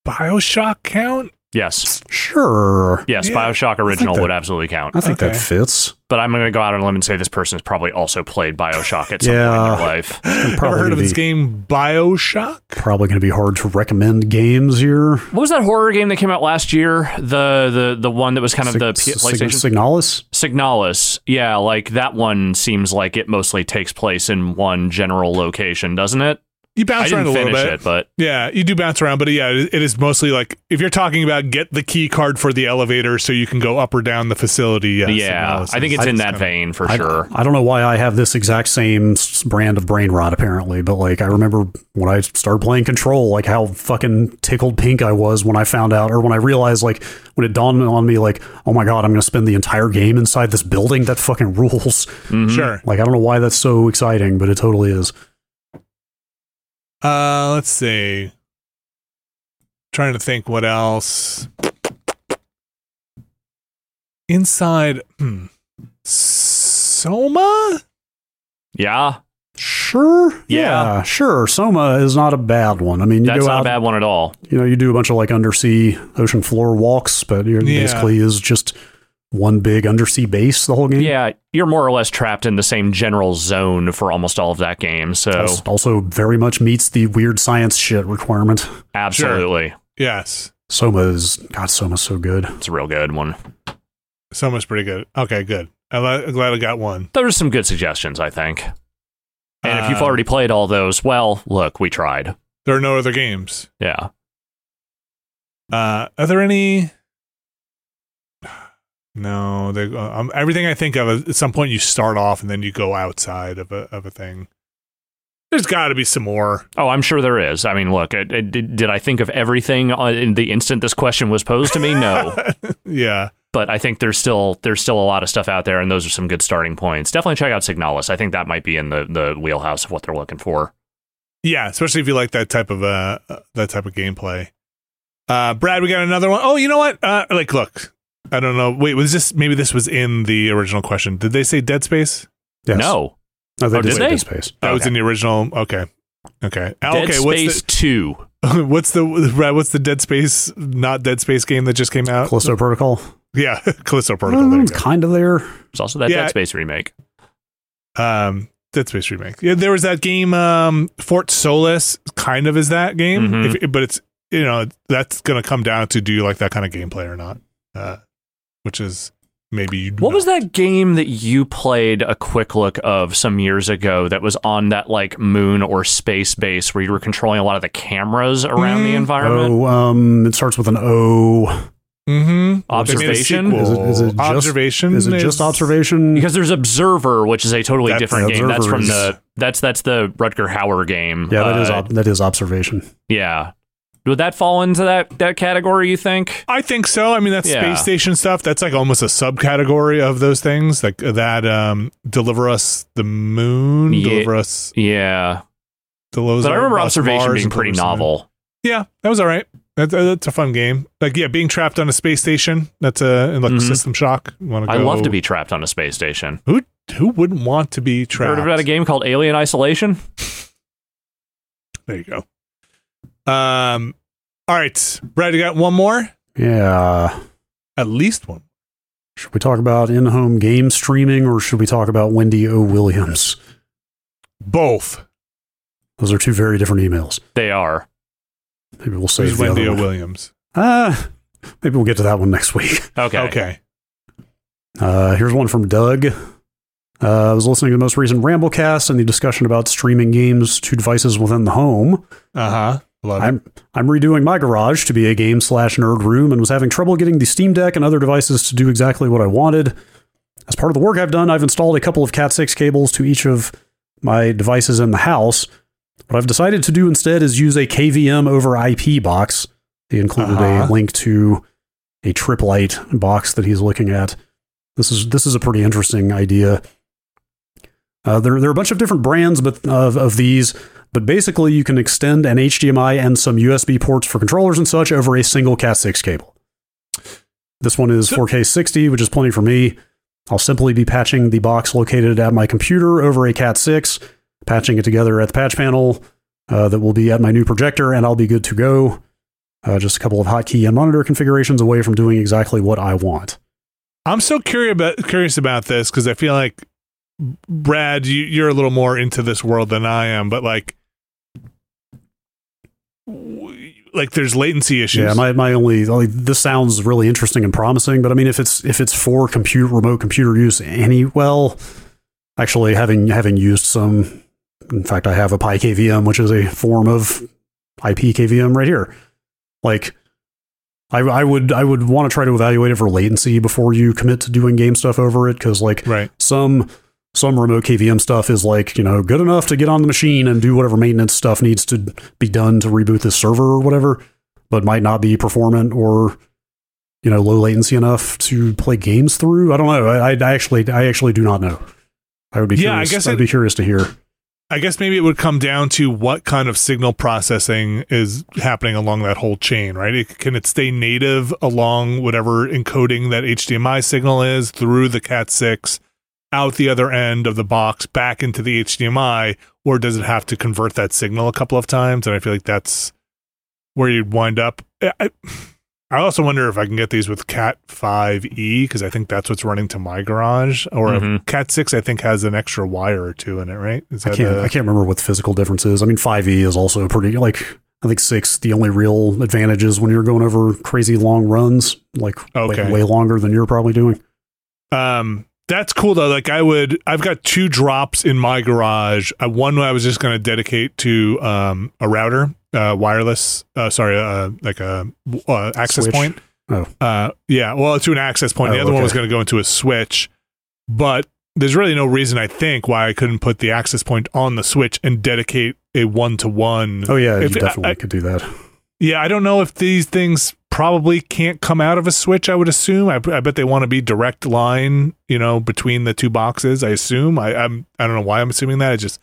Bioshock count? Yes. Sure, Yes, Yeah, Bioshock original that- would absolutely count. I think Okay. that fits. But I'm going to go out on a limb and say this person has probably also played Bioshock at some point in Yeah. their life. Ever Probably heard of be- this game, Bioshock? Probably going to be hard to recommend games here. What was that horror game that came out last year? The the the one that was kind of the P- Sig- Sig- PlayStation Signalis. Signalis. Yeah, like that one seems like it mostly takes place in one general location, doesn't it? You bounce around didn't a little bit. it, but Yeah, you do bounce around, but yeah, it it is mostly like if you're talking about get the key card for the elevator so you can go up or down the facility. Yes, yeah. I think it's in that kinda- vein for I, sure. I don't know why I have this exact same brand of brain rot apparently, but like I remember when I started playing Control, like how fucking tickled pink I was when I found out, or when I realized, like when it dawned on me, like oh my god, I'm going to spend the entire game inside this building. That fucking rules. Mhm. Sure. Like I don't know why that's so exciting, but it totally is. Uh, let's see. trying to think what else. Inside hmm. Soma? Yeah, Sure. Yeah. Sure. Soma is not a bad one. I mean, you that's go not out, a bad one at all. you know, you do a bunch of like undersea ocean floor walks, but you're Yeah. basically is just one big undersea base the whole game. Yeah, you're more or less trapped in the same general zone for almost all of that game. So Als- Also, very much meets the weird science shit requirement. absolutely, Yes. Soma is God. Soma's so good. it's a real good one. Soma's pretty good. Okay, good. I'm glad- I'm glad I got one. There's some good suggestions, I think. And if you've Um, already played all those, well, look, we tried. There are no other games. Yeah. Uh, are there any? No, they, uh, um, everything I think of at some point you start off and then you go outside of a of a thing. There's got to be some more. Oh, I'm sure there is. I mean, look, it, it, did, did I think of everything in the instant this question was posed to me? No. yeah, but I think there's still there's still a lot of stuff out there, and those are some good starting points. Definitely check out Signalis. I think that might be in the, the wheelhouse of what they're looking for. yeah, especially if you like that type of uh uh, that type of gameplay. Uh, Brad, we got another one. Oh, you know what? Uh, like, look, I don't know. Wait, was this maybe this was in the original question? Did they say Dead Space? Yes. No, no, they Oh, did did say they? Dead Space. That was Okay. in the original. Okay, okay, Ah, Dead okay. Space Two. What's the what's the What's the Dead Space not Dead Space game that just came out? Callisto Protocol. Yeah, Callisto Protocol. There you it's kind of there. It's also that Yeah. Dead Space remake. Um, Dead Space remake. Yeah, there was that game, um, Fort Solis. Kind of is that game, Mhm. if, but it's you know that's gonna come down to do you like that kind of gameplay or not, uh, which is maybe you. do What was that game that you played a quick look of some years ago that was on that like moon or space base where you were controlling a lot of the cameras around the Mm. environment? Oh, um, it starts with an O. Mm-hmm. Observation? Is it- is it just- observation? Is it just observation? Because there's Observer, which is a totally That's- different game. That's from Observer the that's that's the Rutger Hauer game. yeah, that is Uh, ob- that is observation. yeah. Would that fall into that that category? You think? I think so. I mean, that's Yeah. space station stuff. That's like almost a subcategory of those things, like that. Um, deliver us the moon. Yeah. Deliver us. Yeah. Deliver But I remember Observation Mars being pretty novel. Yeah, that was all right. That, that- that's a fun game. Like, yeah, being trapped on a space station. That's a like Mhm. system shock. Want to? I love to be trapped on a space station. Who who wouldn't want to be trapped? Heard about a game called Alien Isolation? There you go. Um. All right, Brad, you got one more? Yeah. At least one. Should we talk about in-home game streaming, or should we talk about Wendy O. Williams? Both. Those are two very different emails. They are. Maybe we'll save Who's the Wendy other O. Williams? Ah, maybe we'll get to that one next week. Okay. Okay. Uh, here's one from Doug. Uh, I was listening to the most recent Ramblecast and the discussion about streaming games to devices within the home. Uh huh. Love. I'm I'm redoing my garage to be a game slash nerd room and was having trouble getting the Steam Deck and other devices to do exactly what I wanted. As part of the work I've done, I've installed a couple of Cat 6 cables to each of my devices in the house. What I've decided to do instead is use a KVM over IP box. He included Uh-huh. a link to a Tripp Lite box that he's looking at. This is this is a pretty interesting idea. Uh, there, there are a bunch of different brands, but of, of these, but basically you can extend an HDMI and some USB ports for controllers and such over a single Cat6 cable. This one is 4K 60, which is plenty for me. I'll simply be patching the box located at my computer over a Cat6, patching it together at the patch panel uh, that will be at my new projector, and I'll be good to go. Uh, just a couple of hotkey and monitor configurations away from doing exactly what I want. I'm so curious about curious about this because I feel like Brad, you, you're a little more into this world than I am, but like, like there's latency issues. Yeah, my, my only like, this sounds really interesting and promising, but I mean if it's if it's for compute remote computer use any well, actually having having used some in fact I have a Pi KVM, which is a form of IP KVM right here. Like I, I would I would want to try to evaluate it for latency before you commit to doing game stuff over it because like right. some some remote KVM stuff is like you know good enough to get on the machine and do whatever maintenance stuff needs to be done to reboot this server or whatever, but might not be performant or you know low latency enough to play games through. I don't know. I, I actually I actually do not know. I would be Yeah, I curious. guess I'd it- be curious to hear. I guess maybe it would come down to what kind of signal processing is happening along that whole chain, right? It, can it stay native along whatever encoding that HDMI signal is through the Cat six, out the other end of the box back into the HDMI, or does it have to convert that signal a couple of times? And I feel like that's where you'd wind up. I, I also wonder if I can get these with Cat 5e because I think that's what's running to my garage. Or Mhm. Cat 6, I think, has an extra wire or two in it, right? Is I can't a- I can't remember what the physical difference is. I mean, 5e is also pretty like I think six. The only real advantage is when you're going over crazy long runs, like Okay. way, way longer than you're probably doing. Um, that's cool though. Like I would, I've got two drops in my garage. Uh, one I was just going to dedicate to um, a router, uh, wireless. Uh, sorry, uh, like a uh, access Switch? point. Oh. Uh, yeah. Well, to an access point. the Oh, other one was going to go into a switch, but there's really no reason I think why I couldn't put the access point on the switch and dedicate a one to one. Oh yeah, If- you definitely I- could do that. Yeah, I don't know if these things probably can't come out of a switch. I would assume. I, I bet they want to be direct line, you know, between the two boxes. I assume. I, I'm. I don't know why I'm assuming that. It's just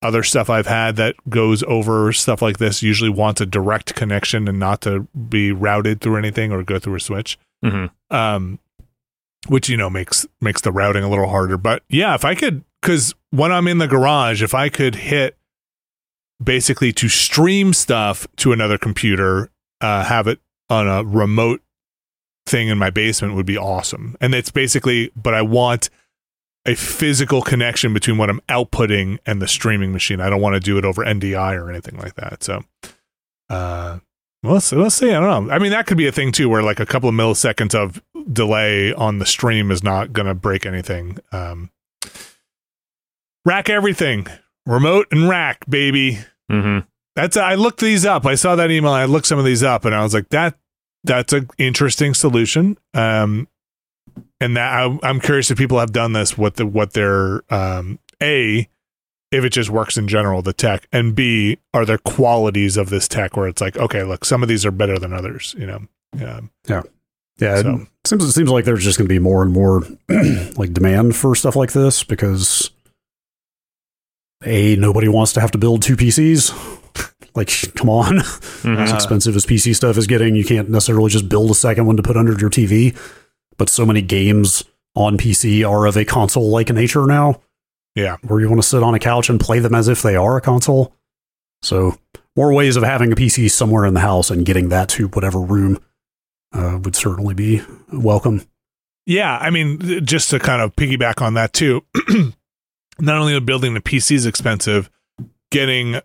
other stuff I've had that goes over stuff like this. Usually wants a direct connection and not to be routed through anything or go through a switch. hmm Um, which you know makes makes the routing a little harder. But yeah, if I could, because when I'm in the garage, if I could hit basically to stream stuff to another computer, uh, have it on a remote thing in my basement would be awesome. And it's basically, but I want a physical connection between what I'm outputting and the streaming machine. I don't want to do it over NDI or anything like that. So, uh, we'll see, we'll see. I don't know. I mean, that could be a thing too, where like a couple of milliseconds of delay on the stream is not going to break anything. Um, rack everything, remote and rack, baby. hmm That's I looked these up. I saw that email. I looked some of these up, and I was like, that that's an interesting solution. Um, and that I, I'm curious if people have done this. What the what their um a if it just works in general the tech, and b are there qualities of this tech where it's like, okay, look, some of these are better than others. You know, yeah, Yeah, So- it seems it seems like there's just going to be more and more like demand for stuff like this because a nobody wants to have to build two PCs. like, come on, Mhm. as expensive as PC stuff is getting, you can't necessarily just build a second one to put under your TV. But so many games on PC are of a console-like nature now. Yeah. where you want to sit on a couch and play them as if they are a console. So more ways of having a PC somewhere in the house and getting that to whatever room uh, would certainly be welcome. Yeah, I mean, just to kind of piggyback on that too. not only are building the PC is expensive, getting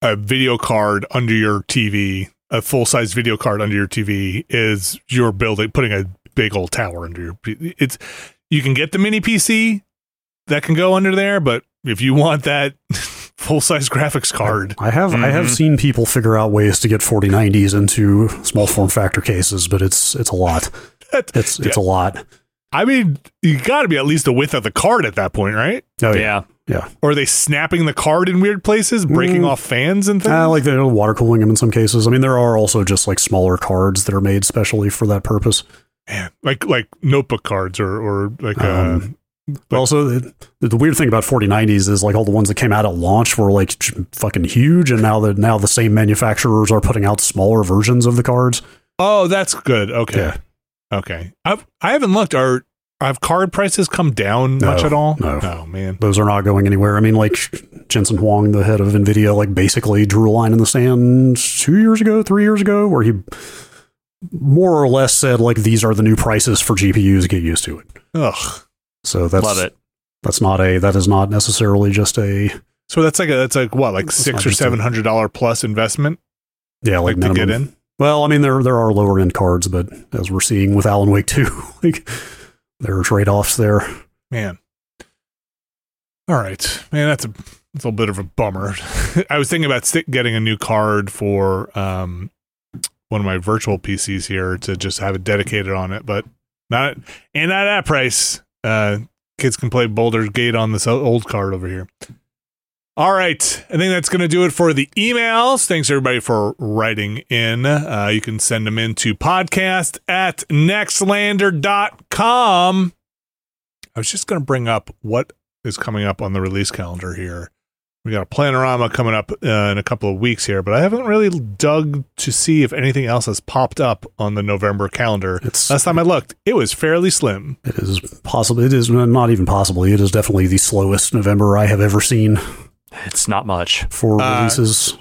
a video card under your TV, a full size video card under your TV, is you're building putting a big old tower under your. It's you can get the mini PC that can go under there, but if you want that full size graphics card, I have I have Mhm. seen people figure out ways to get 4090s into small form factor cases, but it's it's a lot. that, It's it's a lot. I mean, you got to be at least the width of the card at that point, right? Oh yeah. Yeah. Or are they snapping the card in weird places, breaking Mm. off fans and things? Uh, like they're water cooling them in some cases. I mean, there are also just like smaller cards that are made specially for that purpose. Man, like like notebook cards or or like Um, uh, But also, the, the weird thing about 4090s is like all the ones that came out at launch were like j- fucking huge, and now that now the same manufacturers are putting out smaller versions of the cards. oh, that's good. Okay, Yeah. Okay. I've I haven't looked. Are have card prices come down No, much at all? no. Oh man. Those are not going anywhere. I mean, like Jensen Huang, the head of Nvidia, like basically drew a line in the sand two years ago, three years ago, where he more or less said like these are the new prices for GPUs. Get used to it. Ugh. So that's Love it. That's not a. That is not necessarily just a. So that's like a that's like what like six or seven hundred dollar plus investment Yeah, like, like, to get in. Well, I mean, there there are lower end cards, but as we're seeing with Alan Wake 2, like there are trade offs there. Man. All right, man. That's a little bit of a bummer. I was thinking about getting a new card for um one of my virtual PCs here to just have it dedicated on it, but not and not at that price. Uh, kids can play Baldur's Gate on this old card over here. All right, I think that's going to do it for the emails. Thanks everybody for writing in. Uh, you can send them in to podcast at nextlander.com. I was just going to bring up what is coming up on the release calendar here. We got a Planorama coming up uh, in a couple of weeks here, but I haven't really dug to see if anything else has popped up on the November calendar. It's Last time I looked, it was fairly slim. it is possible. It is not even possible. It is definitely the slowest November I have ever seen It's not much. for Uh, releases.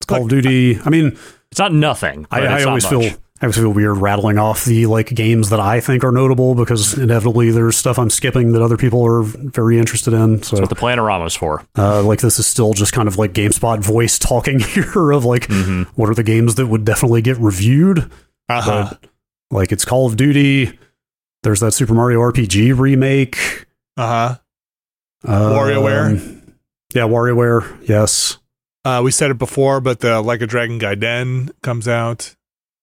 It's Call like, of Duty. I mean, It's not nothing. I, I it's not always feel I always feel weird rattling off the like games that I think are notable because inevitably there's stuff I'm skipping that other people are very interested in. So That's what the Planorama's for. uh, like this is still just kind of like GameSpot voice talking here of like Mm-hmm. what are the games that would definitely get reviewed. Uh-huh. But like it's Call of Duty. There's that Super Mario RPG remake. Uh-huh. Um, WarioWare? Yeah, WarioWare. Yes. Uh, we said it before, but the Like a Dragon Gaiden comes out.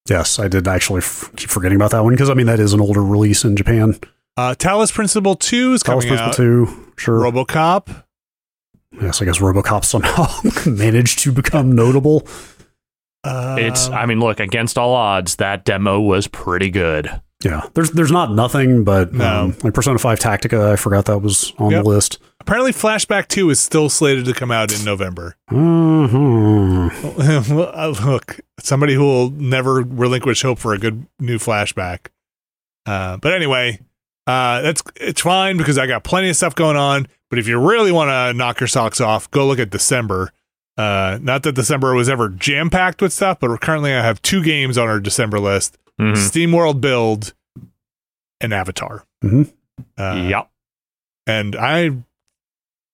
Yes, I did actually f- keep forgetting about that one because I mean that is an older release in Japan. Uh, Talos Principle 2 is Talos coming Principle out. Two, sure. RoboCop. yes, I guess RoboCop somehow managed to become notable. Uh, It's. I mean, look. Against all odds, that demo was pretty good. Yeah, there's there's not nothing, but No. um, like Persona Five Tactica, I forgot that was on Yep. the list. apparently Flashback 2 is still slated to come out in November. Mhm. Uh, Look, somebody who will never relinquish hope for a good new flashback. Uh, but anyway, uh, that's it's fine because I got plenty of stuff going on. But if you really want to knock your socks off, go look at December. Uh, not that December was ever jam packed with stuff, but currently I have two games on our December list: Mhm. Steam World Build and Avatar. Mhm. Uh, yep. and I,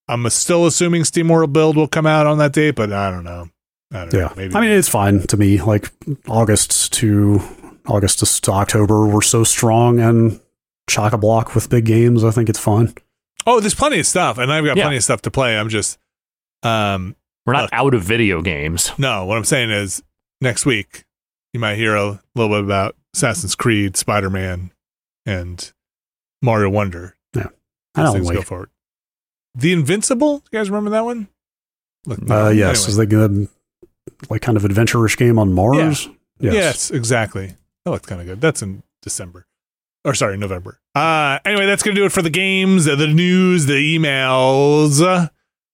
I'm still assuming Steam World Build will come out on that date, but I don't know. I don't Yeah, know. Maybe I mean it's fine to me. Like August to August to, to October were so strong and chock a block with big games. I think it's fine. Oh, there's plenty of stuff, and I've got Yeah. plenty of stuff to play. I'm just, um, We're not Look. out of video games. no. What I'm saying is, next week you might hear a little bit about Assassin's Creed, Spider Man, and Mario Wonder. Yeah, I don't things go like. forward. The Invincible. You guys remember that one? Look, Uh, yes, anyway. is that good? Like kind of adventure-ish game on Mars. Yes. Yes, exactly. That looks kind of good. That's in December. Or sorry, November. Uh anyway, that's gonna do it for the games, the news, the emails.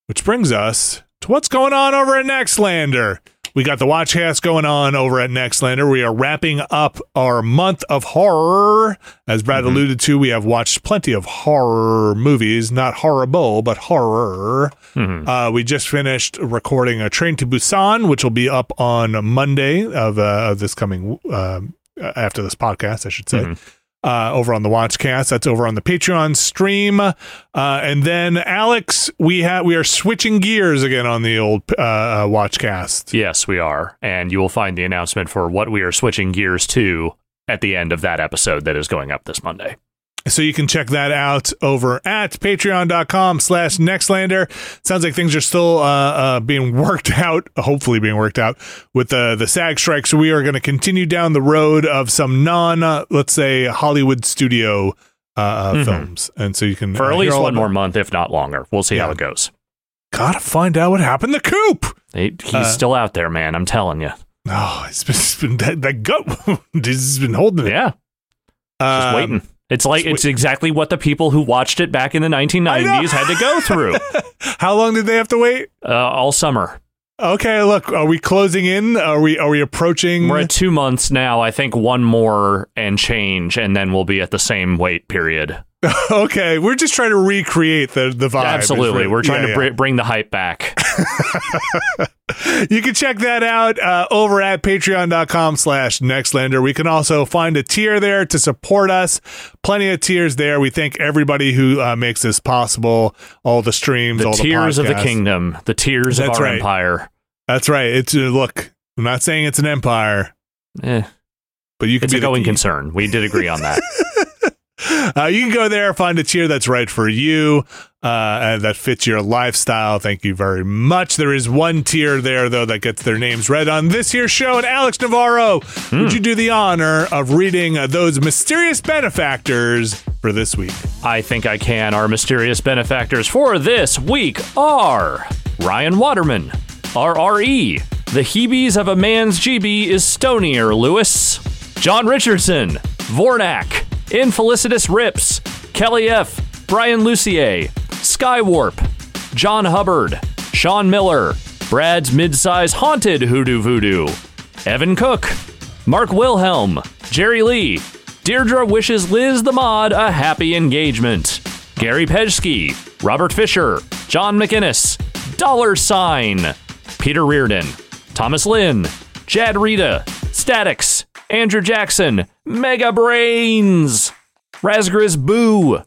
Which brings us to what's going on over at Nextlander. We got the watch Watchcast going on over at Nextlander. We are wrapping up our month of horror. As Brad Mhm. alluded to, we have watched plenty of horror movies, not horrible, but horror. Mhm. Uh, we just finished recording a Train to Busan, which will be up on Monday of, uh, of this coming um after this podcast, I should say. Mhm. Uh, over on the Watchcast, that's over on the Patreon stream, uh, and then Alex, we have we are switching gears again on the old uh, uh, Watchcast. Yes, we are, and you will find the announcement for what we are switching gears to at the end of that episode that is going up this Monday. So you can check that out over at patreon.com slash nextlander. Sounds like things are still uh, uh, being worked out, hopefully being worked out with the, the SAG strike. So we are going to continue down the road of some non, uh, let's say, Hollywood studio uh, uh, Mhm. films. And so you can For uh, at least one more month, if not longer. We'll see how it goes. Gotta find out what happened to Coop. He, he's still out there, man. I'm telling you. Oh, it's been, it's been that, that gut wound has been holding it. Yeah, just Um, waiting. It's like just it's exactly what the people who watched it back in the 1990s had to go through How long did they have to wait? uh, all summer. Okay, look, are we closing in? Are we are we approaching? We're at two months now. I think one more and change, and then we'll be at the same wait period. okay, we're just trying to recreate the the vibe. Absolutely, we're trying Yeah, to yeah. br- bring the hype back. You can check that out uh, over at patreon.com slash nextlander. We can also find a tier there to support us. Plenty of tiers there. We thank everybody who uh, makes this possible. All the streams, all The all tears the of the kingdom, the tears of our right. empire. That's right. It's uh, look. I'm not saying it's an empire, Eh, but you can it's be a going concern. We did agree on that. Uh, you can go there, find a tier that's right for you, uh, and that fits your lifestyle. Thank you very much. There is one tier there, though, that gets their names read on this here show. And Alex Navarro, would you do the honor of reading uh, those mysterious benefactors for this week? I think I can. Our mysterious benefactors for this week are Ryan Waterman, RRE. The Heebies of a man's GB is stonier, Lewis. John Richardson, Vornak, Infelicitous Rips, Kelly F., Brian Lucier, Skywarp, John Hubbard, Sean Miller, Brad's midsize haunted hoodoo voodoo, Evan Cook, Mark Wilhelm, Jerry Lee, Deirdre wishes Liz the Mod a happy engagement, Gary Pejsky, Robert Fisher, John McInnes, Dollar Sign, Peter Reardon, Thomas Lynn, Jad Rita, Statics, Andrew Jackson, Mega Brains, Razgriz Boo,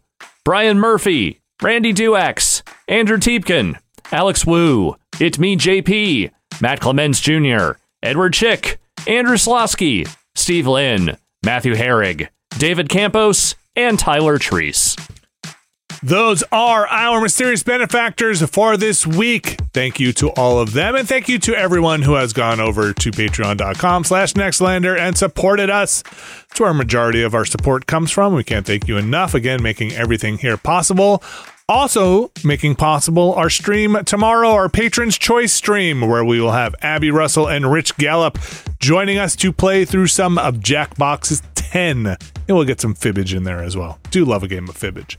Brian Murphy, Randy Duax, Andrew Teepkin, Alex Wu, It Me JP, Matt Clemens Jr., Edward Chick, Andrew Slosky, Steve Lynn, Matthew Herrig, David Campos, and Tyler Treese. Those are our mysterious benefactors for this week. Thank you to all of them, and thank you to everyone who has gone over to patreon.com slash nextlander and supported us. It's where a majority of our support comes from. We can't thank you enough. Again, making everything here possible. Also, making possible our stream tomorrow, our Patrons Choice stream, where we will have Abby Russell and Rich Gallup joining us to play through some of Jackbox's 10. And we'll get some fibbage in there as well. Do love a game of fibbage.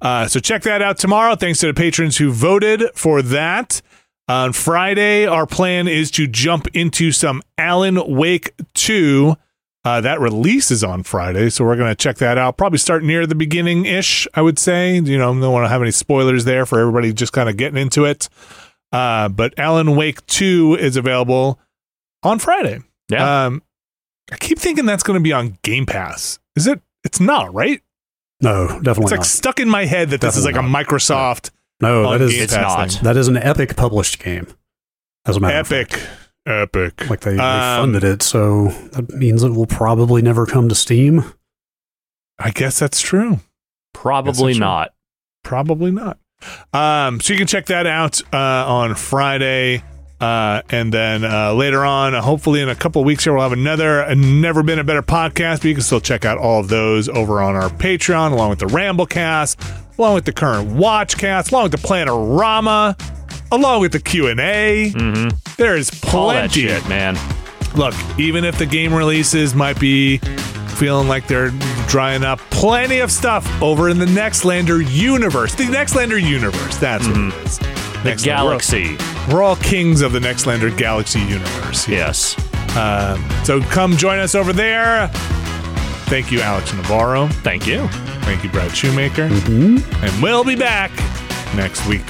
Uh, so check that out tomorrow. Thanks to the patrons who voted for that. On Friday, our plan is to jump into some Alan Wake 2. Uh, that release is on Friday, so we're going to check that out. Probably start near the beginning ish, I would say. You know, I don't want to have any spoilers there for everybody just kind of getting into it. Uh, but Alan Wake 2 is available on Friday. Yeah. Um, I keep thinking that's going to be on Game Pass. Is it? It's not, right? No, definitely It's like not. stuck in my head that this is like a Microsoft no, on that is It's not. thing. that is an Epic published game. As a matter of fact. Epic. Epic. like they, they Um, funded it, so that means it will probably never come to Steam. I guess that's true. Probably true. not. Probably not. Um, so you can check that out uh, on Friday. Uh, and then uh, later on, uh, hopefully in a couple of weeks here, we'll have another uh, Never Been a Better podcast. But you can still check out all of those over on our Patreon, along with the Ramblecast, along with the current Watchcast, along with the Planorama, along with the Q&A. Mm-hmm. There is All that plenty shit, man. look, even if the game releases might be feeling like they're drying up, plenty of stuff over in the Nextlander universe. The Nextlander universe, that's what it is. The Nextlander. galaxy. We're, we're all kings of the Nextlander galaxy universe. Yes. Um, so come join us over there. Thank you, Alex Navarro. Thank you. Thank you, Brad Shoemaker. Mhm. And we'll be back next week.